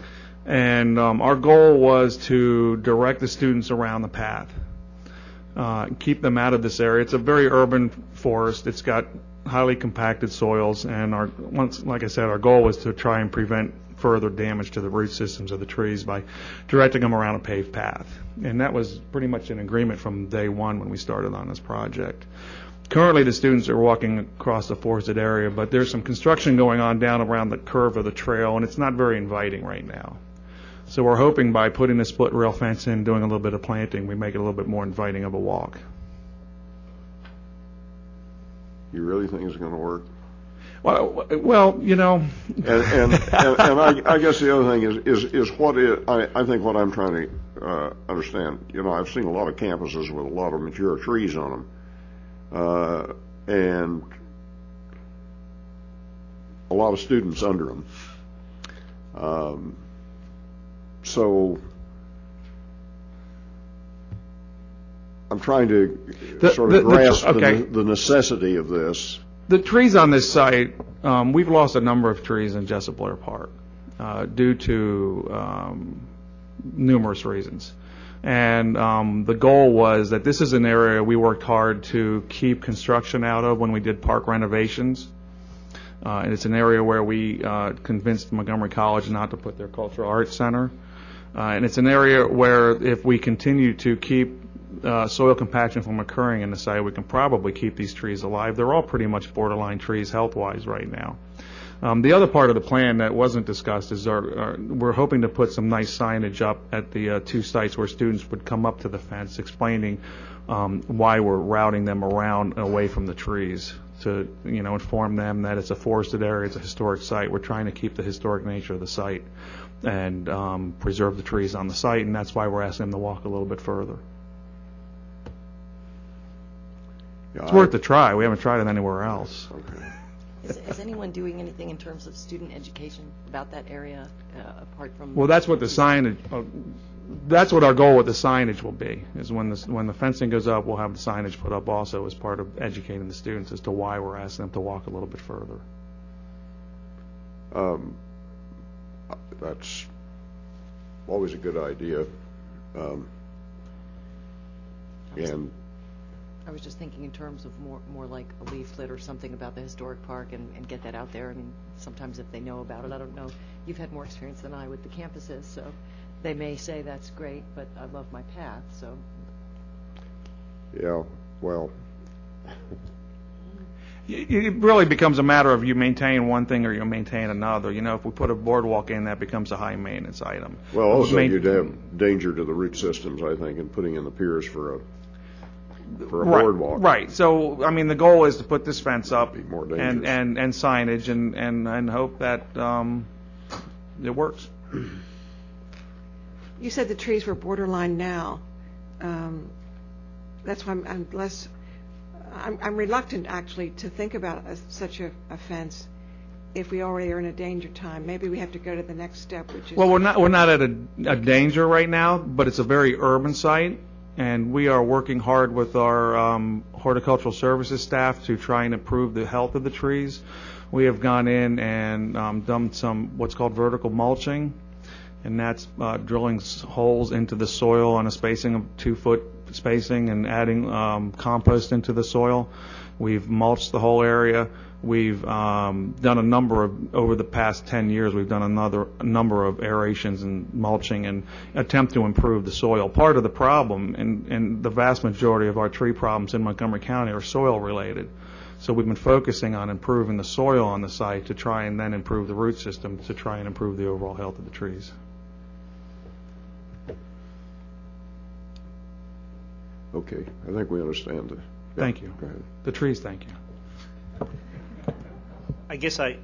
And um, our goal was to direct the students around the path, uh, keep them out of this area. It's a very urban forest. It's got highly compacted soils, and our once, like I said, our goal was to try and prevent further damage to the root systems of the trees by directing them around a paved path. And that was pretty much an agreement from day one when we started on this project. Currently, the students are walking across the forested area, but there's some construction going on down around the curve of the trail, and it's not very inviting right now. So we're hoping by putting the split rail fence in, doing a little bit of planting, we make it a little bit more inviting of a walk. You really think it's going to work? Well, well, you know, And, and, and, and I, I guess the other thing is, is, is what is, I, I think what I'm trying to, uh, understand, you know, I've seen a lot of campuses with a lot of mature trees on them. Uh, and a lot of students under them. Um, So I'm trying to The- sort of the- grasp the okay. the necessity of this. The trees on this site, um, we've lost a number of trees in Jessup Blair Park uh, due to um, numerous reasons. And um, the goal was that this is an area we worked hard to keep construction out of when we did park renovations. Uh, and it's an area where we uh, convinced Montgomery College not to put their cultural arts center. Uh, and it's an area where if we continue to keep uh, soil compaction from occurring in the site, we can probably keep these trees alive. They're all pretty much borderline trees health-wise right now. Um, the other part of the plan that wasn't discussed is our, our, we're hoping to put some nice signage up at the uh, two sites where students would come up to the fence explaining um, why we're routing them around away from the trees to you know inform them that it's a forested area, it's a historic site. We're trying to keep the historic nature of the site and um, preserve the trees on the site, and that's why we're asking them to walk a little bit further. It's worth a try. We haven't tried it anywhere else. Is, is anyone doing anything in terms of student education about that area, uh, apart from? Well, that's what the signage, uh, that's what our goal with the signage will be, is when the, when the fencing goes up, we'll have the signage put up also as part of educating the students as to why we're asking them to walk a little bit further. Um, That's always a good idea. Um, And I was just thinking in terms of more, more like a leaflet or something about the historic park and, and get that out there. I mean, sometimes if they know about it, I don't know, you've had more experience than I with the campuses, so they may say that's great, but I love my path, so. Yeah, well, It it really becomes a matter of you maintain one thing or you maintain another. You know, if we put a boardwalk in, that becomes a high maintenance item. well, also Main- you'd have danger to the root systems, I think, in putting in the piers for a, for a Right, boardwalk. Right, so, I mean, the goal is to put this fence up more and, and, and signage and, and, and hope that, um, it works. You said the trees were borderline now. Um, That's why I'm- I'm less, I'm reluctant, actually, to think about such a a fence if we already are in a danger time. Maybe we have to go to the next step, which is... Well, we're not, we're not at a, a danger right now, but it's a very urban site, and we are working hard with our um, horticultural services staff to try and improve the health of the trees. We have gone in and um, done some, what's called vertical mulching, and that's uh, drilling holes into the soil on a spacing of two-foot spacing and adding um, compost into the soil. We've mulched the whole area. We've um, done a number of, over the past 10 years, we've done another a number of aerations and mulching and attempt to improve the soil. Part of the problem, and, and the vast majority of our tree problems in Montgomery County are soil related. So we've been focusing on improving the soil on the site to try and then improve the root system to try and improve the overall health of the trees. Okay, I think we understand the. Thank you. Go ahead. The trees, thank you. I guess I,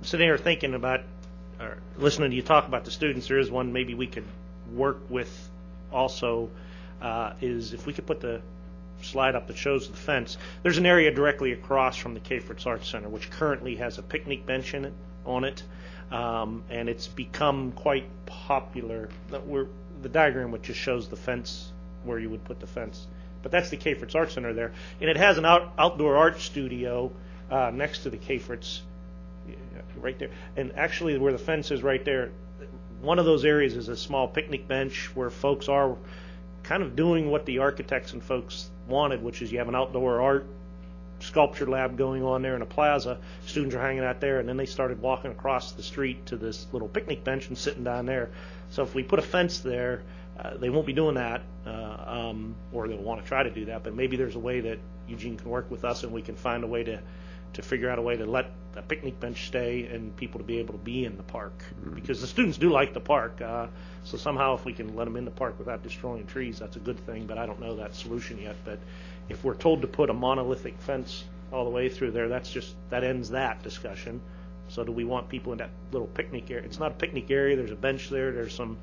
sitting here thinking about, or listening to you talk about the students, there is one maybe we could work with also, uh, is if we could put the slide up that shows the fence. There's an area directly across from the Cafritz Arts Center, which currently has a picnic bench in it, on it, um, and it's become quite popular. That We're, the diagram which just shows the fence, where you would put the fence. But that's the Cafritz Arts Center there, and it has an out, outdoor art studio uh, next to the Cafritz right there. And actually, where the fence is right there, one of those areas is a small picnic bench where folks are kind of doing what the architects and folks wanted, which is you have an outdoor art sculpture lab going on there in a plaza. Students are hanging out there, and then they started walking across the street to this little picnic bench and sitting down there. So if we put a fence there, uh, they won't be doing that, uh, um, or they'll want to try to do that. But maybe there's a way that Eugene can work with us, and we can find a way to to figure out a way to let a picnic bench stay and people to be able to be in the park because the students do like the park. Uh, so somehow, if we can let them in the park without destroying trees, that's a good thing. But I don't know that solution yet. But if we're told to put a monolithic fence all the way through there, that's just that ends that discussion. So do we want people in that little picnic area? It's not a picnic area. There's a bench there. There's some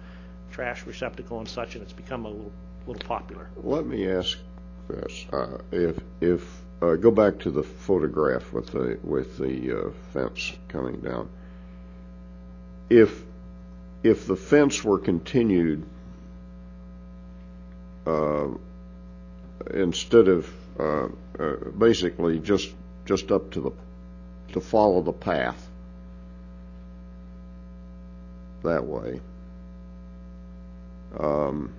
trash receptacle and such, and it's become a little little popular. Let me ask this, uh, if, if uh, go back to the photograph with the, with the uh, fence coming down. If, if the fence were continued, uh, instead of, uh, uh, basically just, just up to the, to follow the path that way, um,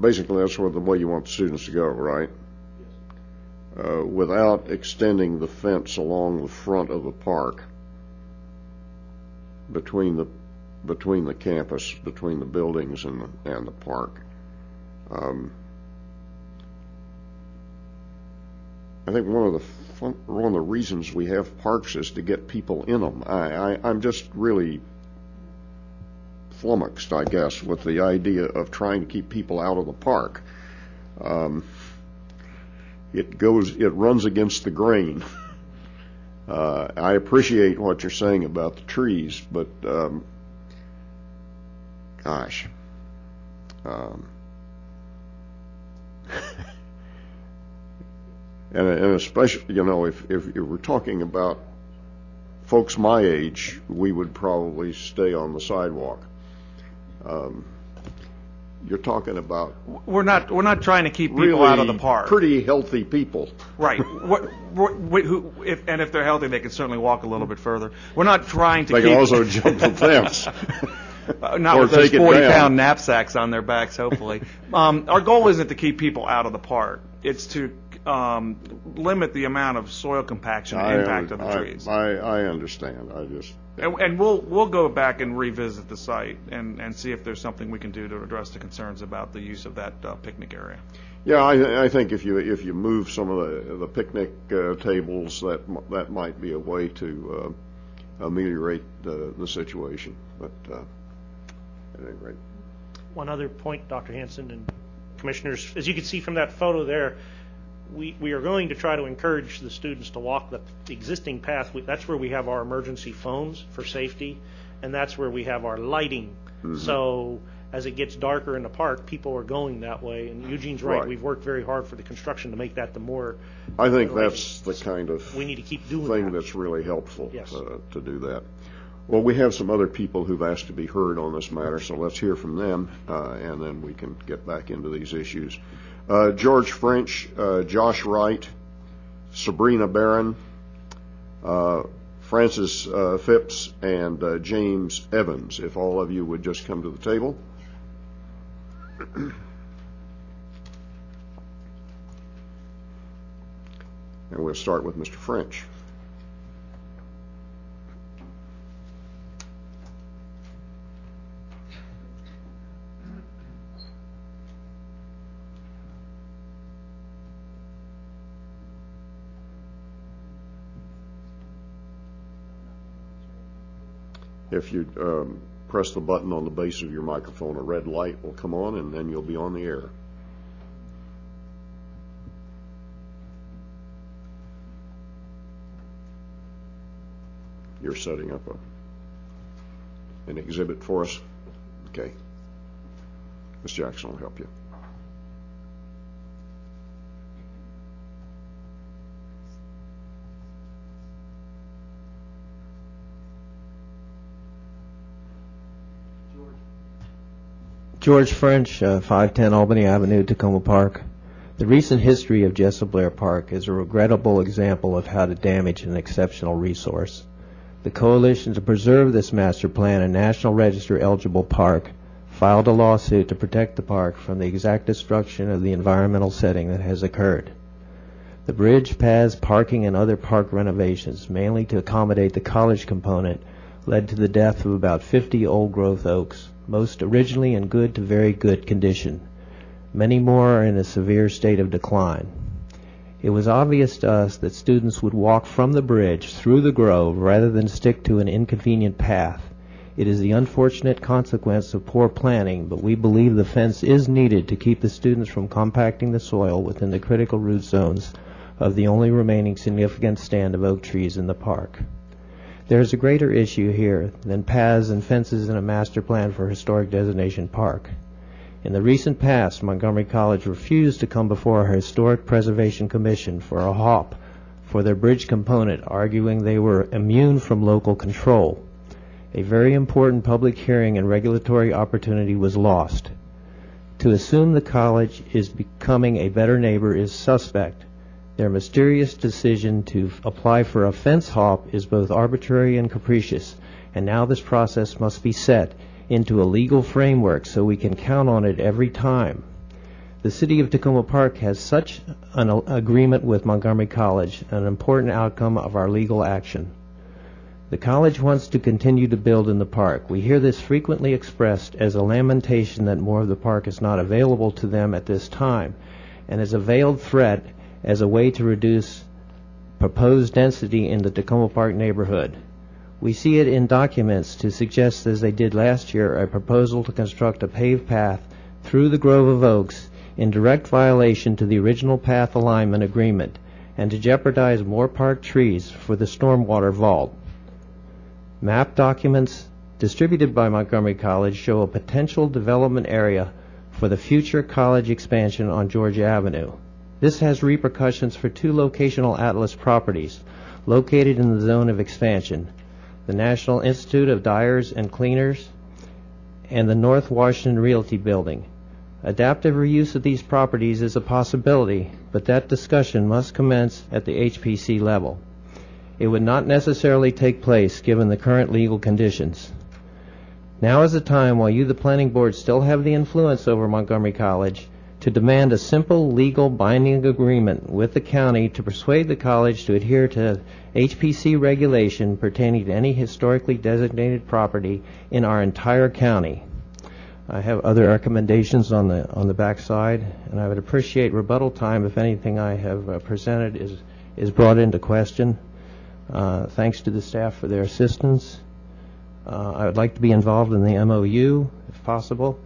basically that's where the way you want the students to go, right? Uh, without extending the fence along the front of the park between the between the campus, between the buildings and the, and the park. Um, I think one of the fun, one of the reasons we have parks is to get people in them. I, I, I'm just really flummoxed, I guess, with the idea of trying to keep people out of the park. Um, it goes, it runs against the grain. Uh, I appreciate what you're saying about the trees, but um, gosh, um, and, and especially, you know, if, if, if we're talking about folks my age, we would probably stay on the sidewalk. Um, you're talking about We're not, we're not trying to keep people out of the park. pretty healthy people. Right. What, what, what- who, if, and if they're healthy, they can certainly walk a little bit further. We're not trying to They keep. can also jump the fence. Uh, Not Or with those 40 pound knapsacks on their backs, hopefully. um, our goal isn't to keep people out of the park. It's to um, limit the amount of soil compaction I and impact of the I- trees. I, I understand. I just, And, and we'll we'll go back and revisit the site and, and see if there's something we can do to address the concerns about the use of that uh, picnic area. yeah, I, I think if you, if you move some of the, the picnic uh, tables, that, that might be a way to uh, ameliorate the, the situation. But uh, at any rate, One other point, Dr. Hanson and Commissioners, as you can see from that photo there, we, we are going to try to encourage the students to walk the existing path. We- That's where we have our emergency phones for safety, and that's where we have our lighting. So as it gets darker in the park, people are going that way. And Eugene's right, Right. we've worked very hard for the construction to make that the more. I think that's the kind of We need to keep doing thing that. that's really helpful Yes. uh, to do that. Well, we have some other people who've asked to be heard on this matter, so let's hear from them, uh, and then we can get back into these issues. Uh, George French, uh, Josh Wright, Sabrina Barron, uh, Francis uh, Phipps, and uh, James Evans. If all of you would just come to the table. And we'll start with Mr. French. If you um, press the button on the base of your microphone, a red light will come on, and then you'll be on the air. You're setting up a, an exhibit for us? Okay. Ms. Jackson will help you. George French, uh, 510 Albany Avenue, Takoma Park. The recent history of Jessup Blair Park is a regrettable example of how to damage an exceptional resource. The coalition to preserve this master plan and National Register eligible park filed a lawsuit to protect the park from the exact destruction of the environmental setting that has occurred. The bridge, paths, parking, and other park renovations, mainly to accommodate the college component, led to the death of about 50 old-growth oaks, most originally in good to very good condition. Many more are in a severe state of decline. It was obvious to us that students would walk from the bridge through the grove rather than stick to an inconvenient path. It is the unfortunate consequence of poor planning, but we believe the fence is needed to keep the students from compacting the soil within the critical root zones of the only remaining significant stand of oak trees in the park. There is a greater issue here than paths and fences in a master plan for historic designation park. In the recent past, Montgomery College refused to come before our Historic Preservation Commission for a HAWP for their bridge component, arguing they were immune from local control. A very important public hearing and regulatory opportunity was lost. To assume the college is becoming a better neighbor is suspect. Their mysterious decision to apply for a fence HAWP is both arbitrary and capricious, and now this process must be set into a legal framework so we can count on it every time. The city of Takoma Park has such an agreement with Montgomery College, an important outcome of our legal action. The college wants to continue to build in the park. We hear this frequently expressed as a lamentation that more of the park is not available to them at this time, and as a veiled threat as a way to reduce proposed density in the Takoma Park neighborhood. We see it in documents to suggest, as they did last year, a proposal to construct a paved path through the Grove of Oaks in direct violation to the original path alignment agreement and to jeopardize more park trees for the stormwater vault. Map documents distributed by Montgomery College show a potential development area for the future college expansion on Georgia Avenue. This has repercussions for two locational atlas properties located in the zone of expansion the National Institute of Dyers and Cleaners and the North Washington Realty Building. Adaptive reuse of these properties is a possibility, but that discussion must commence at the HPC level. It would not necessarily take place given the current legal conditions. Now is the time, while you, the planning board, still have the influence over Montgomery College, to demand a simple legal binding agreement with the county to persuade the college to adhere to HPC regulation pertaining to any historically designated property in our entire county. I have other recommendations on the on the back side, and I would appreciate rebuttal time if anything I have uh, presented is is brought into question. Uh, thanks to the staff for their assistance. Uh, I would like to be involved in the MOU if possible.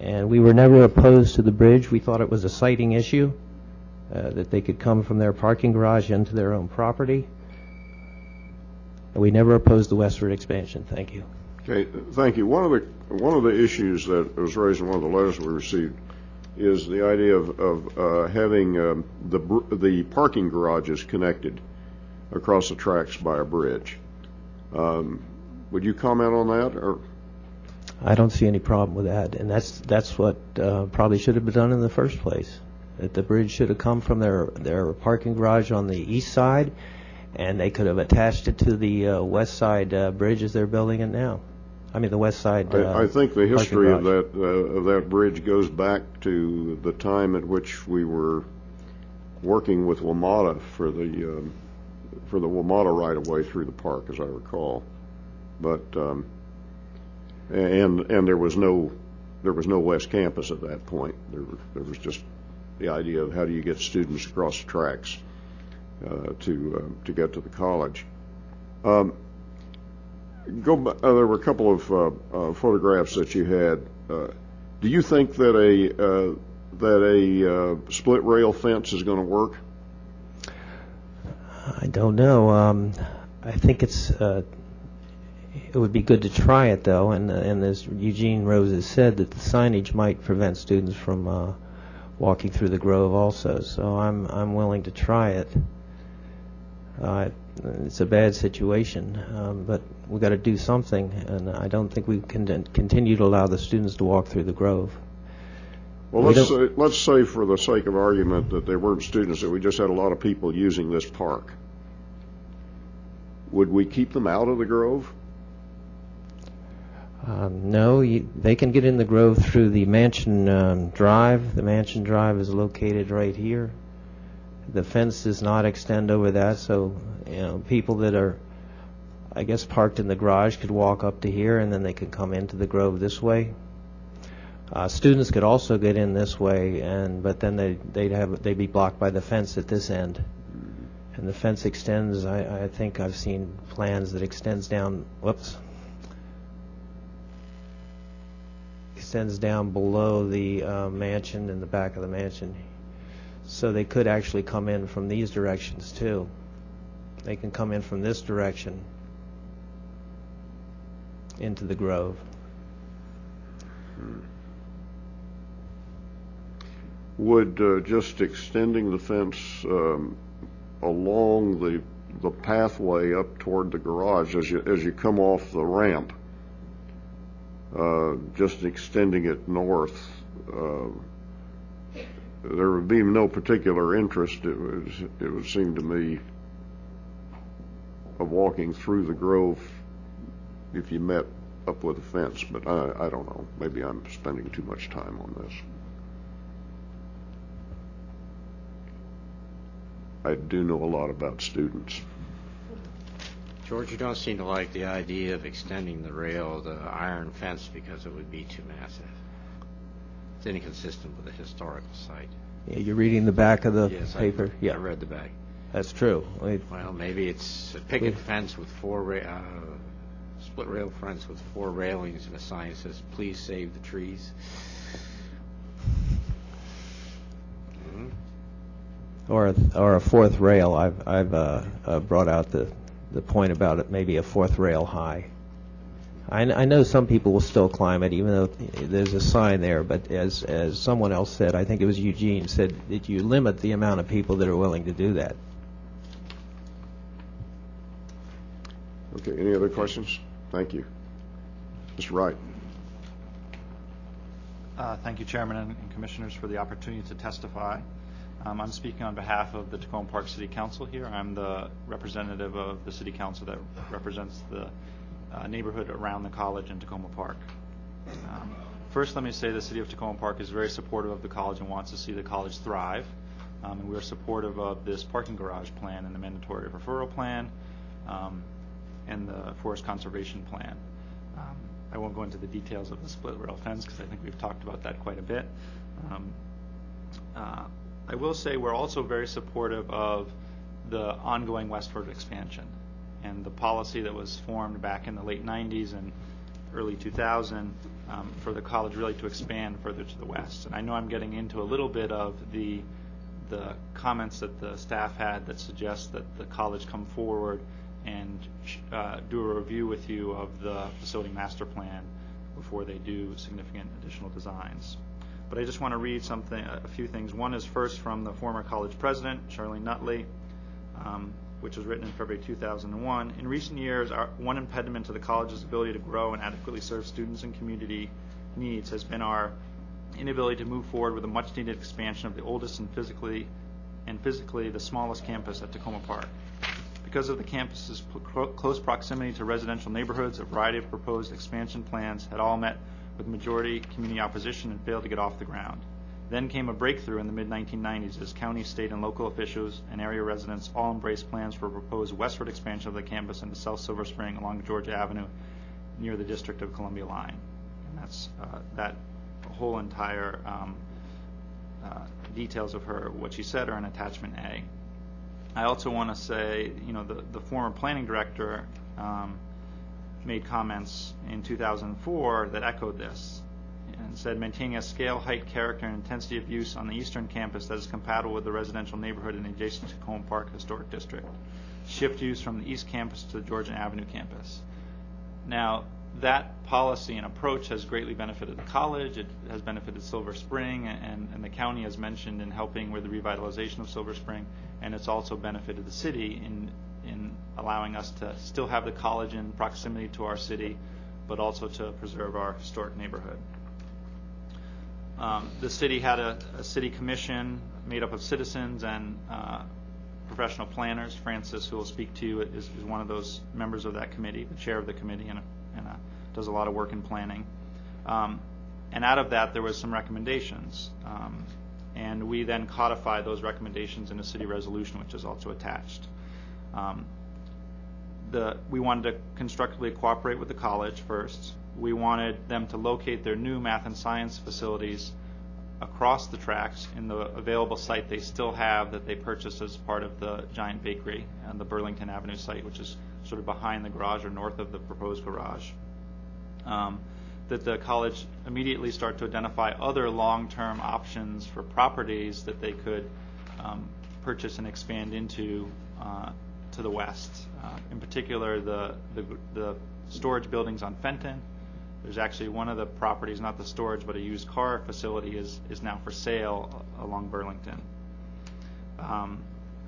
And we were never opposed to the bridge. We thought it was a siting issue, uh, that they could come from their parking garage into their own property. And we never opposed the westward expansion. Thank you. Okay, thank you. One of the, one of the issues that was raised in one of the letters we received is the idea of, of uh, having um, the, the parking garages connected across the tracks by a bridge. Um, Would you comment on that, or? I don't see any problem with that, and that's that's what uh, probably should have been done in the first place. That the bridge should have come from their their parking garage on the east side, and they could have attached it to the uh, west side uh, bridge as they're building it now. I mean, the west side. Uh, I, I think the history of that, uh, of that bridge goes back to the time at which we were working with WMATA for the, um, for the WMATA right-of-way through the park, as I recall. But, um, and, and there was no, there was no West Campus at that point. There, there was just the idea of how do you get students across the tracks uh, to, uh, to get to the college. Um, Go, uh, there were a couple of uh, uh, photographs that you had. Uh, Do you think that a, that a split rail fence is going to work? I don't know. Um, I think it's it would be good to try it though, and and as Eugene Rose has said, that the signage might prevent students from uh, walking through the grove also. So I'm I'm willing to try it. Uh, it's a bad situation, um, but we've got to do something, and I don't think we can continue to allow the students to walk through the grove. Well, We let's say, let's say for the sake of argument that there weren't students, that we just had a lot of people using this park. Would we keep them out of the grove? Um, no, you, they can get in the grove through the Mansion um, Drive. The Mansion Drive is located right here. The fence does not extend over that, so you know people that are, I guess, parked in the garage could walk up to here, and then they could come into the grove this way. Uh, students could also get in this way, and but then they they'd have they'd be blocked by the fence at this end. And the fence extends. I, I think I've seen plans that extends down. Whoops. Extends down below the uh, mansion in the back of the mansion. So they could actually come in from these directions too. They can come in from this direction into the grove. Would uh, just extending the fence um, along the the pathway up toward the garage as you as you come off the ramp, just extending it north, uh, there would be no particular interest. It was it would seem to me of walking through the grove if you met up with a fence, but I, I don't know. Maybe I'm spending too much time on this. I do know a lot about students. George, you don't seem to like the idea of extending the rail, the iron fence, because it would be too massive. It's inconsistent with the historical site. Yeah, you're reading the back of the Yes, I- paper? I Yeah, read the back. that's true. Well, maybe it's a picket fence with four, ra- uh, split rail fence with four railings and a sign that says, "Please save the trees." Hmm? Or, a- or a fourth rail. I've, I've uh, uh, brought out the, the point about it, maybe a fourth rail high. I, I know some people will still climb it, even though there's a sign there, but as, as someone else said, I think it was Eugene, said that you limit the amount of people that are willing to do that. Okay, any other questions? Thank you. Mr. Wright. Uh, Thank you, Chairman and and Commissioners, for the opportunity to testify. Um, I'm speaking on behalf of the Takoma Park City Council here. I'm the representative of the City Council that represents the uh, neighborhood around the college in Takoma Park. Um, First, let me say the City of Takoma Park is very supportive of the college and wants to see the college thrive. Um, And we are supportive of this parking garage plan and the mandatory referral plan um, and the forest conservation plan. Um, I won't go into the details of the split rail fence because I think we've talked about that quite a bit. Um, uh, I will say we're also very supportive of the ongoing westward expansion and the policy that was formed back in the late 90s and early 2000 um, for the college really to expand further to the west. And I know I'm getting into a little bit of the the comments that the staff had that suggest that the college come forward and uh, do a review with you of the facility master plan before they do significant additional designs. But I just want to read something, a few things. One is first from the former college president, Charlene Nunley, um, which was written in February 2001. In recent years, our, one impediment to the college's ability to grow and adequately serve students and community needs has been our inability to move forward with a much-needed expansion of the oldest and physically and physically the smallest campus at Takoma Park. Because of the campus's cl- close proximity to residential neighborhoods, a variety of proposed expansion plans had all met with majority community opposition and failed to get off the ground. Then came a breakthrough in the mid-1990s as county, state, and local officials and area residents all embraced plans for a proposed westward expansion of the campus into South Silver Spring along Georgia Avenue near the District of Columbia line. And that's uh, that whole entire um, uh, details of her, what she said, are in attachment A. I also want to say, you know, the, the former planning director um, made comments in 2004 that echoed this and said maintaining a scale, height, character, and intensity of use on the eastern campus that is compatible with the residential neighborhood and adjacent to Park Historic District. Shift use from the east campus to the Georgian Avenue campus. Now, that policy and approach has greatly benefited the college. It has benefited Silver Spring, and, and the county has mentioned in helping with the revitalization of Silver Spring, and it's also benefited the city in in allowing us to still have the college in proximity to our city, but also to preserve our historic neighborhood. Um, the city had a, a, city commission made up of citizens and uh, professional planners. Francis, who will speak to you, is, is, one of those members of that committee, the chair of the committee, and, and does a lot of work in planning. Um, and out of that, there was some recommendations. Um, and we then codified those recommendations in a city resolution, which is also attached. Um, the, we wanted to constructively cooperate with the college first. We wanted them to locate their new math and science facilities across the tracks in the available site they still have that they purchased as part of the giant bakery and the Burlington Avenue site, which is sort of behind the garage or north of the proposed garage. Um, that the college immediately start to identify other long-term options for properties that they could um, purchase and expand into uh, to the west. Uh, in particular, the, the, the storage buildings on Fenton there's actually one of the properties, not the storage, but a used car facility is, is now for sale along Burlington. Um,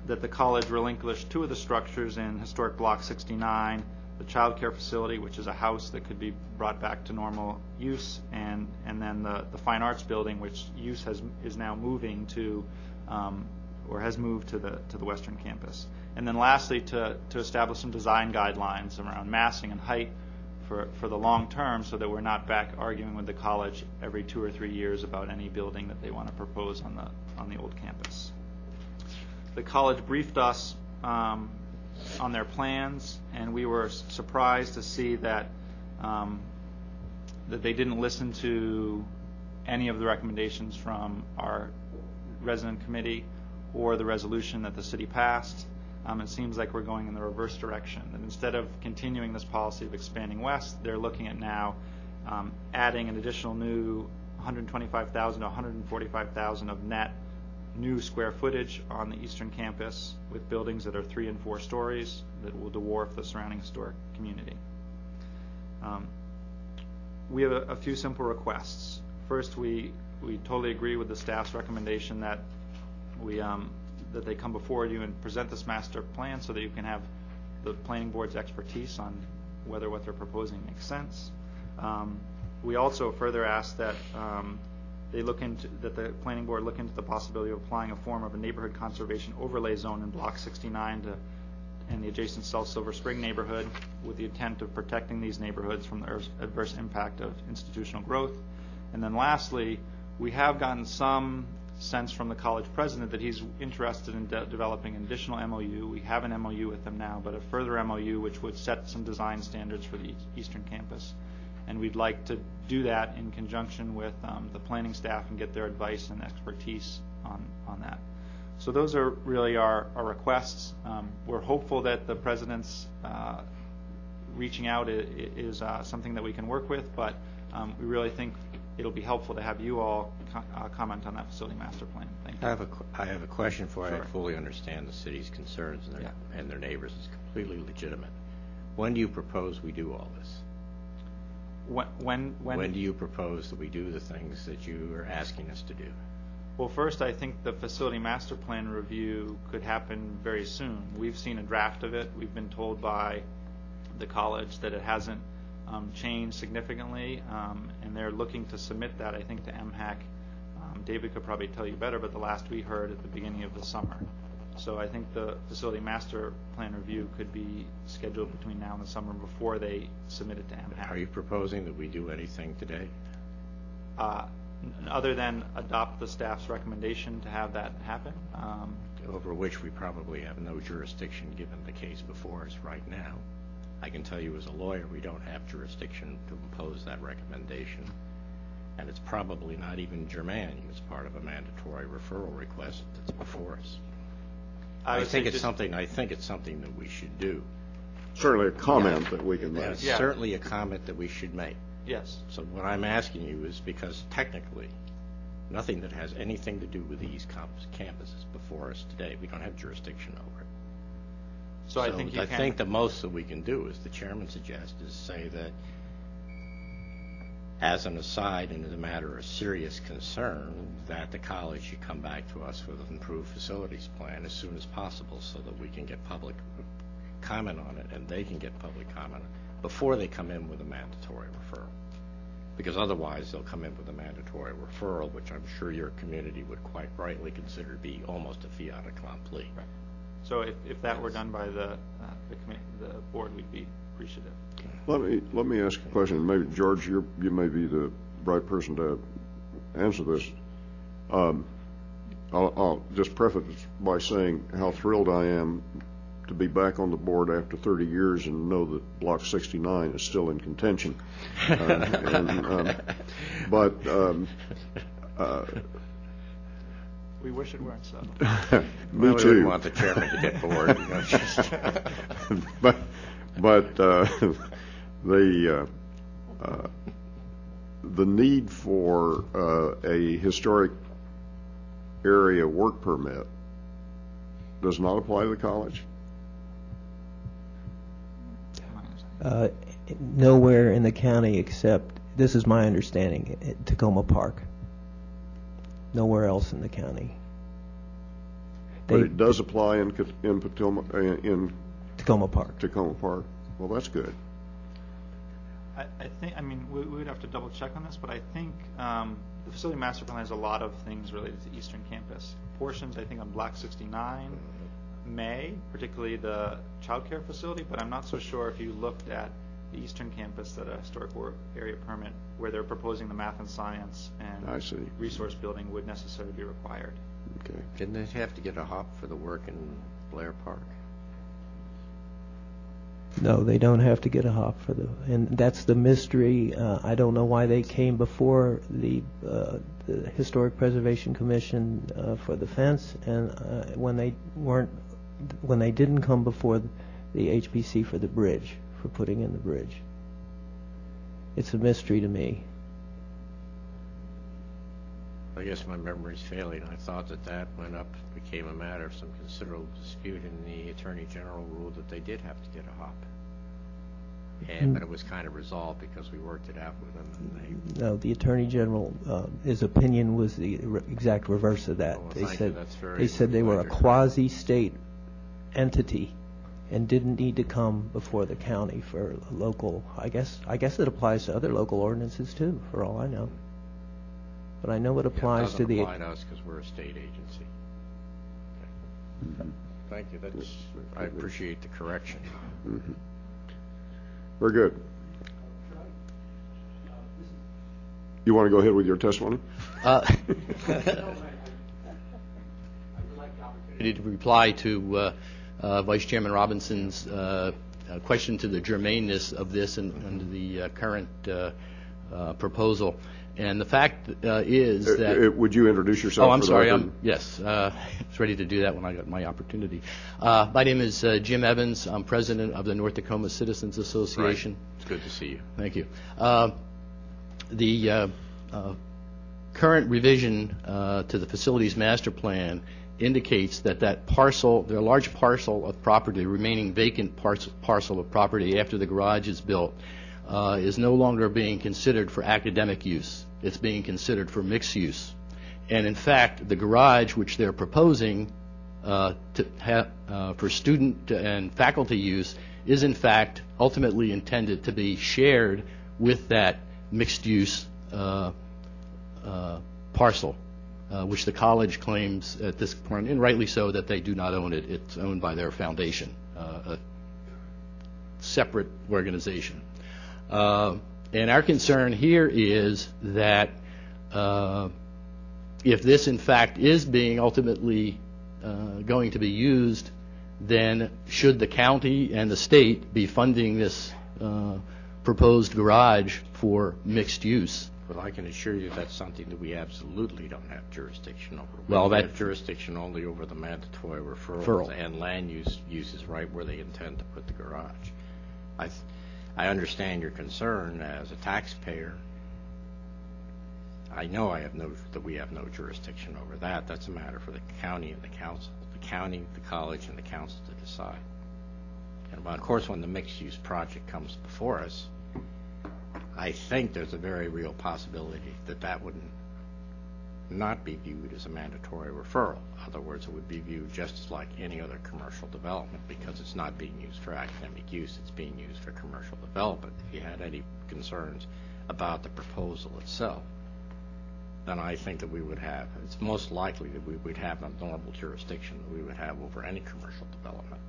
That the college relinquished two of the structures in historic Block 69, the child care facility, which is a house that could be brought back to normal use, and, and then the, the fine arts building, which use has, is now moving to, um, or has moved to the, to the western campus. And then lastly, to, to establish some design guidelines around massing and height for, for the long term so that we're not back arguing with the college every two or three years about any building that they want to propose on the, on the old campus. The college briefed us um, on their plans, and we were surprised to see that um, that they didn't listen to any of the recommendations from our resident committee or the resolution that the city passed. Um, it seems like we're going in the reverse direction. That instead of continuing this policy of expanding west, they're looking at now um, adding an additional new 125,000 to 145,000 of net new square footage on the eastern campus with buildings that are three and four stories that will dwarf the surrounding historic community. Um, we have a, a few simple requests. First, we, we totally agree with the staff's recommendation that we, um, that they come before you and present this master plan so that you can have the planning board's expertise on whether what they're proposing makes sense. Um, we also further ask that um, they look into, that the planning board look into the possibility of applying a form of a neighborhood conservation overlay zone in block 69 to, and the adjacent South Silver Spring neighborhood with the intent of protecting these neighborhoods from the adverse- adverse impact of institutional growth. And then lastly, we have gotten some sense from the college president that he's interested in de- developing an additional MOU. We have an MOU with them now, but a further MOU which would set some design standards for the eas- eastern campus. And we'd like to do that in conjunction with um, the planning staff and get their advice and expertise on, on that. So those are really our, our requests. Um, we're hopeful that the president's uh, reaching out i- i- is uh, something that we can work with, but um, we really think it'll be helpful to have you all co- uh, comment on that facility master plan. Thank you. I have a, I have a question for you. I Sure. fully understand the city's concerns and their, and their neighbors. It's completely legitimate. When do you propose we do all this? When, when, when, When do you propose that we do the things that you are asking us to do? Well, first, I think the facility master plan review could happen very soon. We've seen a draft of it. We've been told by the college that it hasn't changed significantly, um, and they're looking to submit that, I think, to MHEC. Um, David could probably tell you better, but the last we heard at the beginning of the summer. So I think the facility master plan review could be scheduled between now and the summer before they submit it to MHEC. Are you proposing that we do anything today? Uh, n- Other than adopt the staff's recommendation to have that happen, um, Over which we probably have no jurisdiction given the case before us right now. I can tell you as a lawyer, we don't have jurisdiction to impose that recommendation. And it's probably not even germane as part of a mandatory referral request that's before us. I I would think say it's just- something, I think it's something that we should do. Certainly a comment that we can make. it's Yeah. certainly a comment that we should make. yes. So what I'm asking you is because technically, nothing that has anything to do with these campuses before us today, we don't have jurisdiction over it. So I think you I can. think the most that we can do, as the chairman suggests, is say that as an aside and as a matter of serious concern, that the college should come back to us with an improved facilities plan as soon as possible so that we can get public comment on it and they can get public comment before they come in with a mandatory referral. Because otherwise, they'll come in with a mandatory referral, which I'm sure your community would quite rightly consider to be almost a fiat accompli. So if, if that were done by the, uh, the commi- the board, we'd be appreciative. Let me, let me ask a question. Maybe, George, you're, you may be the right person to answer this. Um, I'll, I'll just preface by saying how thrilled I am to be back on the board after 30 years and know that Block 69 is still in contention. Uh, and, um, But, um, uh, We wish it weren't so. me Well, we too. wouldn't want the chairman to get bored, you know, just- But, but uh, the, uh, uh, the need for uh, a historic area work permit does not apply to the college? Uh, Nowhere in the county except this is my understanding, at Takoma Park. Nowhere else in the county. But it does apply in, Ca- in Potomac, uh, in Takoma Park. Takoma Park. Well, that's good. I, I think, I mean, we, we would have to double check on this, but I think um, the facility master plan has a lot of things related to Eastern Campus. Portions, I think, on Block 69 may, particularly the childcare facility, but I'm not so sure if you looked at the Eastern Campus, that a historic wor- area permit where they're proposing the math and science and I see. resource building would necessarily be required. Okay. Didn't they have to get a HAWP for the work in Blair Park? No, they don't have to get a HAWP for the, and that's the mystery. Uh, I don't know why they came before the, uh, the Historic Preservation Commission uh, for the fence, and uh, when they weren't, when they didn't come before the HPC for the bridge, for putting in the bridge. It's a mystery to me. I guess my memory's failing. I thought that that went up, became a matter of some considerable dispute, and the Attorney General ruled that they did have to get a HAWP. And, but it was kind of resolved because we worked it out with them, and they No, the Attorney General, uh, his opinion was the re- exact reverse of that. Oh, well, They thank you. said That's very- They said they were a quasi-state entity and didn't need to come before the county for local, I guess, I guess it applies to other local ordinances too, for all I know. But I know it Yeah, it applies to doesn't the. apply to us because we're a state agency. Okay. Thank you, that's, I appreciate the correction. Mhm. Very good. You want to go ahead with your testimony? Uh, opportunity to reply to uh, Vice Chairman Robinson's uh, uh, question to the germaneness of this and under the uh, current uh, uh, proposal. And the fact uh, is Uh, that... uh, Would you introduce yourself? Oh, I'm sorry. I'm, yes, uh, I was ready to do that when I got my opportunity. Uh, my name is uh, Jim Evans. I'm president of the North Takoma Citizens Association. Right. It's good to see you. Thank you. Uh, The uh, uh, current revision uh, to the facilities master plan indicates that that parcel, the large parcel of property, remaining vacant parts- parcel of property after the garage is built, uh, is no longer being considered for academic use. It's being considered for mixed use. And in fact, the garage, which they're proposing uh, to ha- uh, for student and faculty use, is in fact ultimately intended to be shared with that mixed-use uh, uh, parcel, which the college claims at this point, and rightly so, that they do not own it. It's owned by their foundation, uh, a separate organization. Uh, And our concern here is that uh, if this in fact is being ultimately uh, going to be used, then should the county and the state be funding this uh, proposed garage for mixed use? Well, I can assure you that's something that we absolutely don't have jurisdiction over. Well, that- have jurisdiction only over the mandatory referrals Referral. and land use, uses right where they intend to put the garage. I, th- I understand your concern as a taxpayer. I know I have no, that we have no jurisdiction over that. That's a matter for the county and the council, the county, the college, and the council to decide. And of course, when the mixed-use project comes before us, I think there's a very real possibility that that would not be viewed as a mandatory referral. In other words, it would be viewed just like any other commercial development because it's not being used for academic use, it's being used for commercial development. If you had any concerns about the proposal itself, then I think that we would have, it's most likely that we would have a normal jurisdiction that we would have over any commercial development.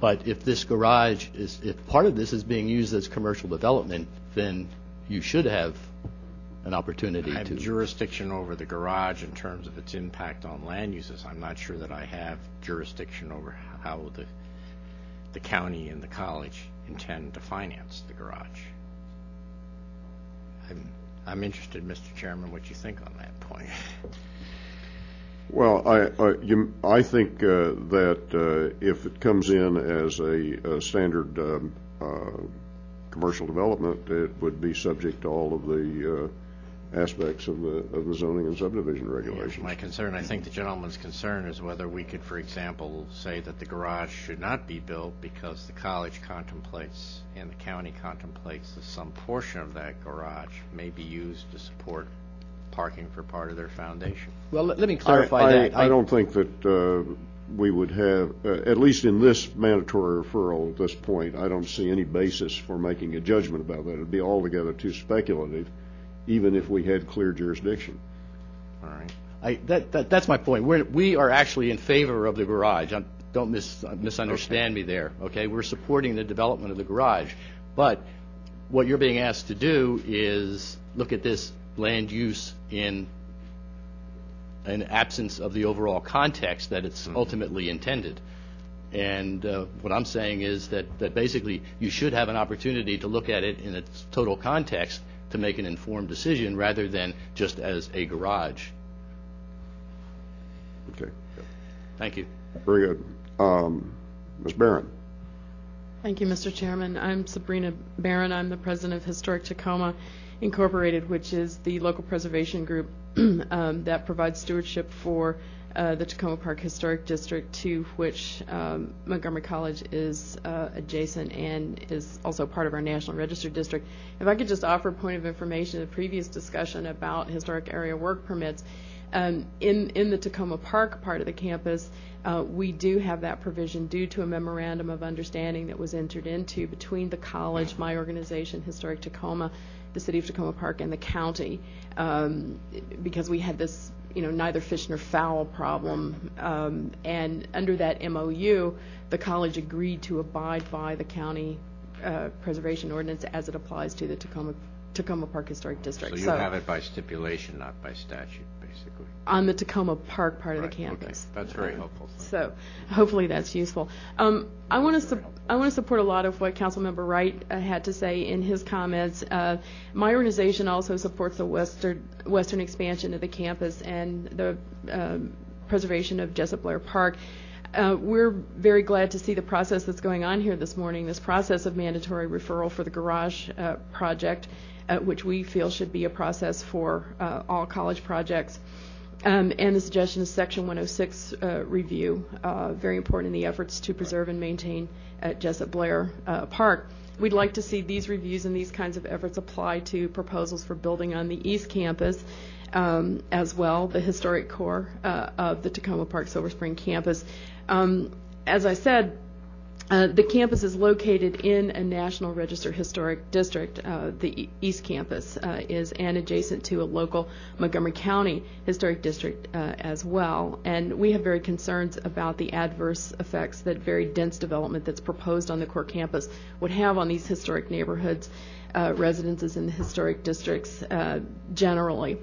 But if this garage is, if part of this is being used as commercial development, then you should have an opportunity to. I have to. jurisdiction over the garage in terms of its impact on land uses. I'm not sure that I have jurisdiction over how the, the county and the college intend to finance the garage. I'm, I'm interested, Mr. Chairman, what you think on that point. Well, I, I, you, I think uh, that uh, if it comes in as a, a standard um, uh, commercial development, it would be subject to all of the uh, aspects of the, of the zoning and subdivision regulations. My concern, I think the gentleman's concern is whether we could, for example, say that the garage should not be built because the college contemplates and the county contemplates that some portion of that garage may be used to support parking for part of their foundation. Well, let let me clarify I- that. I don't think that uh, we would have, uh, at least in this mandatory referral at this point, I don't see any basis for making a judgment about that. It'd be altogether too speculative, even if we had clear jurisdiction. All right. I, that, that, that's my point. We're, we are actually in favor of the garage. Um, Don't mis, misunderstand me there, okay? We're supporting the development of the garage. But what you're being asked to do is look at this land use in an absence of the overall context that it's ultimately intended. And uh, what I'm saying is that, that basically you should have an opportunity to look at it in its total context to make an informed decision rather than just as a garage. Okay, Thank you. very good. Um, Ms. Barron? Thank you, Mr. Chairman. I'm Sabrina Barron. I'm the president of Historic Takoma Incorporated, which is the local preservation group um, that provides stewardship for uh, the Takoma Park Historic District, to which um, Montgomery College is uh, adjacent and is also part of our National Register District. If I could just offer a point of information, the previous discussion about historic area work permits, um, in, in the Takoma Park part of the campus, uh, we do have that provision due to a memorandum of understanding that was entered into between the college, my organization, Historic Takoma, the city of Takoma Park, and the county, um, because we had this, you know, neither fish nor fowl problem. Um, and under that MOU, the college agreed to abide by the county uh, preservation ordinance as it applies to the Takoma Takoma Park Historic District. So you have it by stipulation, not by statute, on the Takoma Park part of Right, the okay. campus. That's very Uh, helpful. So hopefully that's useful. Um, I want to I want to support a lot of what Councilmember Wright uh, had to say in his comments. Uh, my organization also supports the western western expansion of the campus and the um, preservation of Jessup Blair Park. Uh, we're very glad to see the process that's going on here this morning, this process of mandatory referral for the garage uh, project, uh, which we feel should be a process for uh, all college projects. Um, and the suggestion is Section 106 uh, review, uh, very important in the efforts to preserve and maintain uh, Jessup Blair uh, Park. We'd like to see these reviews and these kinds of efforts apply to proposals for building on the East Campus um, as well, the historic core uh, of the Takoma Park Silver Spring campus. Um, as I said, uh, the campus is located in a National Register Historic District. Uh, the East Campus uh, is and adjacent to a local Montgomery County Historic District uh, as well. And we have very concerns about the adverse effects that very dense development that's proposed on the core campus would have on these historic neighborhoods, uh, residences in the historic districts uh, generally.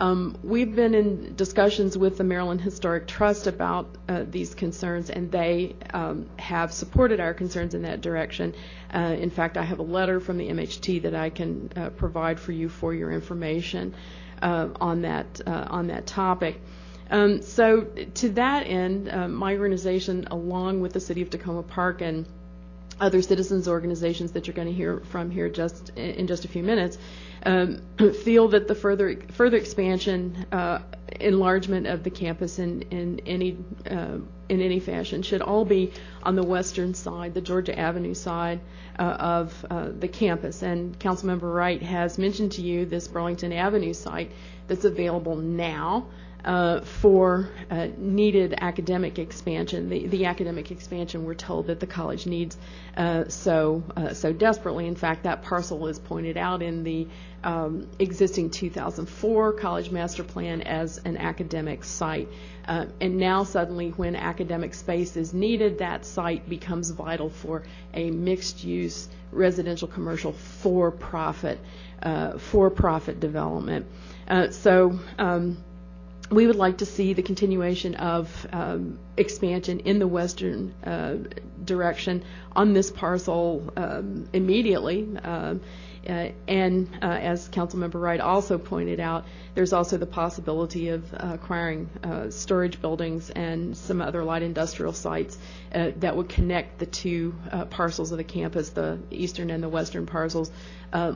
Um, we've been in discussions with the Maryland Historic Trust about uh, these concerns, and they um, have supported our concerns in that direction. Uh, in fact, I have a letter from the MHT that I can uh, provide for you for your information uh, on that uh, on that topic. Um, so, to that end, uh, my organization, along with the City of Takoma Park and other citizens organizations that you're going to hear from here just in just a few minutes um, feel that the further further expansion uh, enlargement of the campus in in any uh, in any fashion should all be on the western side the Georgia Avenue side uh, of uh, the campus. And Councilmember Wright has mentioned to you this Burlington Avenue site that's available now uh, for uh, needed academic expansion. The, the academic expansion we're told that the college needs uh, so uh, so desperately. In fact, that parcel is pointed out in the um, existing 2004 college master plan as an academic site. Uh, and now suddenly, when academic space is needed, that site becomes vital for a mixed-use residential commercial for-profit uh, for-profit development. So. Um, we would like to see the continuation of um, expansion in the western uh, direction on this parcel um, immediately. Um, Uh, and uh, as Councilmember Wright also pointed out, there's also the possibility of acquiring uh, storage buildings and some other light industrial sites uh, that would connect the two uh, parcels of the campus, the eastern and the western parcels,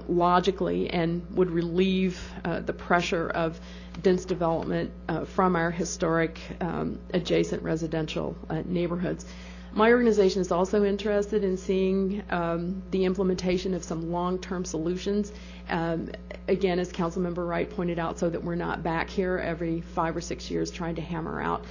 logically and would relieve the pressure of dense development uh, from our historic um, adjacent residential uh, neighborhoods. My organization is also interested in seeing um, the implementation of some long-term solutions. Um, again, as Councilmember Wright pointed out, so that we're not back here every five or six years trying to hammer out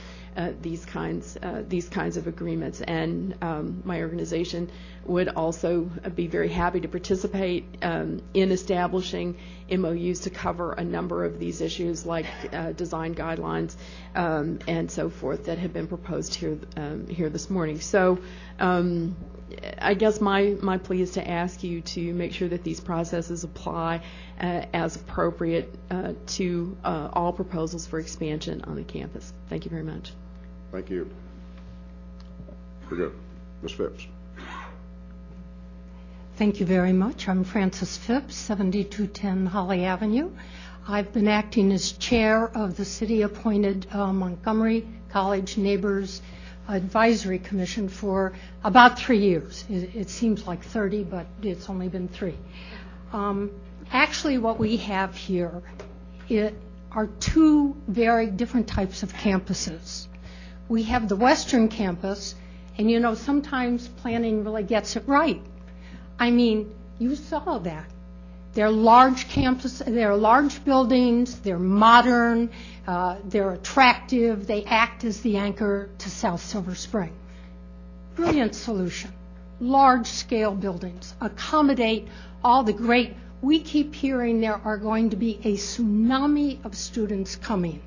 these kinds uh, these kinds of agreements. And um, my organization would also be very happy to participate um, in establishing MOUs to cover a number of these issues, like uh, design guidelines um, and so forth, that have been proposed here um, here this morning. So. Um, I guess my, my plea is to ask you to make sure that these processes apply uh, as appropriate uh, to uh, all proposals for expansion on the campus. Thank you very much. Thank you. We're good. Ms. Phipps. Thank you very much. I'm Frances Phipps, 7210 Holly Avenue. I've been acting as chair of the city-appointed uh, Montgomery College Neighbors Advisory Commission for about three years. It, seems like 30, but it's only been three. Um, actually, what we have here are two very different types of campuses. We have the Western campus, and you know, sometimes planning really gets it right. I mean, you saw that. They're large campus, they're large buildings, they're modern, uh, they're attractive, they act as the anchor to South Silver Spring. Brilliant solution. Large scale buildings accommodate all the great, we keep hearing there are going to be a tsunami of students coming.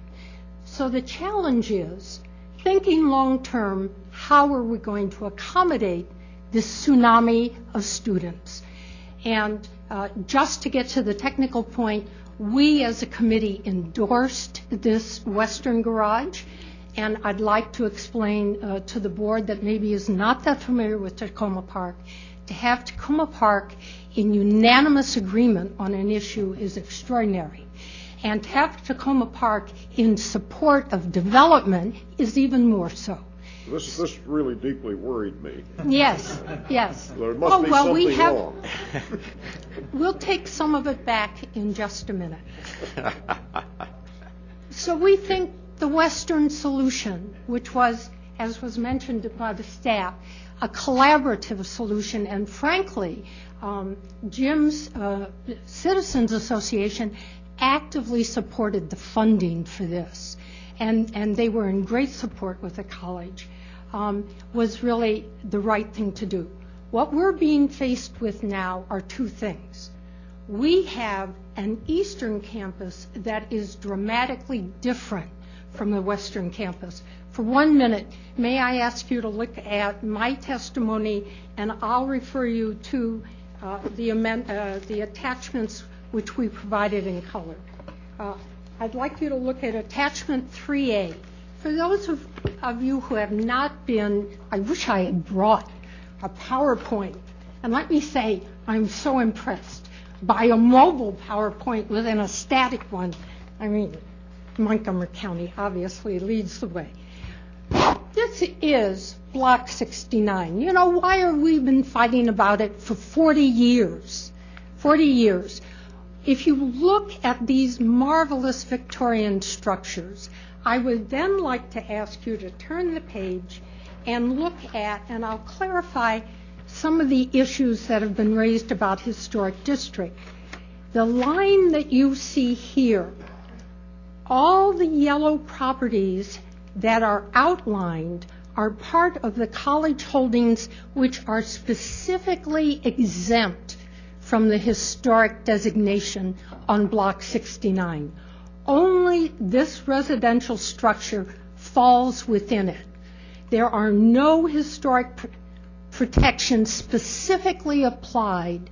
So the challenge is thinking long term, how are we going to accommodate this tsunami of students? And uh, just to get to the technical point, we as a committee endorsed this Western garage, and I'd like to explain uh, to the board that maybe is not that familiar with Takoma Park. To have Takoma Park in unanimous agreement on an issue is extraordinary. And have Takoma Park in support of development is even more so. This, this really deeply worried me. Yes, yes. There must oh, be well, something we have, wrong. We'll take some of it back in just a minute. so we think the Western solution, which was, as was mentioned by the staff, a collaborative solution, and frankly, um, Jim's uh, Citizens Association actively supported the funding for this, and, they were in great support with the college, um, was really the right thing to do. What we're being faced with now are two things. We have an eastern campus that is dramatically different from the western campus. For one minute, may I ask you to look at my testimony, and I'll refer you to uh, the, amend, uh, the attachments which we provided in color. Uh, I'd like you to look at attachment 3A. For those of, you who have not been, I wish I had brought a PowerPoint. And let me say, I'm so impressed by a mobile PowerPoint within a static one. I mean, Montgomery County obviously leads the way. This is Block 69. You know, why have we been fighting about it for 40 years? 40 years. If you look at these marvelous Victorian structures, I would then like to ask you to turn the page and look at, and I'll clarify some of the issues that have been raised about historic district. The line that you see here, all the yellow properties that are outlined are part of the college holdings which are specifically exempt from the historic designation on Block 69. Only this residential structure falls within it. There are no historic pr- protections specifically applied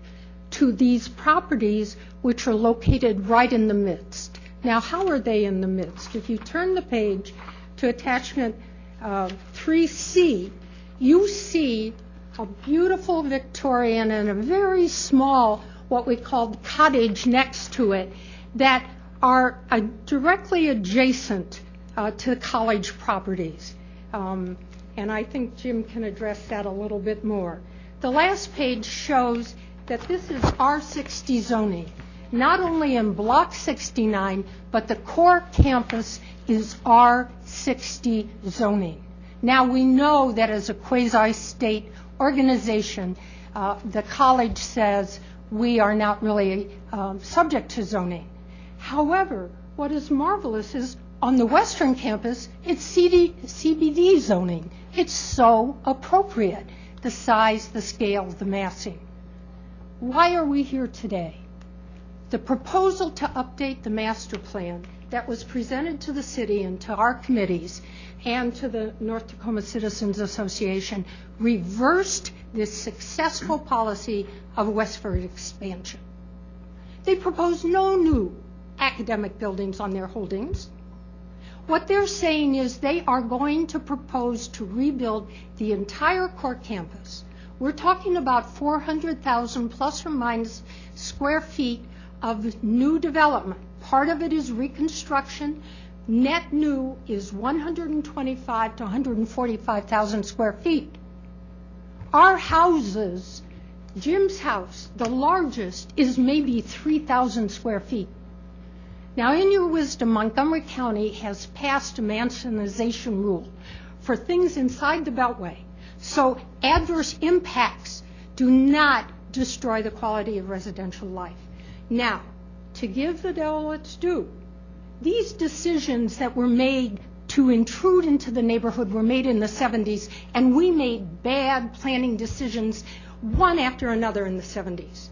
to these properties which are located right in the midst. Now, how are they in the midst? If you turn the page to attachment uh, 3C, you see a beautiful Victorian and a very small, what we called cottage next to it, that are uh, directly adjacent uh, to the college properties. Um, and I think Jim can address that a little bit more. The last page shows that this is R60 zoning, not only in Block 69, but the core campus is R60 zoning. Now we know that as a quasi-state organization, uh, the college says we are not really um, subject to zoning. However, what is marvelous is on the western campus, it's CD, CBD zoning. It's so appropriate, the size, the scale, the massing. Why are we here today? The proposal to update the master plan that was presented to the city and to our committees and to the North Takoma Citizens Association reversed this successful policy of westward expansion. They proposed no new academic buildings on their holdings. What they're saying is they are going to propose to rebuild the entire core campus. We're talking about 400,000 plus or minus square feet of new development. Part of it is reconstruction. Net new is 125 to 145,000 square feet. Our houses, Jim's house, the largest, is maybe 3,000 square feet. Now, in your wisdom, Montgomery County has passed a mansionization rule for things inside the Beltway. So adverse impacts do not destroy the quality of residential life. Now, to give the devil its due, these decisions that were made to intrude into the neighborhood were made in the 70s, and we made bad planning decisions one after another in the 70s.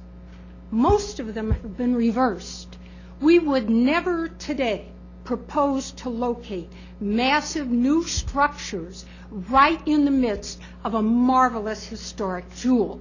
Most of them have been reversed. We would never today propose to locate massive new structures right in the midst of a marvelous historic jewel.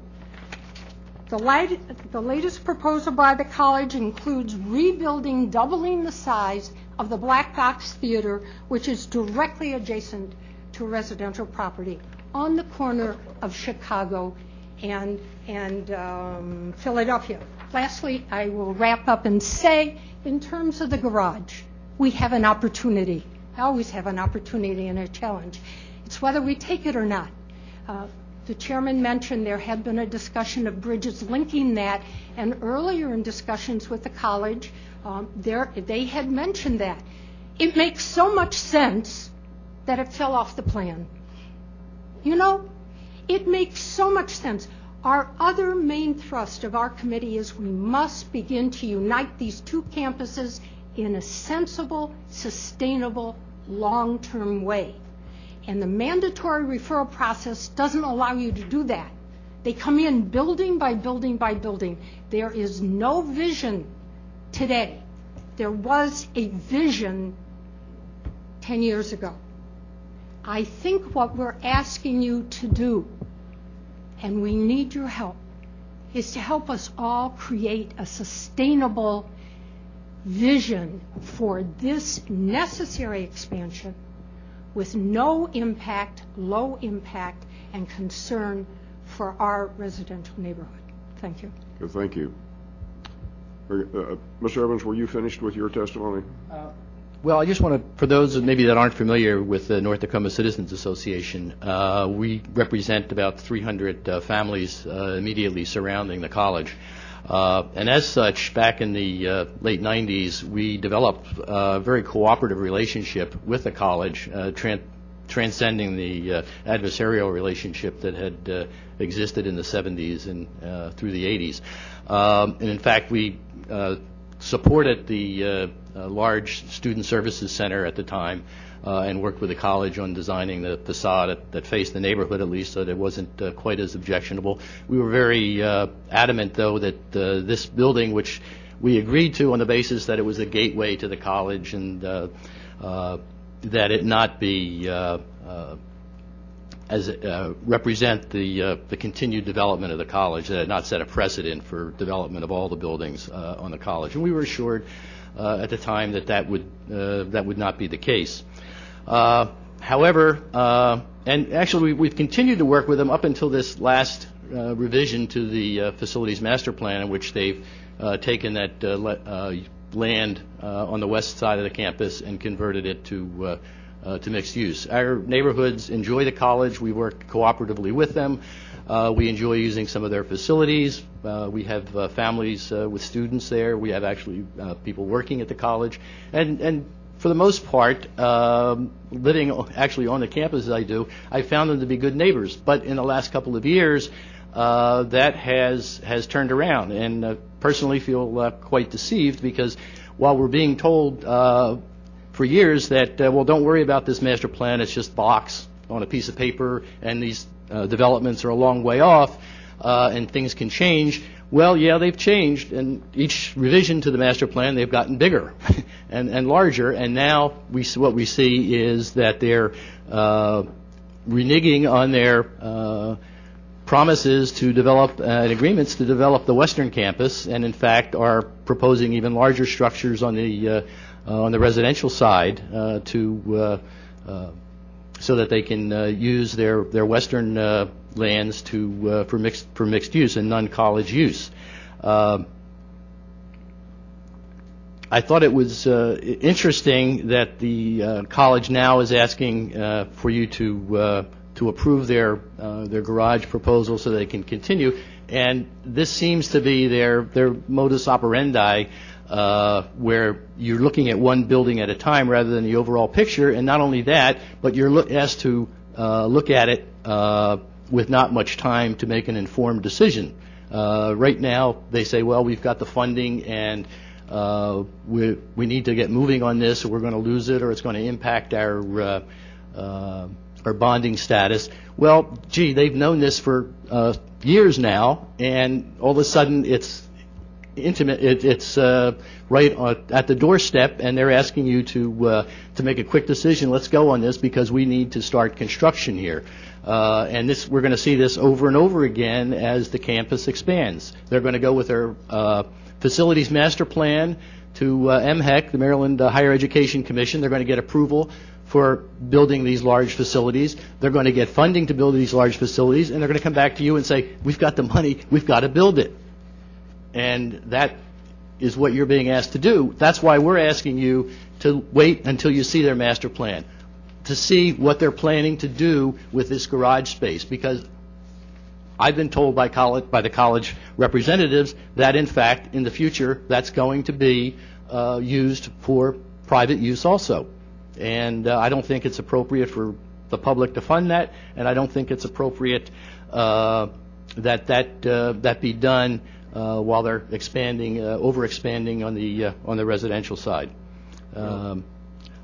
The, the, latest proposal by the college includes rebuilding, doubling the size of the Black Box Theater, which is directly adjacent to residential property on the corner of Chicago and, and um, Philadelphia. Lastly, I will wrap up and say in terms of the garage, we have an opportunity. I always have an opportunity and a challenge. It's whether we take it or not. Uh, the chairman mentioned there had been a discussion of bridges linking that, and earlier in discussions with the college, um, there, they had mentioned that. It makes so much sense that it fell off the plan. You know, it makes so much sense. Our other main thrust of our committee is we must begin to unite these two campuses in a sensible, sustainable, long-term way. And the mandatory referral process doesn't allow you to do that. They come in building by building by building. There is no vision today. There was a vision 10 years ago. I think what we're asking you to do and we need your help, is to help us all create a sustainable vision for this necessary expansion with no impact, low impact, and concern for our residential neighborhood. Thank you. Okay, thank you. Uh, Mr. Evans, were you finished with your testimony? Uh, well, I just want to, for those maybe that aren't familiar with the North Takoma Citizens Association, uh, we represent about 300 uh, families uh, immediately surrounding the college. Uh, and as such, back in the uh, late 90s, we developed a very cooperative relationship with the college, uh, tran- transcending the adversarial relationship that had existed in the 70s and through the 80s. Um, and in fact, we supported the large student services center at the time and worked with the college on designing the facade that, faced the neighborhood at least so that it wasn't uh, quite as objectionable. We were very uh, adamant though that uh, this building, which we agreed to on the basis that it was a gateway to the college and uh, that it not be as uh, represent the uh, the continued development of the college, that it not set a precedent for development of all the buildings uh, on the college. And we were assured uh, at the time that that would uh, that would not be the case. Uh, however, and actually we, we've continued to work with them up until this last uh, revision to the uh, facilities master plan in which they've uh, taken that uh, le- uh, land uh, on the west side of the campus and converted it to uh, uh, to mixed use. Our neighborhoods enjoy the college. We work cooperatively with them. Uh, we enjoy using some of their facilities. Uh, we have uh, families uh, with students there. We have actually uh, people working at the college, and and for the most part, um, living actually on the campus as I do, I found them to be good neighbors. But in the last couple of years, uh, that has has turned around, and uh, personally feel uh, quite deceived because while we're being told uh, for years that uh, well, don't worry about this master plan, it's just box on a piece of paper, and these uh, developments are a long way off, and things can change. Well, yeah, they've changed, and each revision to the master plan, they've gotten bigger and, and larger, and now we what we see is that they're uh, reneging on their uh, promises to develop uh, agreements to develop the western campus, and in fact are proposing even larger structures on the on the residential side to so that they can use their their western uh, lands to uh, for mixed for mixed use and non-college use. Um I thought it was uh, interesting that the uh, college now is asking uh, for you to uh, to approve their uh, their garage proposal so they can continue, and this seems to be their their modus operandi, where you're looking at one building at a time rather than the overall picture, and not only that, but you're look, asked to look at it with not much time to make an informed decision. Uh, right now, they say, well, we've got the funding and uh, we, we need to get moving on this or we're going to lose it or it's going to impact our, uh, our bonding status. Well, gee, they've known this for years now and all of a sudden it's intimate, it, it's uh, right at the doorstep and they're asking you to, uh, to make a quick decision, let's go on this because we need to start construction here. Uh, and this, we're going to see this over and over again as the campus expands. They're going to go with their uh, facilities master plan to uh, MHEC, the Maryland uh, Higher Education Commission. They're going to get approval for building these large facilities. They're going to get funding to build these large facilities, and they're going to come back to you and say, "We've got the money. We've got to build it." And that is what you're being asked to do. That's why we're asking you to wait until you see their master plan, to see what they're planning to do with this garage space, because I've been told by college, by the college representatives that in fact, in the future, that's going to be uh, used for private use also. And uh, I don't think it's appropriate for the public to fund that, and I don't think it's appropriate uh, that that uh, that be done uh, while they're expanding, uh, over-expanding on the on the residential side. Um,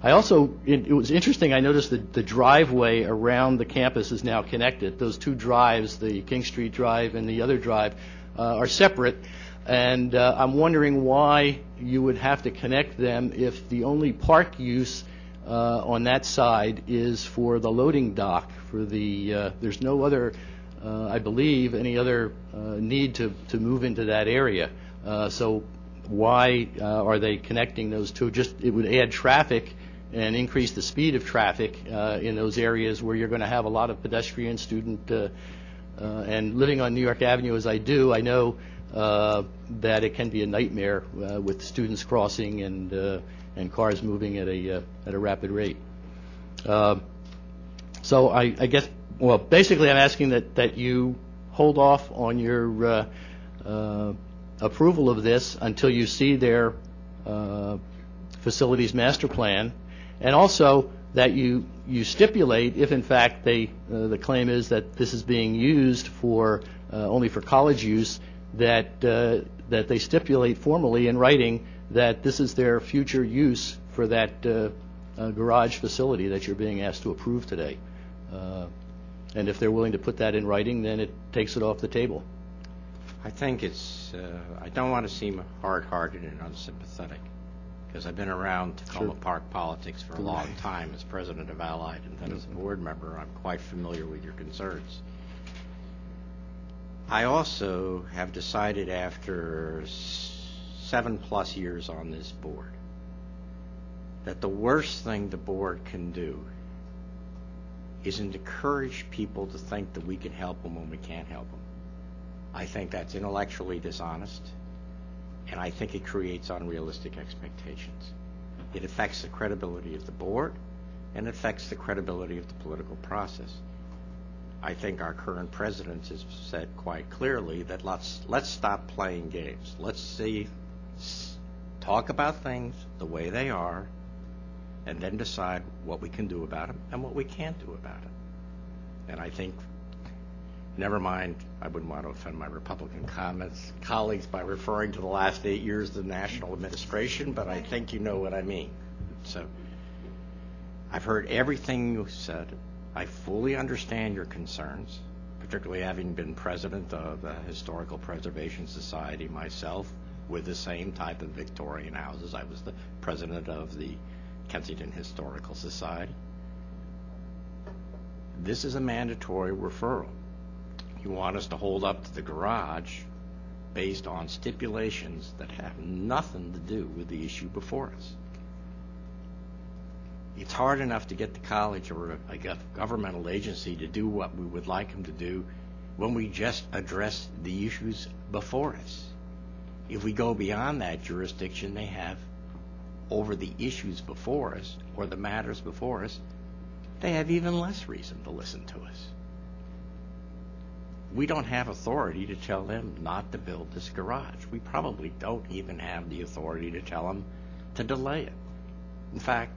I also, it, it was interesting, I noticed that the driveway around the campus is now connected. Those two drives, the King Street Drive and the other drive, uh, are separate. And uh, I'm wondering why you would have to connect them if the only park use uh, on that side is for the loading dock, for the, uh, there's no other, uh, I believe, any other uh, need to, to move into that area. Uh, So why uh, are they connecting those two? Just, it would add traffic and increase the speed of traffic uh, in those areas where you're going to have a lot of pedestrian, student, uh, uh, and living on New York Avenue as I do, I know uh, that it can be a nightmare uh, with students crossing and uh, and cars moving at a at a rapid rate. Uh, So I I guess, well, basically, I'm asking that that you hold off on your approval of this until you see their facilities master plan, and also that you you stipulate, if in fact they, uh, the claim is that this is being used for, uh, only for college use, that, uh, that they stipulate formally in writing that this is their future use for that garage facility that you're being asked to approve today. And if they're willing to put that in writing, then it takes it off the table. I think it's, I don't want to seem hard-hearted and unsympathetic, because I've been around Takoma Sure. Park politics for a long time as president of Allied, and then as a mm-hmm. board member, I'm quite familiar with your concerns. I also have decided after s- seven-plus years on this board, that the worst thing the board can do is encourage people to think that we can help them when we can't help them. I think that's intellectually dishonest, and I think it creates unrealistic expectations. It affects the credibility of the board, and affects the credibility of the political process. I think our current president has said quite clearly that let's let's stop playing games. Let's see, talk about things the way they are, and then decide what we can do about them and what we can't do about it. And I think, never mind, I wouldn't want to offend my Republican comments colleagues by referring to the last eight years of the national administration, but I think you know what I mean. So, I've heard everything you said. I fully understand your concerns, particularly having been president of the Historical Preservation Society myself with the same type of Victorian houses. I was the president of the Kensington Historical Society. This is a mandatory referral. You want us to hold up to the garage based on stipulations that have nothing to do with the issue before us. It's hard enough to get the college or a, governmental agency to do what we would like them to do when we just address the issues before us. If we go beyond that jurisdiction they have over the issues before us or the matters before us, they have even less reason to listen to us. We don't have authority to tell them not to build this garage. We probably don't even have the authority to tell them to delay it. In fact,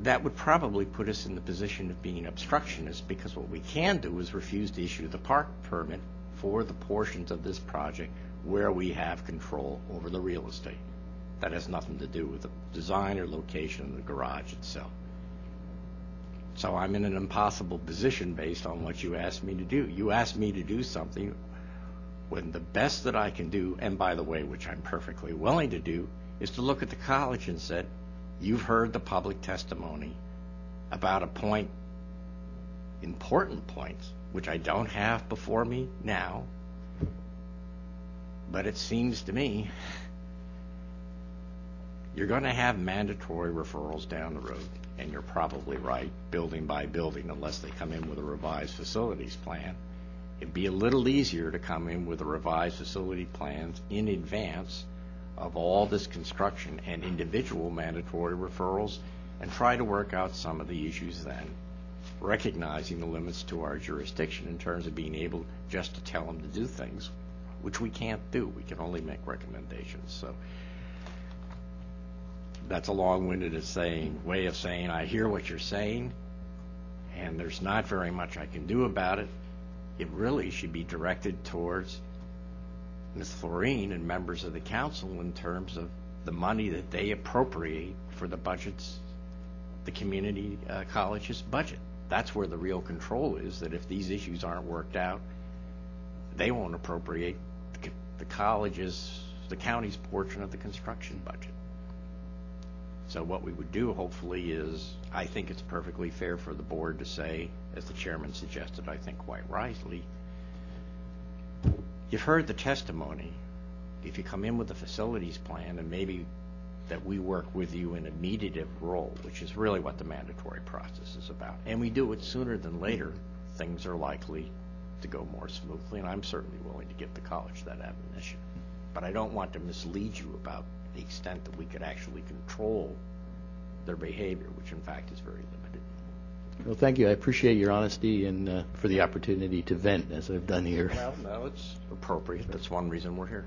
that would probably put us in the position of being obstructionists because what we can do is refuse to issue the park permit for the portions of this project where we have control over the real estate. That has nothing to do with the design or location of the garage itself. So I'm in an impossible position based on what you asked me to do. You asked me to do something when the best that I can do, and by the way, which I'm perfectly willing to do, is to look at the college and said, you've heard the public testimony about a point, important points, which I don't have before me now, but it seems to me you're going to have mandatory referrals down the road, and you're probably right, building by building, unless they come in with a revised facilities plan. It'd be a little easier to come in with a revised facility plans in advance of all this construction and individual mandatory referrals and try to work out some of the issues then, recognizing the limits to our jurisdiction in terms of being able just to tell them to do things, which we can't do. We can only make recommendations. So that's a long-winded saying, way of saying, I hear what you're saying, and there's not very much I can do about it. It really should be directed towards Ms. Floreen and members of the council in terms of the money that they appropriate for the budgets, the community uh, college's budget. That's where the real control is, that if these issues aren't worked out, they won't appropriate the, the college's, the county's portion of the construction budget. So what we would do, hopefully, is, I think it's perfectly fair for the board to say, as the chairman suggested, I think quite rightly, you've heard the testimony. If you come in with a facilities plan, and maybe that we work with you in a mediative role, which is really what the mandatory process is about, and we do it sooner than later, things are likely to go more smoothly, and I'm certainly willing to give the college that admonition. But I don't want to mislead you about the extent that we could actually control their behavior, which in fact is very limited. Well, thank you. I appreciate your honesty and uh, for the opportunity to vent, as I've done here. Well, no, it's appropriate. That's one reason we're here.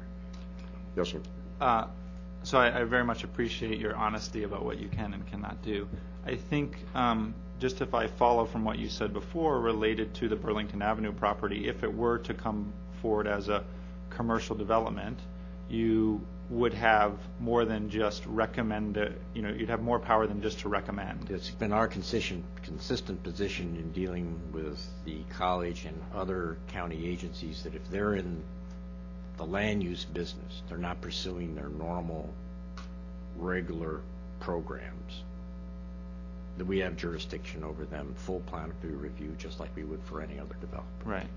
Yes, sir. Uh, so I, I very much appreciate your honesty about what you can and cannot do. I think um, just if I follow from what you said before related to the Burlington Avenue property, if it were to come forward as a commercial development, you would have more than just recommend, you know, you'd have more power than just to recommend. It's been our consistent, consistent position in dealing with the college and other county agencies that if they're in the land use business, they're not pursuing their normal, regular programs, that we have jurisdiction over them, full plan of review, just like we would for any other developer. Right.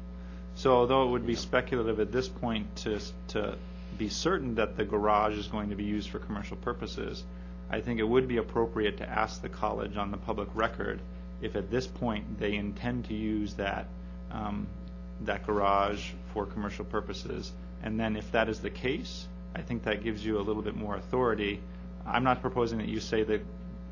So although it would be speculative at this point to, to be certain that the garage is going to be used for commercial purposes, I think it would be appropriate to ask the college on the public record if at this point they intend to use that, um, that garage for commercial purposes. And then if that is the case, I think that gives you a little bit more authority. I'm not proposing that you say the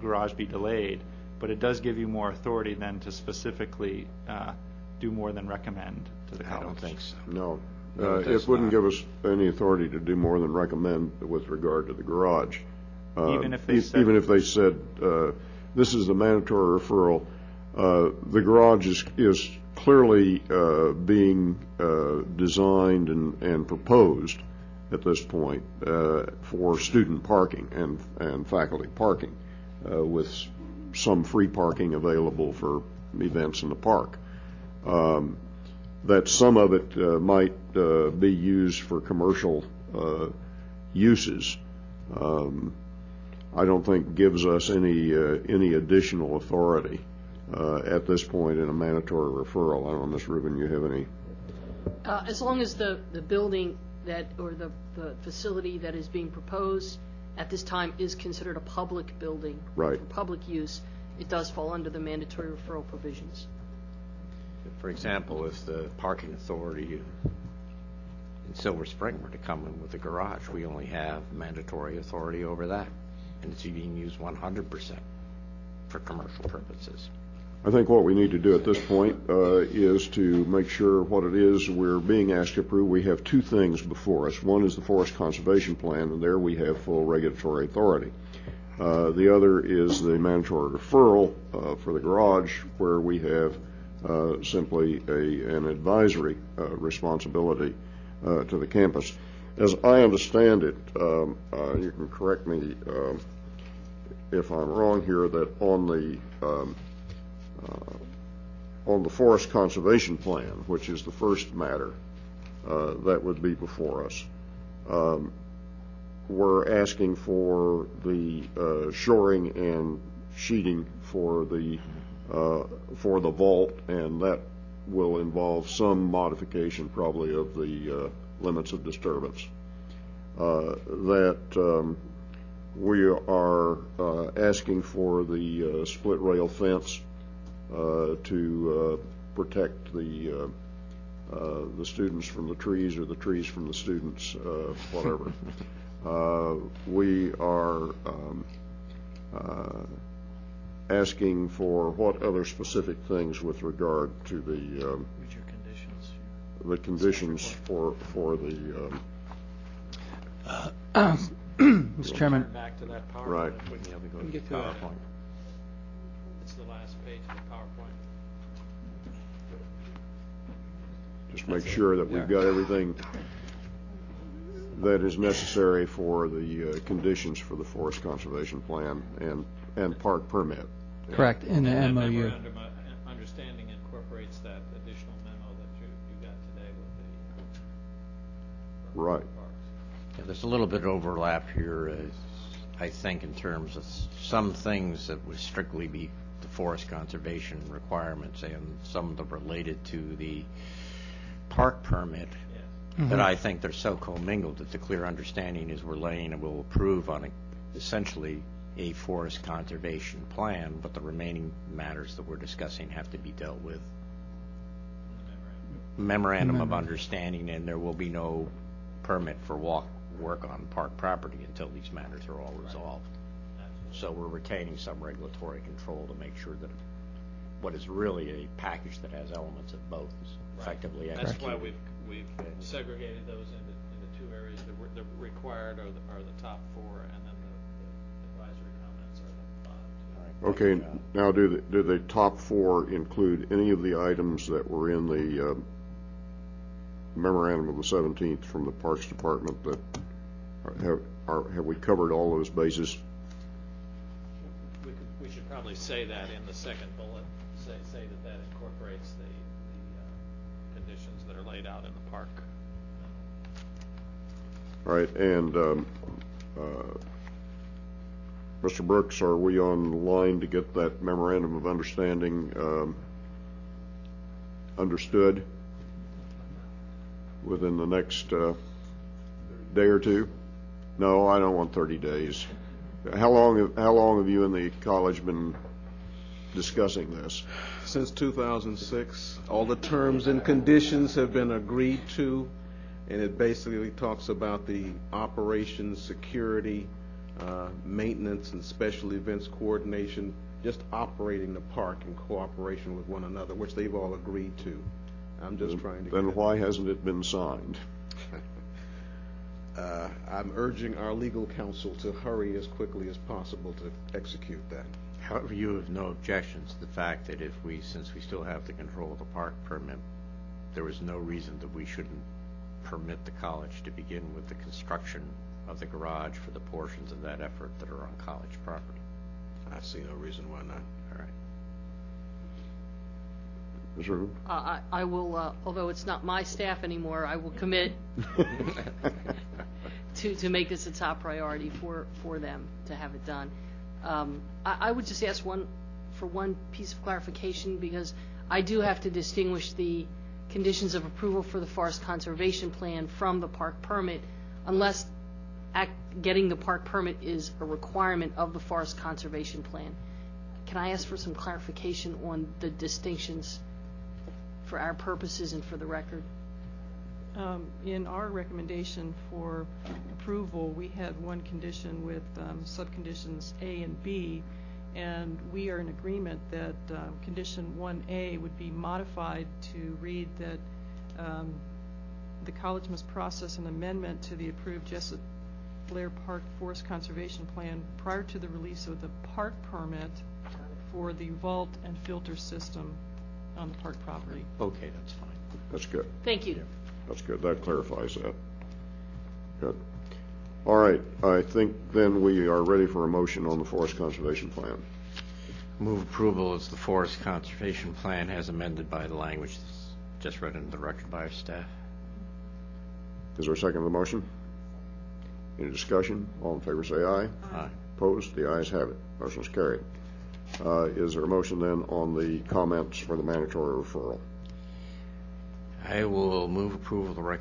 garage be delayed, but it does give you more authority than to specifically uh, do more than recommend to the college. I don't think so. No. Uh, it wouldn't give us any authority to do more than recommend with regard to the garage. Uh, Even if they e- said- Even if they said, uh, this is the mandatory referral, uh, the garage is, is clearly uh, being uh, designed and, and proposed at this point uh, for student parking and, and faculty parking, uh, with s- some free parking available for events in the park. Um, that some of it uh, might uh, be used for commercial uh, uses, um, I don't think gives us any, uh, any additional authority uh, at this point in a mandatory referral. I don't know, Ms. Rubin, you have any? Uh, As long as the, the building that, or the, the facility that is being proposed at this time is considered a public building. Right. For public use, it does fall under the mandatory referral provisions. For example, if the parking authority in Silver Spring were to come in with a garage, we only have mandatory authority over that. And it's being used 100% for commercial purposes. I think what we need to do at this point uh, is to make sure what it is we're being asked to approve. We have two things before us. One is the Forest Conservation Plan, and there we have full regulatory authority. Uh, The other is the mandatory referral uh, for the garage, where we have simply a, an advisory uh, responsibility uh, to the campus. As I understand it, um, uh, you can correct me um, if I'm wrong here, that on the um, uh, on the Forest Conservation Plan, which is the first matter uh, that would be before us, um, we're asking for the uh, shoring and sheeting for the, uh, for the vault, and that will involve some modification probably of the uh, limits of disturbance. Uh, That um, we are uh, asking for the uh, split rail fence uh, to uh, protect the, uh, uh, the students from the trees or the trees from the students, uh, whatever. Uh, We are um, uh, asking for what other specific things with regard to the, um, the conditions for, for the, um, Mr. Chairman. Back to that PowerPoint. Right. if we can- Yeah, we go we can to get to that. PowerPoint. It's the last page of the PowerPoint. just make sure that we've got everything that is necessary for the uh, conditions for the Forest Conservation Plan and, and park permit. Correct, in the And that MOU. memorandum uh, understanding incorporates that additional memo that you, you got today with the. Right. Yeah, there's a little bit of overlap here, uh, I think, in terms of s- some things that would strictly be the forest conservation requirements and some that are related to the park permit. But Mhm. I think they're so commingled that the clear understanding is we're laying and we'll approve on a- essentially a forest conservation plan, but the remaining matters that we're discussing have to be dealt with. Memorandum. Of understanding, and there will be no permit for walk, work on park property until these matters are all resolved. So we're retaining some regulatory control to make sure that what is really a package that has elements of both is effectively That's why we've, we've segregated those into, into two areas. that re- the required are the, are the top four, and then the the advisory comments Okay, now do the, do the top four include any of the items that were in the uh, memorandum of the 17th from the Parks Department that are- have, are, have we covered all those bases? We could, we should probably say that in the second bullet, say, say that that incorporates the, the, uh, conditions that are laid out in the park. All right, and um, uh, Mr. Brooks, are we on line to get that memorandum of understanding um, understood within the next uh, day or two? No, I don't want 30 days. How long, have- how long have you and the college been discussing this? Since 2006, all the terms and conditions have been agreed to, and it basically talks about the operations, security, uh, maintenance, and special events coordination, just operating the park in cooperation with one another, which they've all agreed to. I'm just trying to. Then get- why hasn't it been signed? Uh, I'm urging our legal counsel to hurry as quickly as possible to execute that. However, you have no objections to the fact that if we, since we still have the control of the park permit, there was no reason that we shouldn't permit the college to begin with the construction of the garage for the portions of that effort that are on college property. I see no reason why not. All right. Ms. Rubin? Uh, I I will, uh, although it's not my staff anymore, I will commit to, to make this a top priority for, for them to have it done. Um, I, I would just ask one, for one piece of clarification, because I do have to distinguish the conditions of approval for the forest conservation plan from the park permit, unless act, getting the park permit is a requirement of the forest conservation plan. Can I ask for some clarification on the distinctions for our purposes and for the record? Um, In our recommendation for approval, we had one condition with um, subconditions A and B, and we are in agreement that um, condition 1A would be modified to read that um, the college must process an amendment to the approved Blair Park Forest Conservation Plan prior to the release of the park permit for the vault and filter system on the park property. Okay, that's fine. That's good. Thank you. That's good. That clarifies that. Good. All right. I think then we are ready for a motion on the forest conservation plan. Move approval as the forest conservation plan has amended by the language that's just read into the record by our staff. Is there a second to the motion? Any discussion? All in favor say aye. Aye. Opposed? The ayes have it. Motion is carried. Uh, Is there a motion then on the comments for the mandatory referral? I will move approval of the rec-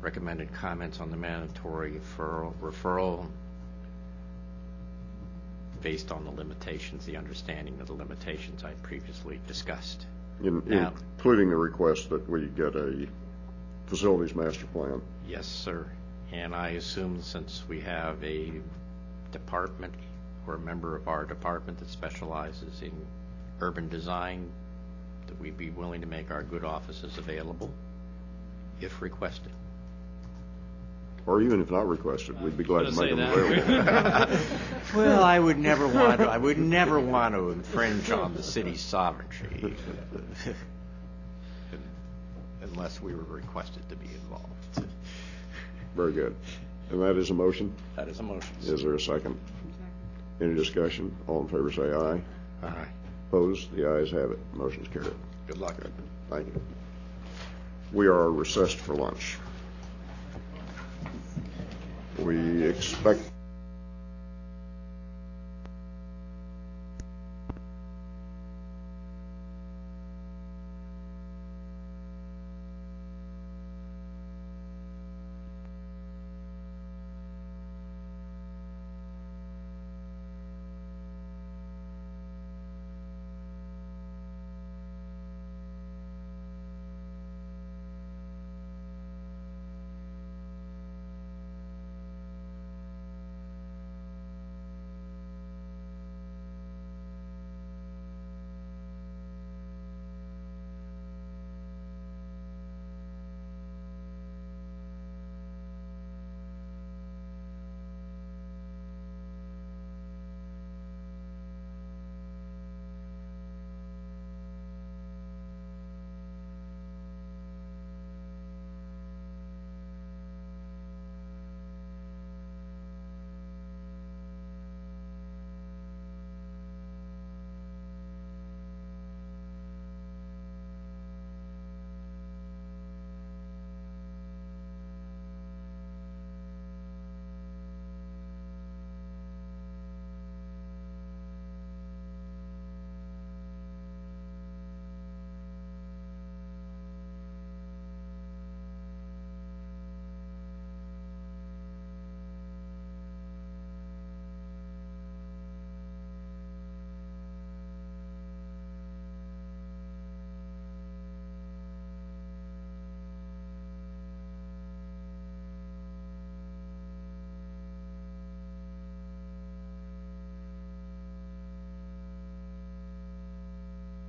recommended comments on the mandatory referral, referral based on the limitations, the understanding of the limitations I previously discussed. In- Now- Including the request that we get a facilities master plan. Yes, sir. And I assume since we have a department or a member of our department that specializes in urban design, that we'd be willing to make our good offices available if requested. Or even if not requested, we'd be glad to make them available. Well, I would never want to, I would never want to infringe on the city's sovereignty unless we were requested to be involved. Very good. And that is a motion? That is a motion. Is there a second? Any discussion? All in favor say aye. Aye. Opposed? The ayes have it. Motion's carried. Good luck. Thank you. We are recessed for lunch. We expect